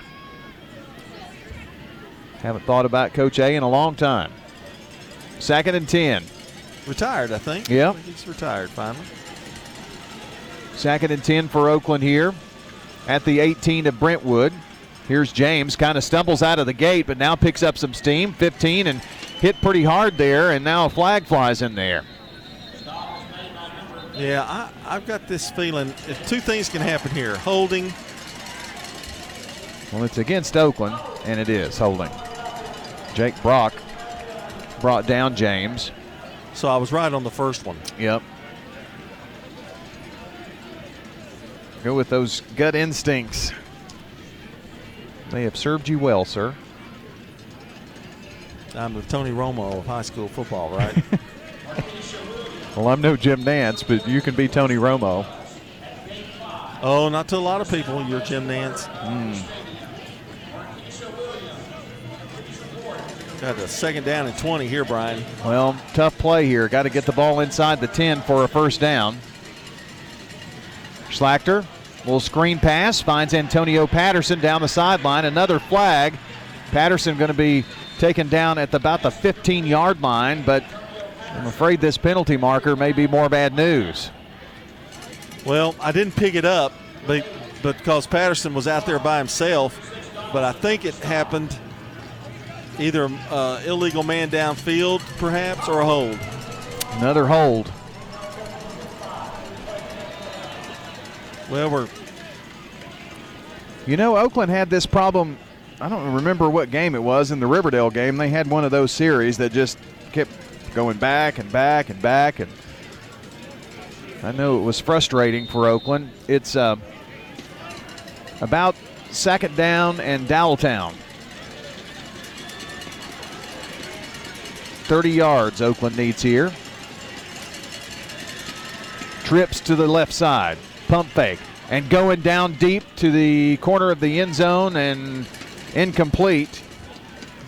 Haven't thought about Coach A in a long time. Second and 10. Retired, I think. Yeah. He's retired finally. Second and 10 for Oakland here at the 18 of Brentwood. Here's James, kind of stumbles out of the gate, but now picks up some steam. 15 and hit pretty hard there, and now a flag flies in there. Yeah, I, I've got this feeling if two things can happen here holding, Well, it's against Oakland, and it is holding. Jake Brock brought down James. so I was right on the first one. Yep. Go with those gut instincts. They have served you well, sir. I'm the Tony Romo of high school football, right? <laughs> well, I'm no Jim Nantz, but you can be Tony Romo. Oh, not to a lot of people, you're Jim Nantz. Mm. Got a second down and 20 here, Brian. Well, tough play here. Got to get the ball inside the 10 for a first down. Schlachter, little screen pass, finds Antonio Patterson down the sideline. Another flag Patterson going to be taken down at the, about the 15 yard line, but I'm afraid this penalty marker may be more bad news. Well, I didn't pick it up, but, but because Patterson was out there by himself, but I think it happened either uh, illegal man downfield, perhaps, or a hold. Another hold. Well, we're. You know, Oakland had this problem. I don't remember what game it was in the Riverdale game. They had one of those series that just kept going back and back and back, and I know it was frustrating for Oakland. It's uh, about second down and Dowelltown. 30 yards Oakland needs here. Trips to the left side. Pump fake. And going down deep to the corner of the end zone and incomplete.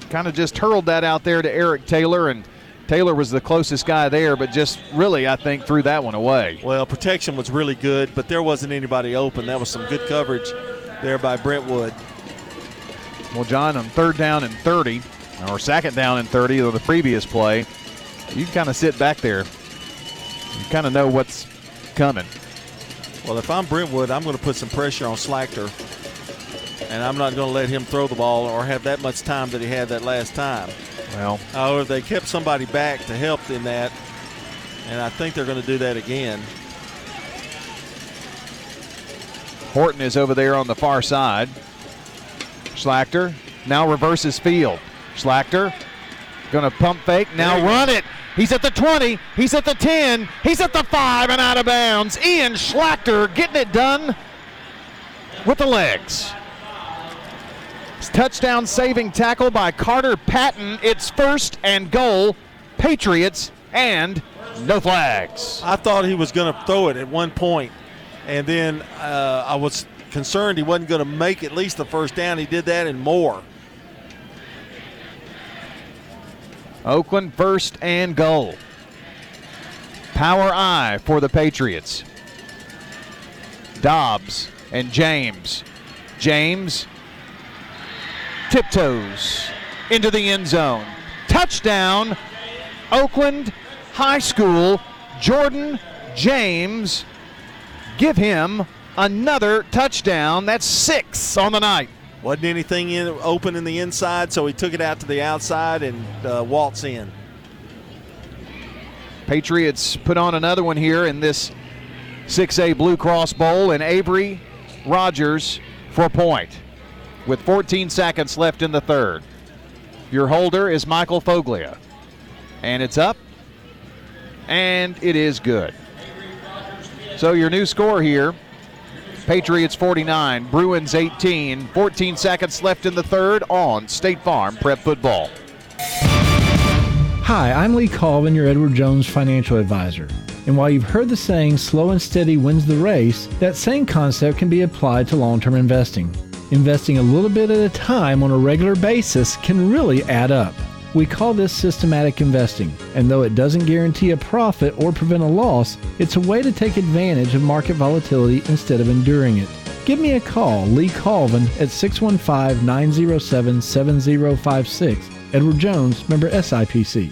Kind of just hurled that out there to Eric Taylor, and Taylor was the closest guy there, but just really, I think, threw that one away. Well, protection was really good, but there wasn't anybody open. That was some good coverage there by Brentwood. Well, John, on third down and 30, or second down and 30 of the previous play, you kind of sit back there. You kind of know what's coming. Well, if I'm Brentwood, I'm going to put some pressure on Schlachter, and I'm not going to let him throw the ball or have that much time that he had that last time. Well, however, they kept somebody back to help in that, and I think they're going to do that again. Horton is over there on the far side. Schlachter now reverses field. Schlachter going to pump fake, now run it. He's at the 20, he's at the 10, he's at the 5 and out of bounds. Ian Schlachter getting it done with the legs. Touchdown saving tackle by Carter Patton. It's first and goal, Patriots, and no flags. I thought he was going to throw it at one point, and then uh, I was concerned he wasn't going to make at least the first down. He did that and more. Oakland first and goal. Power I for the Patriots. Dobbs and James. James tiptoes into the end zone. Touchdown, Oakland High School. Jordan James. Give him another touchdown. That's six on the night. Wasn't anything in, open in the inside, so he took it out to the outside and uh, waltz in. Patriots put on another one here in this 6A Blue Cross Bowl, and Avery Rogers for a point with 14 seconds left in the third. Your holder is Michael Foglia. And it's up, and it is good. So your new score here Patriots 49, Bruins 18, 14 seconds left in the third on State Farm Prep Football. Hi, I'm Lee Colvin, your Edward Jones financial advisor. And while you've heard the saying, slow and steady wins the race, that same concept can be applied to long term investing. Investing a little bit at a time on a regular basis can really add up. We call this systematic investing, and though it doesn't guarantee a profit or prevent a loss, it's a way to take advantage of market volatility instead of enduring it. Give me a call, Lee Colvin, at 615 907 7056. Edward Jones, member SIPC.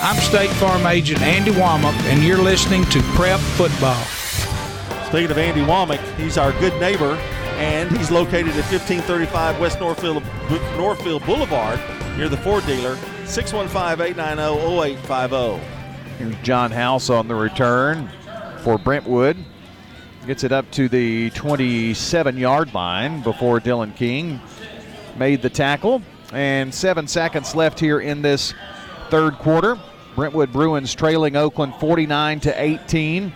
I'm State Farm Agent Andy Womack, and you're listening to Prep Football. Speaking of Andy Womack, he's our good neighbor, and he's located at 1535 West Northfield, Northfield Boulevard near the Ford dealer, 615-890-0850. Here's John House on the return for Brentwood. Gets it up to the 27 yard line before Dylan King made the tackle. and seven seconds left here in this third quarter. Brentwood Bruins trailing Oakland 49 to 18.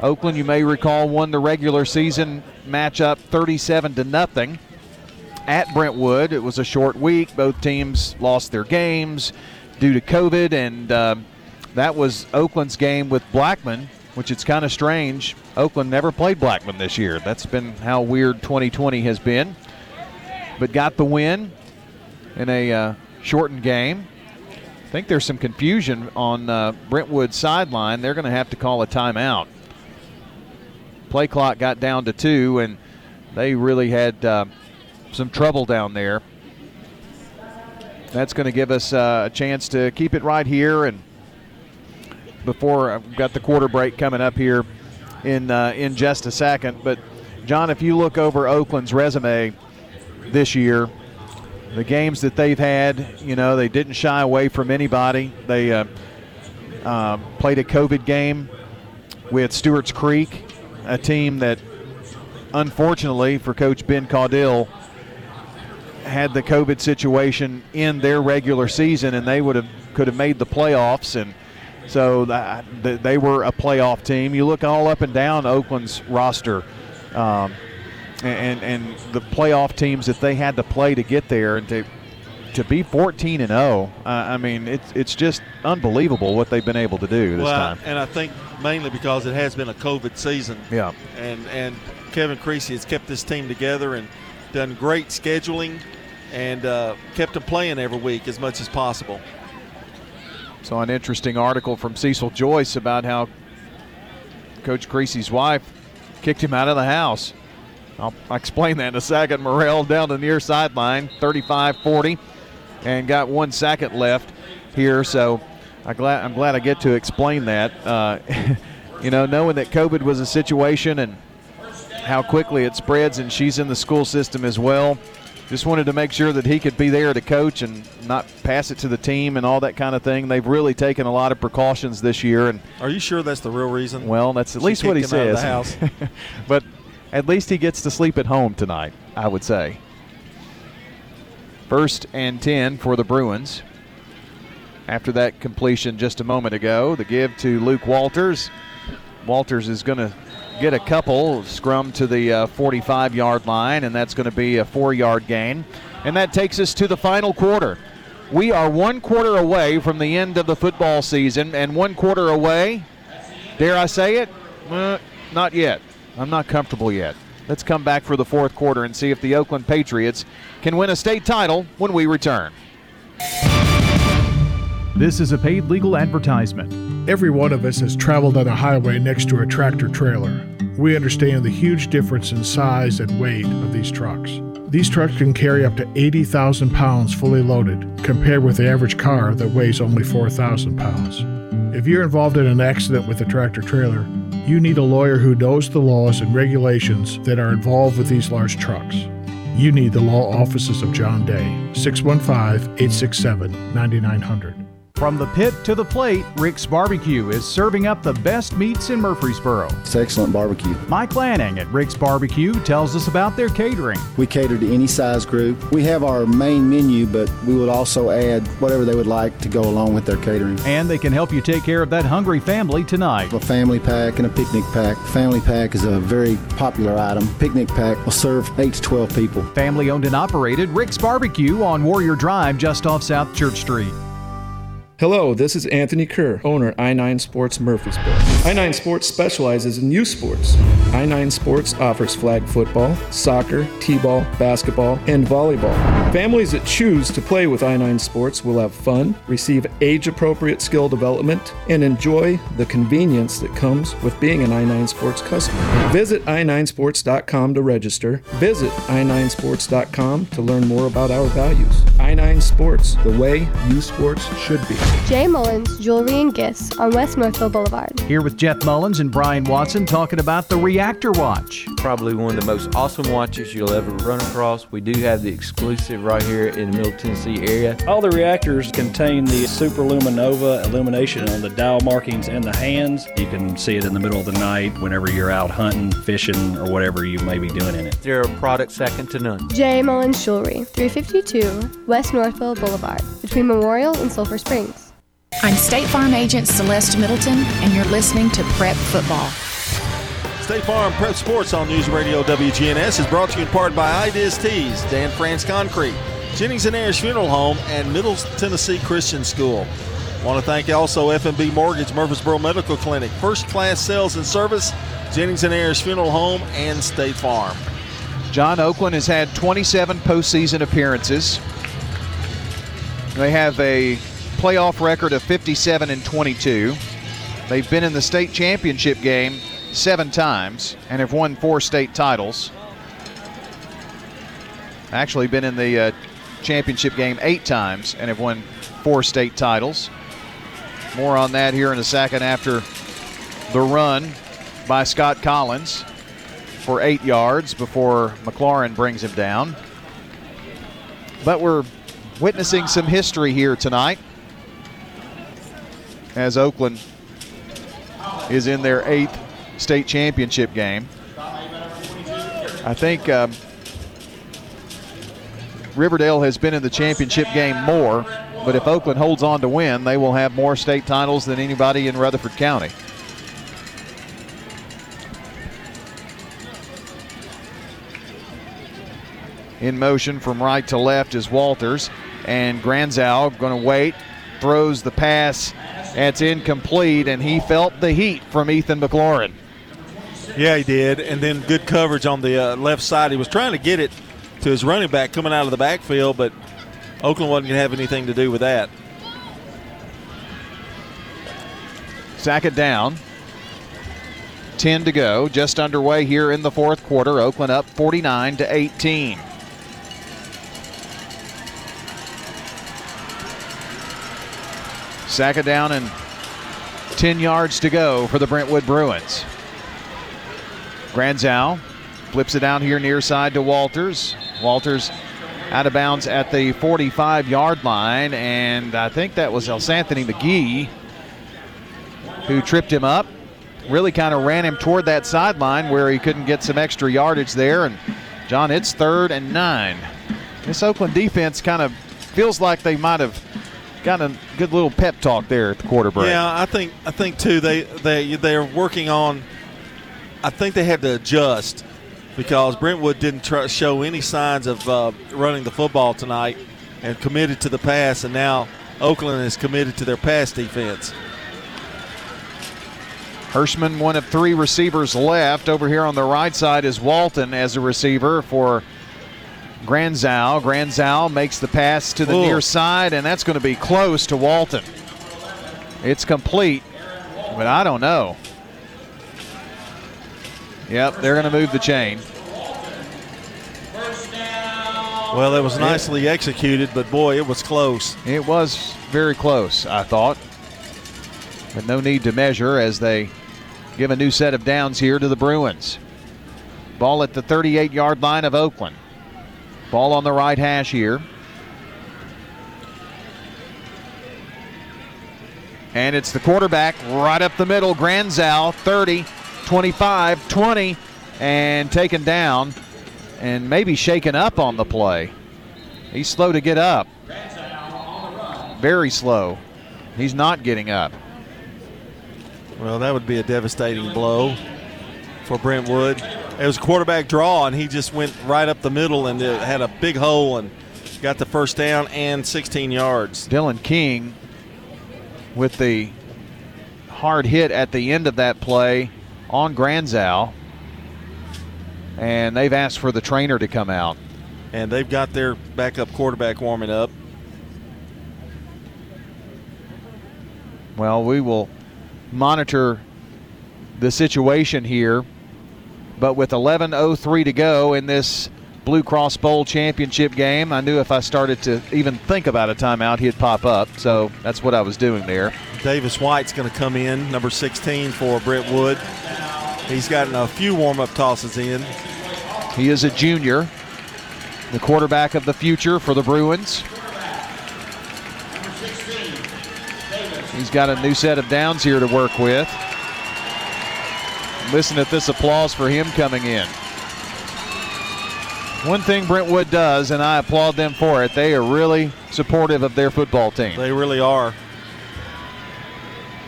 Oakland, you may recall, won the regular season matchup 37 to nothing at Brentwood. It was a short week. Both teams lost their games due to COVID, and uh, that was Oakland's game with Blackman, which it's kind of strange. Oakland never played Blackman this year. That's been how weird 2020 has been. But got the win in a uh, shortened game. I think there's some confusion on uh, Brentwood's sideline. They're going to have to call a timeout. Play clock got down to two, and they really had uh, some trouble down there. That's going to give us uh, a chance to keep it right here, and before I've got the quarter break coming up here in uh, in just a second. But John, if you look over Oakland's resume this year, the games that they've had, you know, they didn't shy away from anybody. They uh, uh, played a COVID game with Stewart's Creek, a team that, unfortunately for Coach Ben Caudill, had the COVID situation in their regular season, and they would have could have made the playoffs, and so that, they were a playoff team. You look all up and down Oakland's roster. Um, and and the playoff teams that they had to play to get there and to to be 14 and 0 uh, I mean it's it's just unbelievable what they've been able to do this well, time. and I think mainly because it has been a COVID season. Yeah. And and Kevin Creasy has kept this team together and done great scheduling and uh, kept them playing every week as much as possible. Saw an interesting article from Cecil Joyce about how Coach Creasy's wife kicked him out of the house I'll explain that in a second. Morrell down the near sideline, 35 40, and got one second left here. So I'm glad, I'm glad I get to explain that. Uh, <laughs> you know, knowing that COVID was a situation and how quickly it spreads, and she's in the school system as well. Just wanted to make sure that he could be there to coach and not pass it to the team and all that kind of thing. They've really taken a lot of precautions this year. And are you sure that's the real reason? Well, that's at least what he says. <laughs> but at least he gets to sleep at home tonight, I would say. First and 10 for the Bruins. After that completion just a moment ago, the give to Luke Walters. Walters is going to get a couple, scrum to the 45 uh, yard line, and that's going to be a four yard gain. And that takes us to the final quarter. We are one quarter away from the end of the football season, and one quarter away, dare I say it? Uh, not yet. I'm not comfortable yet. Let's come back for the fourth quarter and see if the Oakland Patriots can win a state title when we return. This is a paid legal advertisement. Every one of us has traveled on a highway next to a tractor trailer. We understand the huge difference in size and weight of these trucks. These trucks can carry up to 80,000 pounds fully loaded, compared with the average car that weighs only 4,000 pounds. If you're involved in an accident with a tractor trailer, you need a lawyer who knows the laws and regulations that are involved with these large trucks. You need the law offices of John Day, 615 867 9900. From the pit to the plate, Rick's Barbecue is serving up the best meats in Murfreesboro. It's excellent barbecue. Mike Lanning at Rick's Barbecue tells us about their catering. We cater to any size group. We have our main menu, but we would also add whatever they would like to go along with their catering. And they can help you take care of that hungry family tonight. A family pack and a picnic pack. Family pack is a very popular item. Picnic pack will serve 8 to 12 people. Family owned and operated Rick's Barbecue on Warrior Drive just off South Church Street. Hello, this is Anthony Kerr, owner I9 Sports Murfreesboro. I9 Sports specializes in youth sports. I9 Sports offers flag football, soccer, t-ball, basketball, and volleyball. Families that choose to play with I9 Sports will have fun, receive age-appropriate skill development, and enjoy the convenience that comes with being an I9 Sports customer. Visit i9sports.com to register. Visit i9sports.com to learn more about our values. I9 Sports, the way youth sports should be. Jay Mullins Jewelry and Gifts on West Northfield Boulevard. Here with Jeff Mullins and Brian Watson talking about the Reactor Watch. Probably one of the most awesome watches you'll ever run across. We do have the exclusive right here in the Middle Tennessee area. All the reactors contain the Super Luminova illumination on the dial markings and the hands. You can see it in the middle of the night whenever you're out hunting, fishing, or whatever you may be doing in it. They're a product second to none. Jay Mullins Jewelry, 352 West Northfield Boulevard, between Memorial and Sulphur Springs. I'm State Farm Agent Celeste Middleton, and you're listening to Prep Football. State Farm Prep Sports on News Radio WGNS is brought to you in part by Ideas Tees, Dan France Concrete, Jennings and Ayers Funeral Home, and Middle Tennessee Christian School. Want to thank also FMB Mortgage, Murfreesboro Medical Clinic, First Class Sales and Service, Jennings and Ayers Funeral Home, and State Farm. John Oakland has had 27 postseason appearances. They have a playoff record of 57 and 22. They've been in the state championship game seven times and have won four state titles. Actually, been in the uh, championship game eight times and have won four state titles. More on that here in a second after the run by Scott Collins for eight yards before McLaurin brings him down. But we're witnessing some history here tonight as Oakland is in their eighth state championship game. I think um, Riverdale has been in the championship game more, but if Oakland holds on to win, they will have more state titles than anybody in Rutherford County. In motion from right to left is Walters, and Granzow going to wait, throws the pass. It's incomplete, and he felt the heat from Ethan McLaurin. Yeah, he did. And then good coverage on the uh, left side. He was trying to get it to his running back coming out of the backfield, but Oakland wasn't going to have anything to do with that. Sack it down. 10 to go, just underway here in the fourth quarter. Oakland up 49 to 18. Sack it down and 10 yards to go for the Brentwood Bruins. Granzow flips it down here near side to Walters. Walters out of bounds at the 45 yard line, and I think that was El Anthony McGee who tripped him up. Really kind of ran him toward that sideline where he couldn't get some extra yardage there. And John, it's third and nine. This Oakland defense kind of feels like they might have got a good little pep talk there at the quarter break. Yeah, I think I think too they they they're working on. I think they had to adjust because Brentwood didn't try, show any signs of uh, running the football tonight and committed to the pass, and now Oakland is committed to their pass defense. Hirschman, one of three receivers left. Over here on the right side is Walton as a receiver for Granzow. Granzow makes the pass to the Ooh. near side, and that's going to be close to Walton. It's complete, but I don't know. Yep, they're going to move the chain. Well, it was nicely executed, but boy, it was close. It was very close, I thought. But no need to measure as they give a new set of downs here to the Bruins. Ball at the 38 yard line of Oakland. Ball on the right hash here. And it's the quarterback right up the middle. Granzow, 30, 25, 20, and taken down and maybe shaken up on the play. He's slow to get up. Very slow. He's not getting up. Well, that would be a devastating blow for Brentwood. It was quarterback draw, and he just went right up the middle and it had a big hole and got the first down and 16 yards. Dylan King with the hard hit at the end of that play on Granzow. And they've asked for the trainer to come out. And they've got their backup quarterback warming up. Well, we will monitor the situation here. But with 11.03 to go in this Blue Cross Bowl championship game. I knew if I started to even think about a timeout, he'd pop up. So that's what I was doing there. Davis White's going to come in, number 16 for Brentwood. He's gotten a few warm up tosses in. He is a junior, the quarterback of the future for the Bruins. He's got a new set of downs here to work with. Listen at this applause for him coming in. One thing Brentwood does, and I applaud them for it, they are really supportive of their football team. They really are.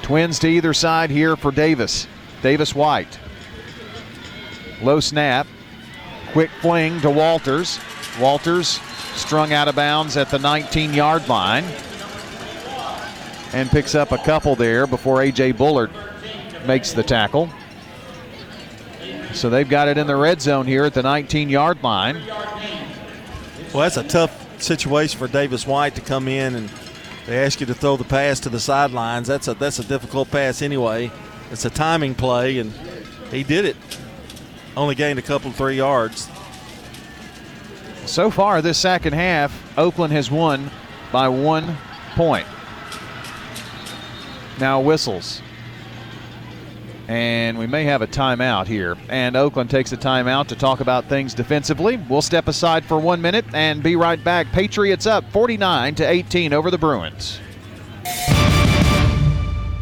Twins to either side here for Davis. Davis White. Low snap. Quick fling to Walters. Walters strung out of bounds at the 19 yard line and picks up a couple there before A.J. Bullard makes the tackle. So they've got it in the red zone here at the 19 yard line. Well, that's a tough situation for Davis White to come in and they ask you to throw the pass to the sidelines. That's a that's a difficult pass anyway. It's a timing play, and he did it. Only gained a couple three yards. So far, this second half, Oakland has won by one point. Now whistles. And we may have a timeout here. And Oakland takes a timeout to talk about things defensively. We'll step aside for one minute and be right back. Patriots up 49 to 18 over the Bruins.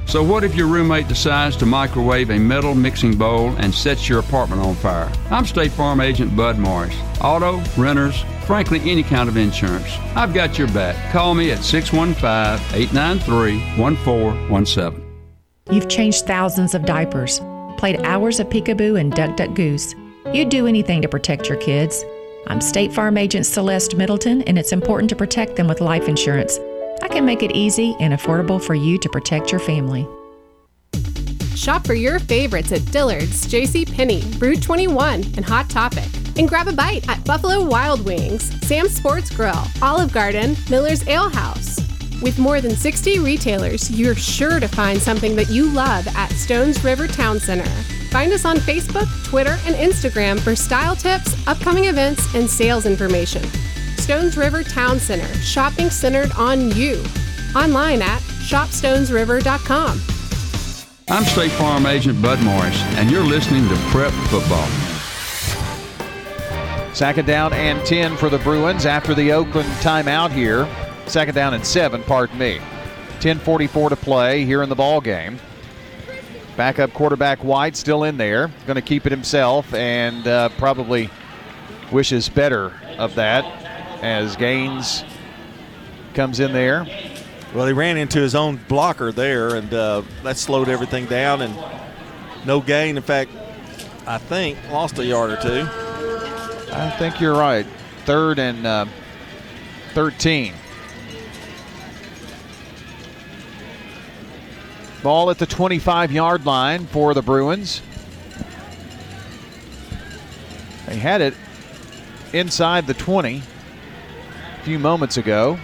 So, what if your roommate decides to microwave a metal mixing bowl and sets your apartment on fire? I'm State Farm Agent Bud Morris. Auto, renters, frankly, any kind of insurance. I've got your back. Call me at 615 893 1417. You've changed thousands of diapers, played hours of peekaboo and duck duck goose. You'd do anything to protect your kids. I'm State Farm Agent Celeste Middleton, and it's important to protect them with life insurance. I can make it easy and affordable for you to protect your family. Shop for your favorites at Dillard's, J.C. Penney, rue21, and Hot Topic. And grab a bite at Buffalo Wild Wings, Sam's Sports Grill, Olive Garden, Miller's Ale House. With more than 60 retailers, you're sure to find something that you love at Stones River Town Center. Find us on Facebook, Twitter, and Instagram for style tips, upcoming events, and sales information. Stones River Town Center, shopping centered on you. Online at shopstonesriver.com. I'm State Farm Agent Bud Morris, and you're listening to Prep Football. Sack Second down and 10 for the Bruins after the Oakland timeout here. Second down and seven, pardon me. 10:44 to play here in the ball game. Backup quarterback White still in there, going to keep it himself, and uh, probably wishes better of that as Gaines comes in there. Well, he ran into his own blocker there, and uh, that slowed everything down. And no gain. In fact, I think lost a yard or two. I think you're right. Third and uh, 13. Ball at the 25 yard line for the Bruins. They had it inside the 20 a few moments ago.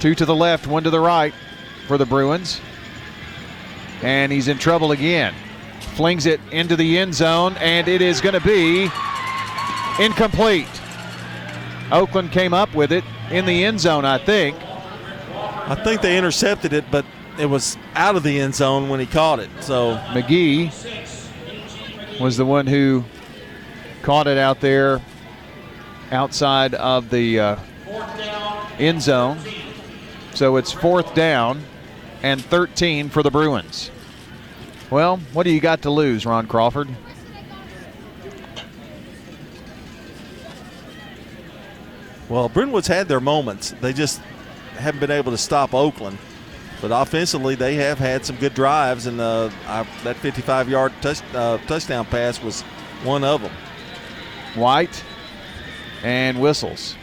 Two to the left, one to the right for the Bruins. And he's in trouble again. Flings it into the end zone, and it is going to be incomplete. Oakland came up with it in the end zone, I think. I think they intercepted it, but it was out of the end zone when he caught it. So McGee was the one who caught it out there outside of the uh, end zone. So it's fourth down and 13 for the Bruins. Well, what do you got to lose, Ron Crawford? Well, Brentwood's had their moments. They just haven't been able to stop Oakland. But offensively, they have had some good drives, and uh, I, that 55-yard touch, uh, touchdown pass was one of them. White and whistles.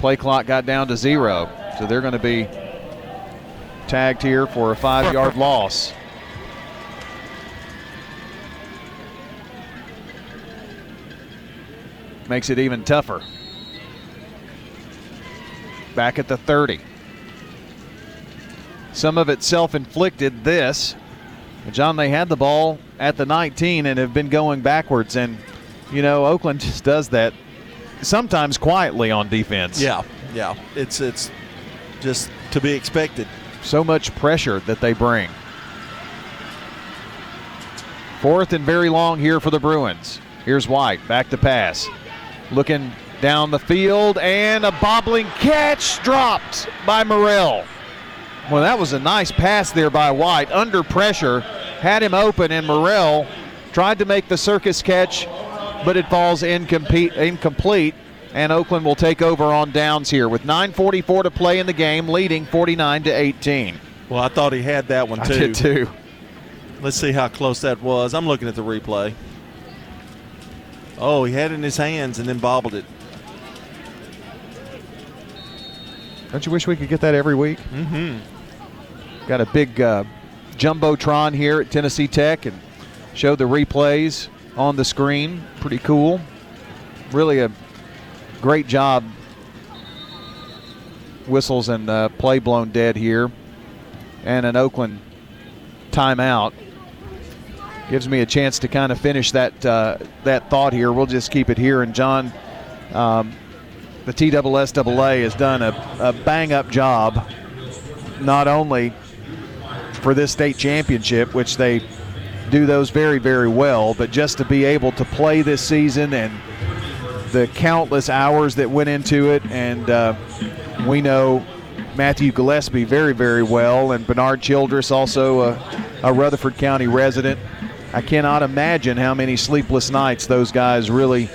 Play clock got down to zero, so they're going to be tagged here for a five-yard <laughs> loss. Makes it even tougher. Back at the 30. Some of it self inflicted. This, John, they had the ball at the 19 and have been going backwards. And you know, Oakland <laughs> just does that sometimes quietly on defense. Yeah, yeah. It's it's just to be expected. So much pressure that they bring. Fourth and very long here for the Bruins. Here's White, back to pass. Looking down the field, and a bobbling catch dropped by Morrell. Well, that was a nice pass there by White. Under pressure, had him open, and Morrell tried to make the circus catch, but it falls incomplete. incomplete and Oakland will take over on downs here with 9:44 to play in the game, leading 49 to 18. Well, I thought he had that one too. I did too. Let's see how close that was. I'm looking at the replay. Oh, he had it in his hands and then bobbled it. Don't you wish we could get that every week? Mm-hmm. Got a big uh, jumbotron here at Tennessee Tech and show the replays on the screen. Pretty cool. Really a great job. Whistles and uh, play blown dead here, and an Oakland timeout gives me a chance to kind of finish that uh, that thought here. We'll just keep it here. And John, um, the TSSAA has done a, a bang up job, not only for this state championship, which they do those very very well, but just to be able to play this season and the countless hours that went into it, and uh, we know Matthew Gillespie very, very well, and Bernard Childress, also a, a, Rutherford County resident. I cannot imagine how many sleepless nights those guys really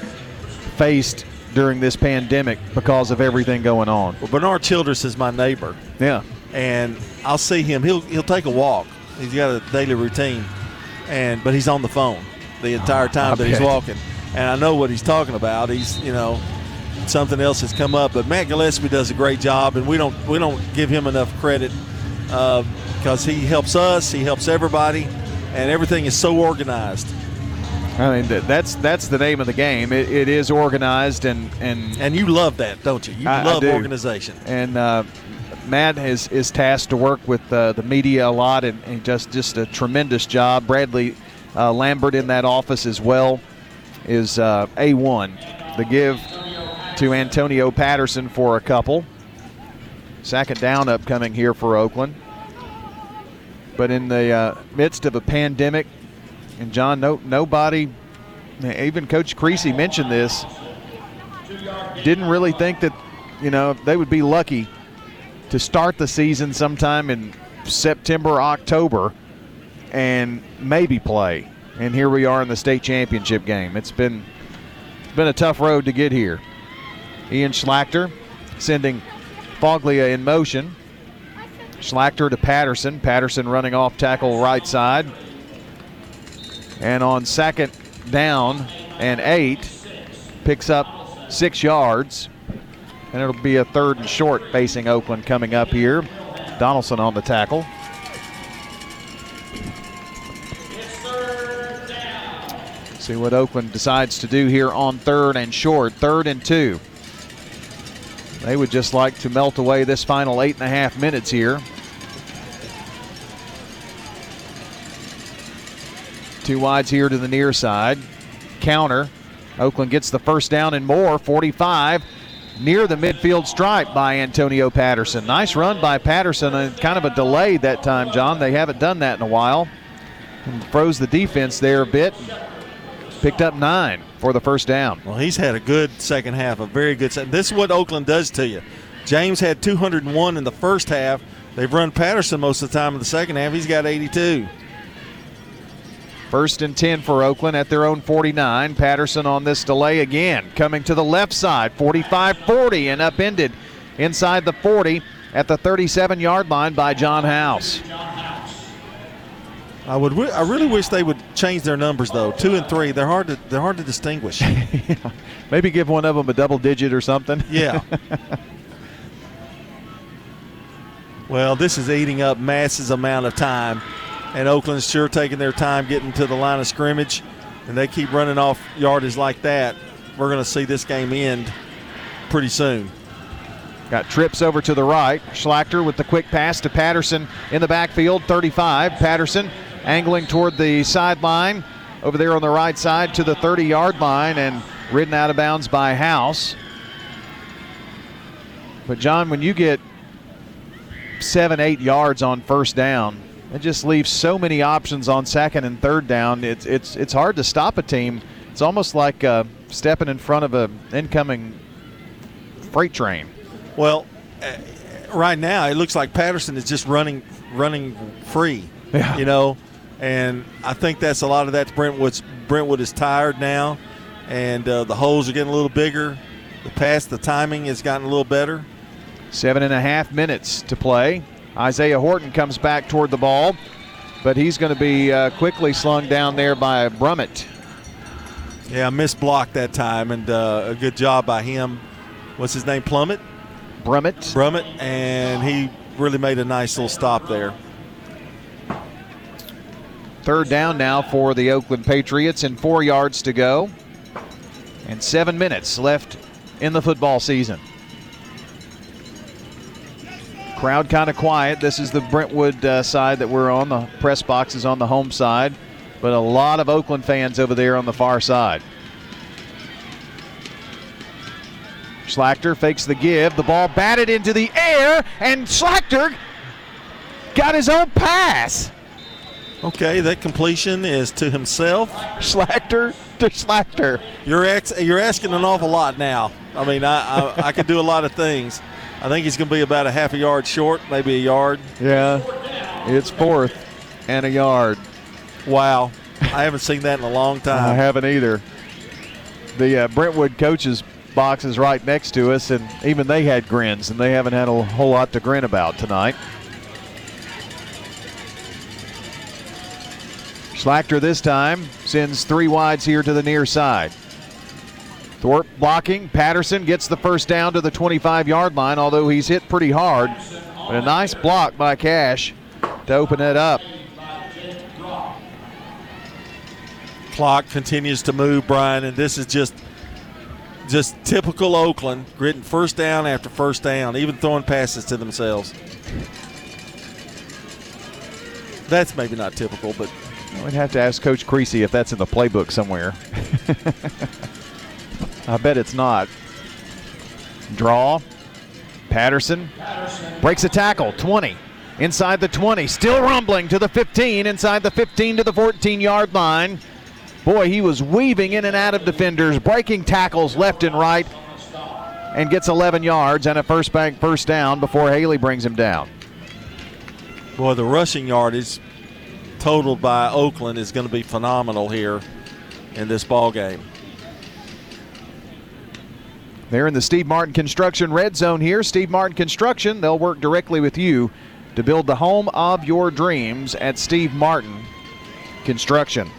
faced during this pandemic because of everything going on. Well, Bernard Childress is my neighbor. Yeah. And I'll see him. He'll he'll take a walk. He's got a daily routine, and but he's on the phone the entire time that he's walking and I know what he's talking about. He's you know something else has come up, but Matt Gillespie does a great job, and we don't we don't give him enough credit because uh, he helps us, he helps everybody, and everything is so organized. I mean that's that's the name of the game. it, it is organized and and and you love that, don't you? You I, love I organization. And uh, Matt is is tasked to work with uh, the media a lot, and, and, just just a tremendous job. Bradley uh, Lambert in that office as well is uh, A1. The give to Antonio Patterson for a couple. Second down upcoming here for Oakland. But in the uh, midst of a pandemic, and John, no, nobody, even Coach Creasy mentioned this, didn't really think that, you know, they would be lucky to start the season sometime in September, October, and maybe play and here we are in the state championship game. It's been it's been a tough road to get here. Ian Schlachter sending Foglia in motion. Schlachter to Patterson. Patterson running off tackle right side. And on second down and eight, picks up six yards. And it'll be a third and short facing Oakland coming up here. Donaldson on the tackle. See what Oakland decides to do here on third and short, third and two. They would just like to melt away this final eight and a half minutes here. Two wides here to the near side. Counter. Oakland gets the first down and more, 45 near the midfield stripe by Antonio Patterson. Nice run by Patterson and kind of a delay that time, John. They haven't done that in a while. Froze the defense there a bit picked up nine for the first down. Well, he's had a good second half, a very good second. This is what Oakland does to you. James had 201 in the first half. They've run Patterson most of the time in the second half. He's got 82. First and 10 for Oakland at their own 49. Patterson on this delay again, coming to the left side, 45 40, and upended inside the 40 at the 37 yard line by John House. I would. I really wish they would change their numbers though. Two and three, they're hard to they're hard to distinguish. yeah. <laughs> Maybe give one of them a double digit or something. Yeah. <laughs> well, this is eating up masses amount of time, and Oakland's sure taking their time getting to the line of scrimmage, and they keep running off yardage like that. We're going to see this game end pretty soon. Got trips over to the right. Schlachter with the quick pass to Patterson in the backfield, 35. Patterson angling toward the sideline. over there on the right side to the 30 yard line and ridden out of bounds by House. But, John, when you get seven, eight yards on first down, it just leaves so many options on second and third down. It's, it's, it's hard to stop a team. It's almost like uh, stepping in front of an incoming freight train. Well, uh, right now it looks like Patterson is just running running free. Yeah. You know, and I think that's a lot of that. Brentwood's Brentwood is tired now, and uh, the holes are getting a little bigger. The pass, the timing has gotten a little better. Seven and a half minutes to play. Isaiah Horton comes back toward the ball, but he's going to be uh, quickly slung down there by Brummett. Yeah, missed block that time, and uh, a good job by him. What's his name? Plummet? Brummett. Brummett, and he really made a nice little stop there. Third down now for the Oakland Patriots, and four yards to go, and seven minutes left in the football season. Crowd kind of quiet. This is the Brentwood uh, side that we're on. The press box is on the home side, but a lot of Oakland fans over there on the far side. Schlachter fakes the give. The ball batted into the air, and Schlachter got his own pass. Okay, that completion is to himself. Schlachter to Schlachter. You're ex- you're asking an awful lot now. I mean, I, I, I could do a lot of things. I think he's going to be about a half a yard short, maybe a yard. Yeah, it's fourth and a yard. Wow, I haven't seen that in a long time. I haven't either. The uh, Brentwood coaches box is right next to us, and even they had grins, and they haven't had a whole lot to grin about tonight. Schlachter this time sends three wides here to the near side. Thorpe blocking. Patterson gets the first down to the 25 yard line, although he's hit pretty hard. But a nice block by Cash to open it up. Clock continues to move, Brian, and this is just just typical Oakland, gritting first down after first down, even throwing passes to themselves. That's maybe not typical, but we'd have to ask Coach Creasy if that's in the playbook somewhere. <laughs> I bet it's not. Draw. Patterson breaks a tackle. 20. Inside the 20. Still rumbling to the 15. Inside the 15 to the 14 yard line. Boy, he was weaving in and out of defenders, breaking tackles left and right, and gets 11 yards and a first bank first down before Haley brings him down. Boy, the rushing yardage totaled by Oakland is going to be phenomenal here in this ball game. They're in the Steve Martin Construction red zone here. Steve Martin Construction, they'll work directly with you to build the home of your dreams at Steve Martin Construction.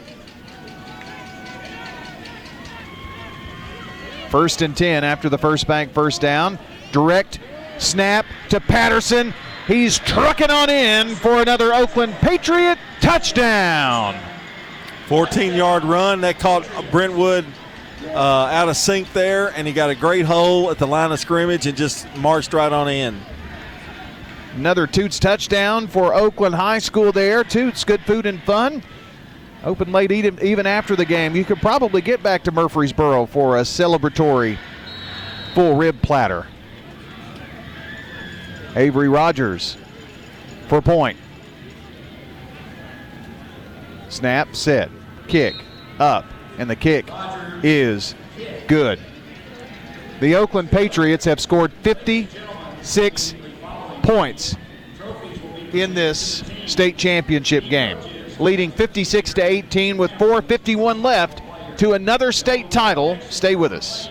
First and 10 after the first bank first down. Direct snap to Patterson. He's trucking on in for another Oakland Patriot touchdown. 14 yard run. That caught Brentwood uh, out of sync there, and he got a great hole at the line of scrimmage and just marched right on in. Another Toots touchdown for Oakland High School there. Toots, good food and fun. Open late even after the game. You could probably get back to Murfreesboro for a celebratory full rib platter. Avery Rogers for point. Snap, set, kick, up, and the kick is good. The Oakland Patriots have scored 56 points in this state championship game, leading 56 to 18 with 4:51 left to another state title. Stay with us.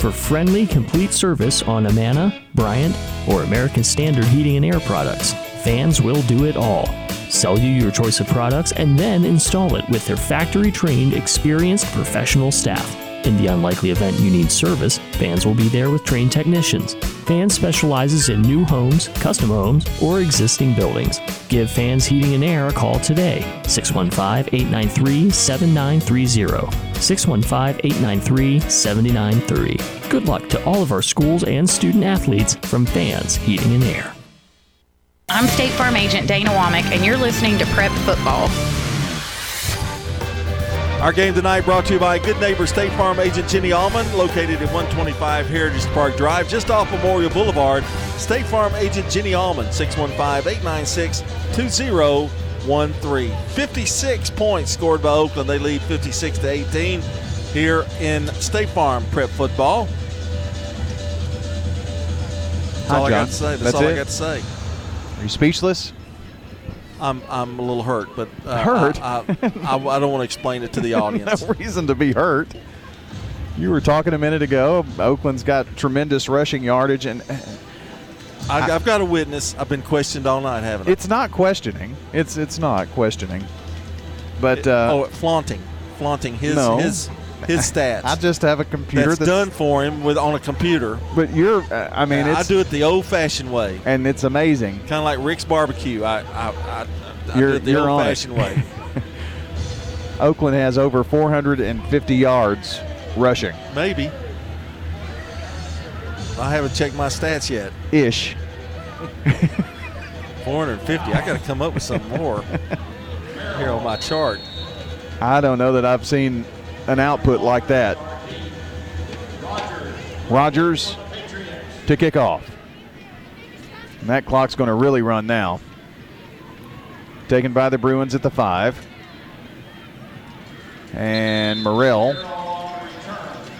for friendly, complete service on Amana, Bryant, or American Standard Heating and Air products. Fans will do it all. sell you your choice of products, and then install it with their factory trained, experienced professional staff. In the unlikely event you need service, Fans will be there with trained technicians. Fans specializes in new homes, custom homes, or existing buildings. Give Fans Heating and Air a call today, 615 893 7930. 615 893 7930. Good luck to all of our schools and student athletes from Fans Heating and Air. I'm State Farm Agent Dana Womack, and you're listening to Prep Football. Our game tonight brought to you by Good Neighbor State Farm agent Jenny Allman, located at 125 Heritage Park Drive, just off Memorial Boulevard. State Farm agent Jenny Allman, 615 896 2013. 56 points scored by Oakland. They lead 56 to 18 here in State Farm prep football. That's Hi, all I got to say. That's, That's all I got to say. Are you speechless? I'm I'm a little hurt, but uh, Hurt? I, I, I, I don't want to explain it to the <laughs> audience. no reason to be hurt. You were talking a minute ago. Oakland's got tremendous rushing yardage, and I, I've got a witness. I've been questioned all night, haven't I? it's not questioning. It's it's not questioning. But uh, oh, flaunting, flaunting his no. his <laughs> his stats. I just have a computer that's, done for him with on a computer. But you're, uh, I mean, I do it the old-fashioned way, and it's amazing. kind of like Rick's barbecue. I I, I, I You're- do it the you're on it. old-fashioned way. <laughs> Oakland has over 450 yards rushing Maybe. I haven't checked my stats yet. ish. <laughs> 450. I got to come up with some more here on my chart. I don't know that I've seen an output like that. Rogers to kick off. And that clock's going to really run now. Taken by the Bruins at the five. And Morrell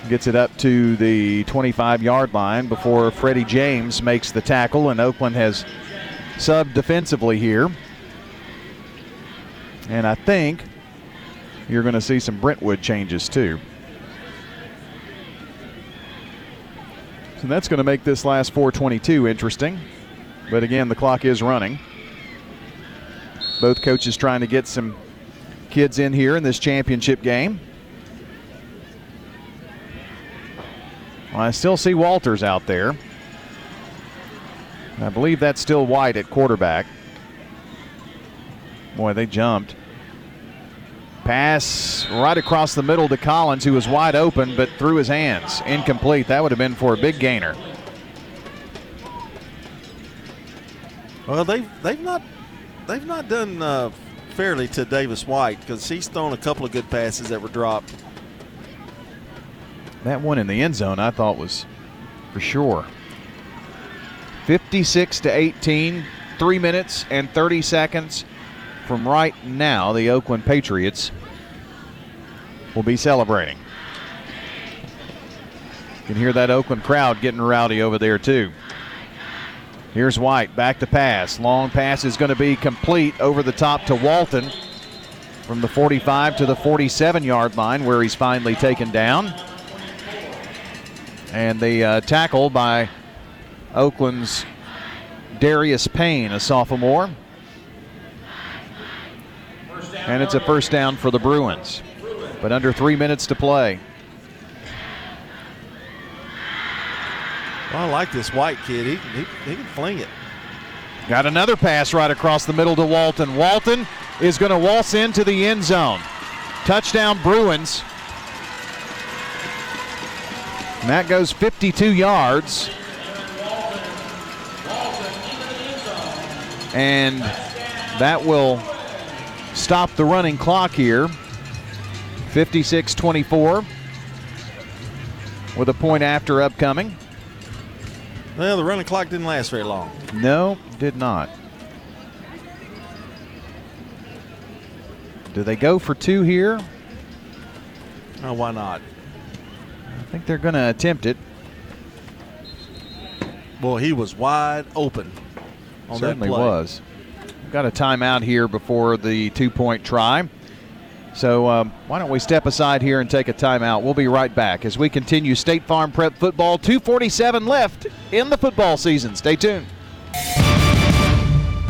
gets it up to the 25 yard line before Freddie James makes the tackle, and Oakland has subbed defensively here. And I think you're going to see some Brentwood changes too. So that's going to make this last 422 interesting. But again, the clock is running. Both coaches trying to get some kids in here in this championship game. Well, I still see Walters out there. I believe that's still White at quarterback. Boy, they jumped. Pass right across the middle to Collins, who was wide open but threw his hands. Incomplete. That would have been for a big gainer. Well, they've they've not they've not done uh, fairly to Davis White because he's thrown a couple of good passes that were dropped. That one in the end zone, I thought was for sure. 56 to 18, three minutes and 30 seconds from right now. The Oakland Patriots will be celebrating. You can hear that Oakland crowd getting rowdy over there, too. Here's White back to pass. Long pass is going to be complete over the top to Walton from the 45 to the 47 yard line, where he's finally taken down. And the uh, tackle by Oakland's Darius Payne, a sophomore. And it's a first down for the Bruins. But under three minutes to play. Well, I like this White kid. He, he, he can fling it. Got another pass right across the middle to Walton. Walton is going to waltz into the end zone. Touchdown Bruins. And that goes 52 yards. And that will stop the running clock here. 56 24 with a point after upcoming. Well, the running clock didn't last very long. No, did not. Do they go for two here? Oh, why not? I think they're going to attempt it. Boy, he was wide open on Certainly that play. was. Got a timeout here before the two point try. So um, why don't we step aside here and take a timeout? We'll be right back as we continue State Farm Prep Football. 247 left in the football season. Stay tuned.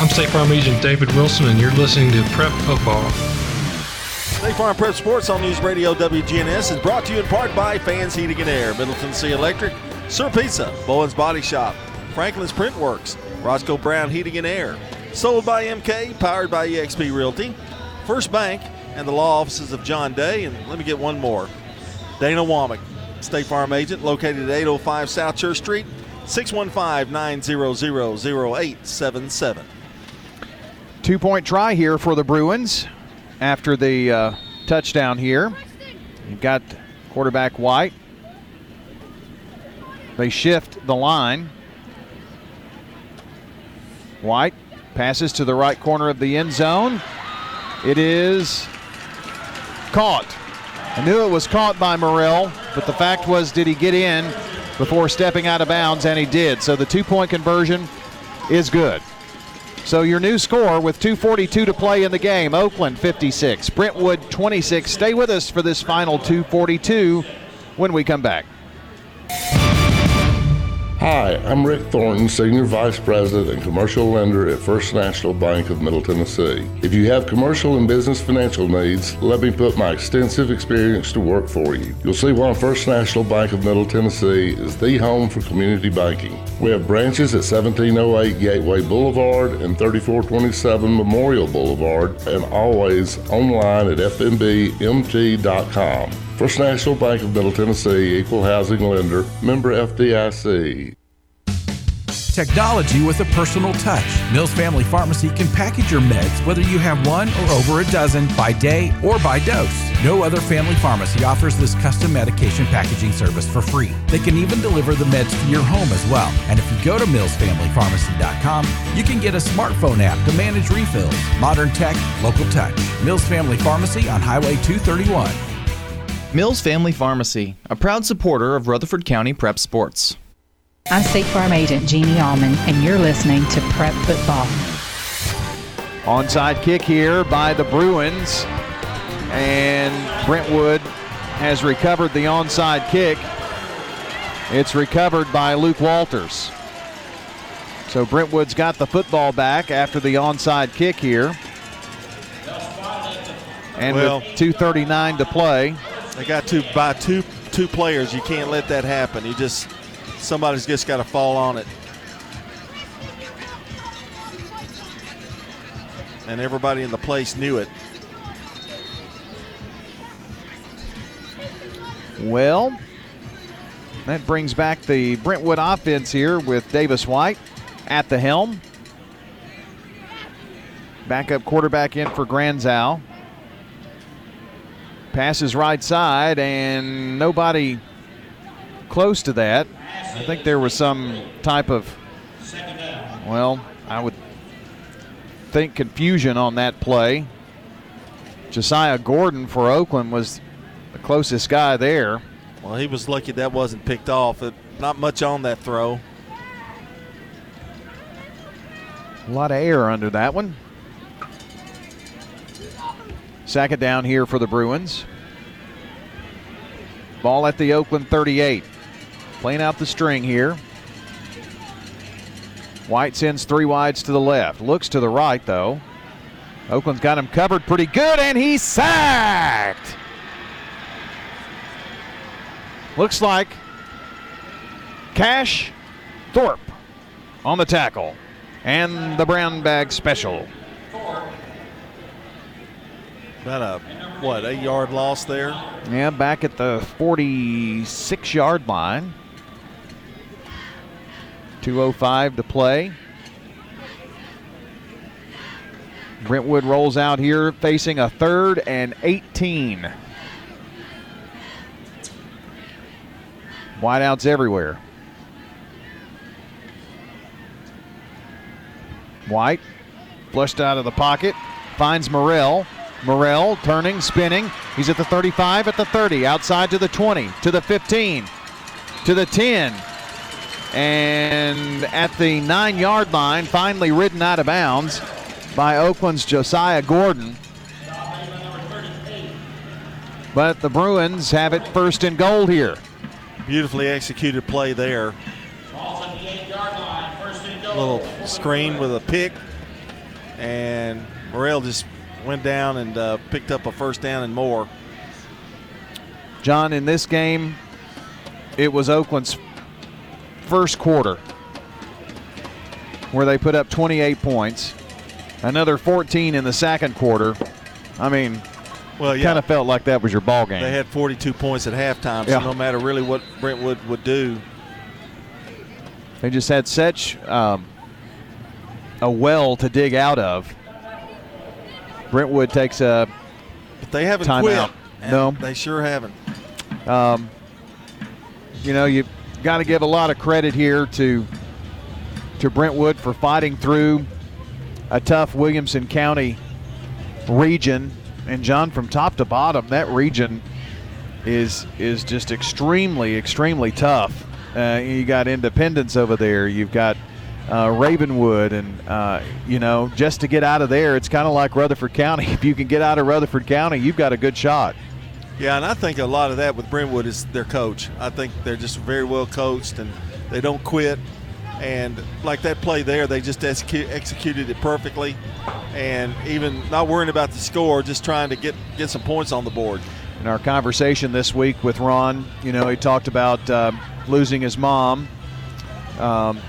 I'm State Farm Agent David Wilson, and you're listening to Prep Football. State Farm Prep Sports on News Radio WGNS is brought to you in part by Fans Heating and Air, Middle Tennessee Electric, Sir Pizza, Bowen's Body Shop, Franklin's Print Works, Roscoe Brown Heating and Air, sold by MK, powered by eXp Realty, First Bank, and the law offices of John Day. And let me get one more Dana Womack, State Farm agent, located at 805 South Church Street, 615 900 0877. Two point try here for the Bruins after the uh, touchdown here. You've got quarterback White. They shift the line. White passes to the right corner of the end zone. It is caught. I knew it was caught by Morrell, but the fact was, did he get in before stepping out of bounds? And he did. So the two point conversion is good. So your new score with 242 to play in the game Oakland 56, Brentwood 26. Stay with us for this final 242 when we come back. Hi, I'm Rick Thornton, Senior Vice President and Commercial Lender at First National Bank of Middle Tennessee. If you have commercial and business financial needs, let me put my extensive experience to work for you. You'll see why First National Bank of Middle Tennessee is the home for community banking. We have branches at 1708 Gateway Boulevard and 3427 Memorial Boulevard, and always online at fnbmt.com. First National Bank of Middle Tennessee, Equal Housing Lender, member FDIC. Technology with a personal touch. Mills Family Pharmacy can package your meds whether you have one or over a dozen by day or by dose. No other family pharmacy offers this custom medication packaging service for free. They can even deliver the meds to your home as well. And if you go to millsfamilypharmacy.com, you can get a smartphone app to manage refills. Modern tech, local touch. Mills Family Pharmacy on Highway 231. Mills Family Pharmacy, a proud supporter of Rutherford County Prep Sports. I'm State Farm Agent Jeannie Allman, and you're listening to Prep Football. Onside kick here by the Bruins, and Brentwood has recovered the onside kick. It's recovered by Luke Walters. So Brentwood's got the football back after the onside kick here. And Well- with 2.39 to play, They got to buy two two players. You can't let that happen. You just somebody's just got to fall on it. And everybody in the place knew it. Well, that brings back the Brentwood offense here with Davis White at the helm. Backup quarterback in for Granzow. Passes right side, and nobody close to that. I think there was some type of, well, I would think confusion on that play. Josiah Gordon for Oakland was the closest guy there. Well, he was lucky that wasn't picked off. It, not much on that throw. A lot of air under that one. Second down here for the Bruins. Ball at the Oakland 38. Playing out the string here. White sends three wides to the left. Looks to the right, though. Oakland's got him covered pretty good, and he's sacked. Looks like Cash Thorpe on the tackle. And the brown bag special. About a what eight yard loss there. Yeah, back at the 46 yard line. 2.05 to play. Brentwood rolls out here facing a third and 18. Wideouts everywhere. White Flushed out of the pocket. Finds Morrell. Morrell turning, spinning. He's at the 35, at the 30, outside to the 20, to the 15, to the 10. And at the nine yard line, finally ridden out of bounds by Oakland's Josiah Gordon. But the Bruins have it first and goal here. Beautifully executed play there. Little screen with a pick, and Morrell just went down and uh, picked up a first down and more. John, in this game, it was Oakland's first quarter where they put up 28 points, another 14 in the second quarter. I mean, well, yeah. kind of felt like that was your ball game. They had 42 points at halftime, so Yeah. no matter really what Brentwood would do, They just had such um, a well to dig out of. Brentwood takes a but they haven't timeout. quit. No. they sure haven't. Um, you know, you got to give a lot of credit here to to Brentwood for fighting through a tough Williamson County region. And John, from top to bottom, that region is is just extremely, extremely tough. Uh, you got Independence over there. You've got uh, Ravenwood, and uh, you know, just to get out of there, it's kind of like Rutherford County. <laughs> If you can get out of Rutherford County, you've got a good shot. Yeah, and I think a lot of that with Brentwood is their coach. I think they're just very well coached and they don't quit. And like that play there, they just execu- executed it perfectly, and even not worrying about the score, just trying to get get some points on the board. In our conversation this week with Ron, you know, he talked about um, losing his mom. Um,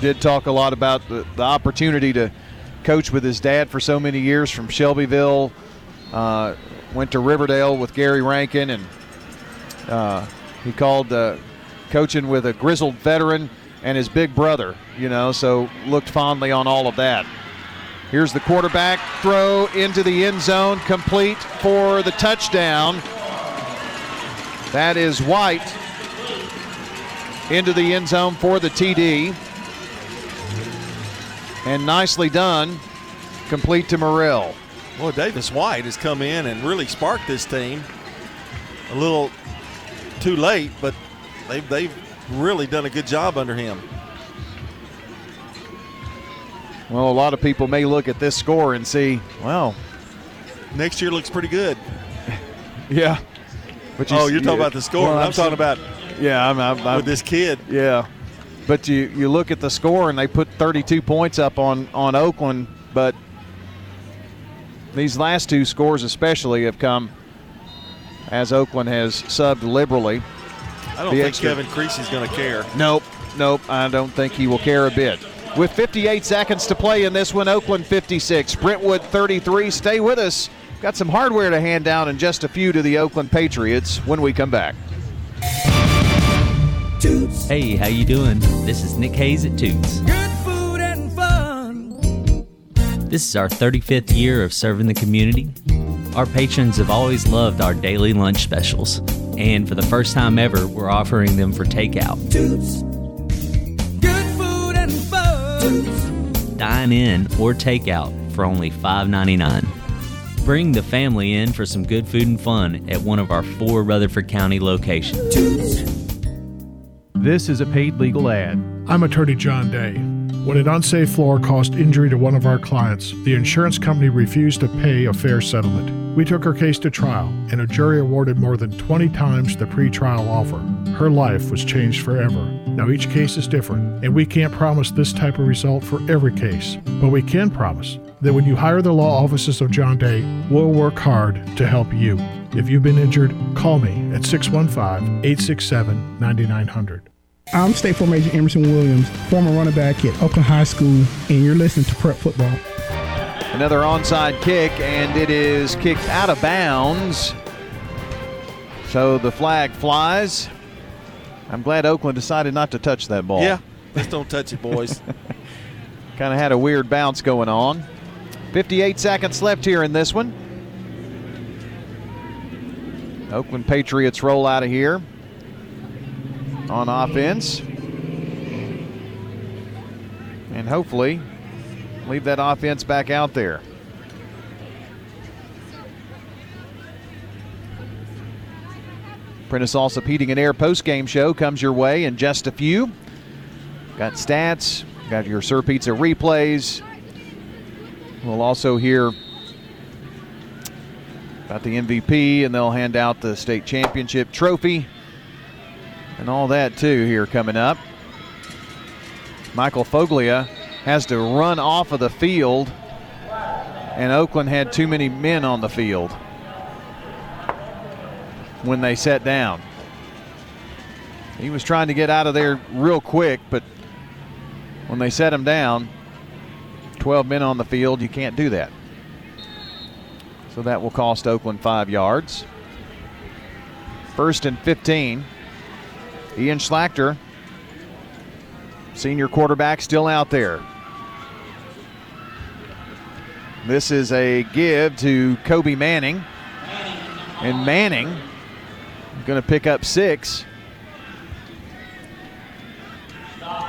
did talk a lot about the, the opportunity to coach with his dad for so many years from Shelbyville. Uh, went to Riverdale with Gary Rankin, and uh, he called uh, coaching with a grizzled veteran and his big brother, you know, so looked fondly on all of that. Here's the quarterback throw into the end zone, complete for the touchdown. That is White into the end zone for the TD. And nicely done, complete to Morrell. Boy, Davis White has come in and really sparked this team. A little too late, but they've, they've really done a good job under him. Well, a lot of people may look at this score and see, well, Next year looks pretty good. <laughs> yeah. But oh, you're talking about the score. Well, I'm talking about yeah, I'm, I'm, I'm with this kid. Yeah, but you you look at the score and they put 32 points up on on Oakland, but these last two scores especially have come as Oakland has subbed liberally. I don't The think extra- Kevin Creasy's going to care. Nope, nope. I don't think he will care a bit. With 58 seconds to play in this one, Oakland 56, Brentwood 33. Stay with us. Got some hardware to hand down and just a few to the Oakland Patriots when we come back. Hey, how you doing? This is Nick Hayes at Toots. Good food and fun. This is our 35th year of serving the community. Our patrons have always loved our daily lunch specials, and for the first time ever, we're offering them for takeout. Toots. Good food and fun. Dine in or takeout for only $5.99. Bring the family in for some good food and fun at one of our four Rutherford County locations. This is a paid legal ad. I'm attorney John Day. When an unsafe floor caused injury to one of our clients, the insurance company refused to pay a fair settlement. We took her case to trial, and a jury awarded more than 20 times the pretrial offer. Her life was changed forever. Now, each case is different, and we can't promise this type of result for every case, but we can promise that when you hire the law offices of John Day, we'll work hard to help you. If you've been injured, call me at 615 867 9900. I'm State Farm Agent Emerson Williams, former running back at Oakland High School, and you're listening to Prep Football. Another onside kick, and it is kicked out of bounds. So the flag flies. I'm glad Oakland decided not to touch that ball. Yeah, just don't touch it, boys. <laughs> kind of had a weird bounce going on. 58 seconds left here in this one. Oakland Patriots roll out of here on offense. And hopefully leave that offense back out there. Prentice Allsup Heating and Air post game show comes your way in just a few. Got stats, got your Sir Pizza replays. We'll also hear about the MVP, and they'll hand out the state championship trophy and all that too here coming up. Michael Foglia has to run off of the field, and Oakland had too many men on the field when they sat down. He was trying to get out of there real quick, but when they set him down, 12 men on the field, you can't do that. So that will cost Oakland five yards. First and 15. Ian Schlachter, senior quarterback, still out there. This is a give to Kobe Manning. And Manning going to pick up six.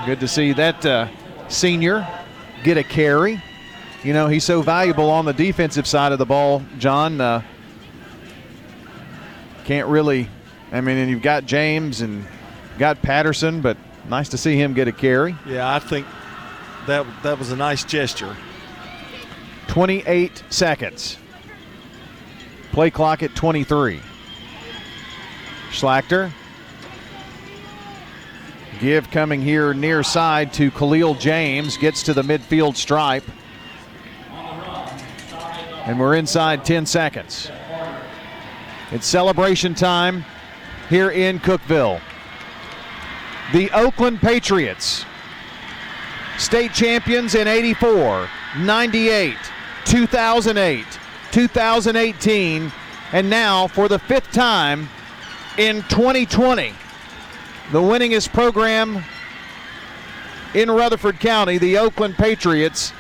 Good to see that uh, senior get a carry. You know, he's so valuable on the defensive side of the ball, John. Uh, can't really, I mean, and you've got James and got Patterson, but nice to see him get a carry. Yeah, I think that that was a nice gesture. 28 seconds. Play clock at 23. Schlachter. Give coming here near side to Khalil James. Gets to the midfield stripe. And we're inside 10 seconds. It's celebration time here in Cookeville. The Oakland Patriots, state champions in 84, 98, 2008, 2018, and now for the fifth time in 2020. The winningest program in Rutherford County, the Oakland Patriots,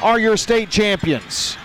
are your state champions.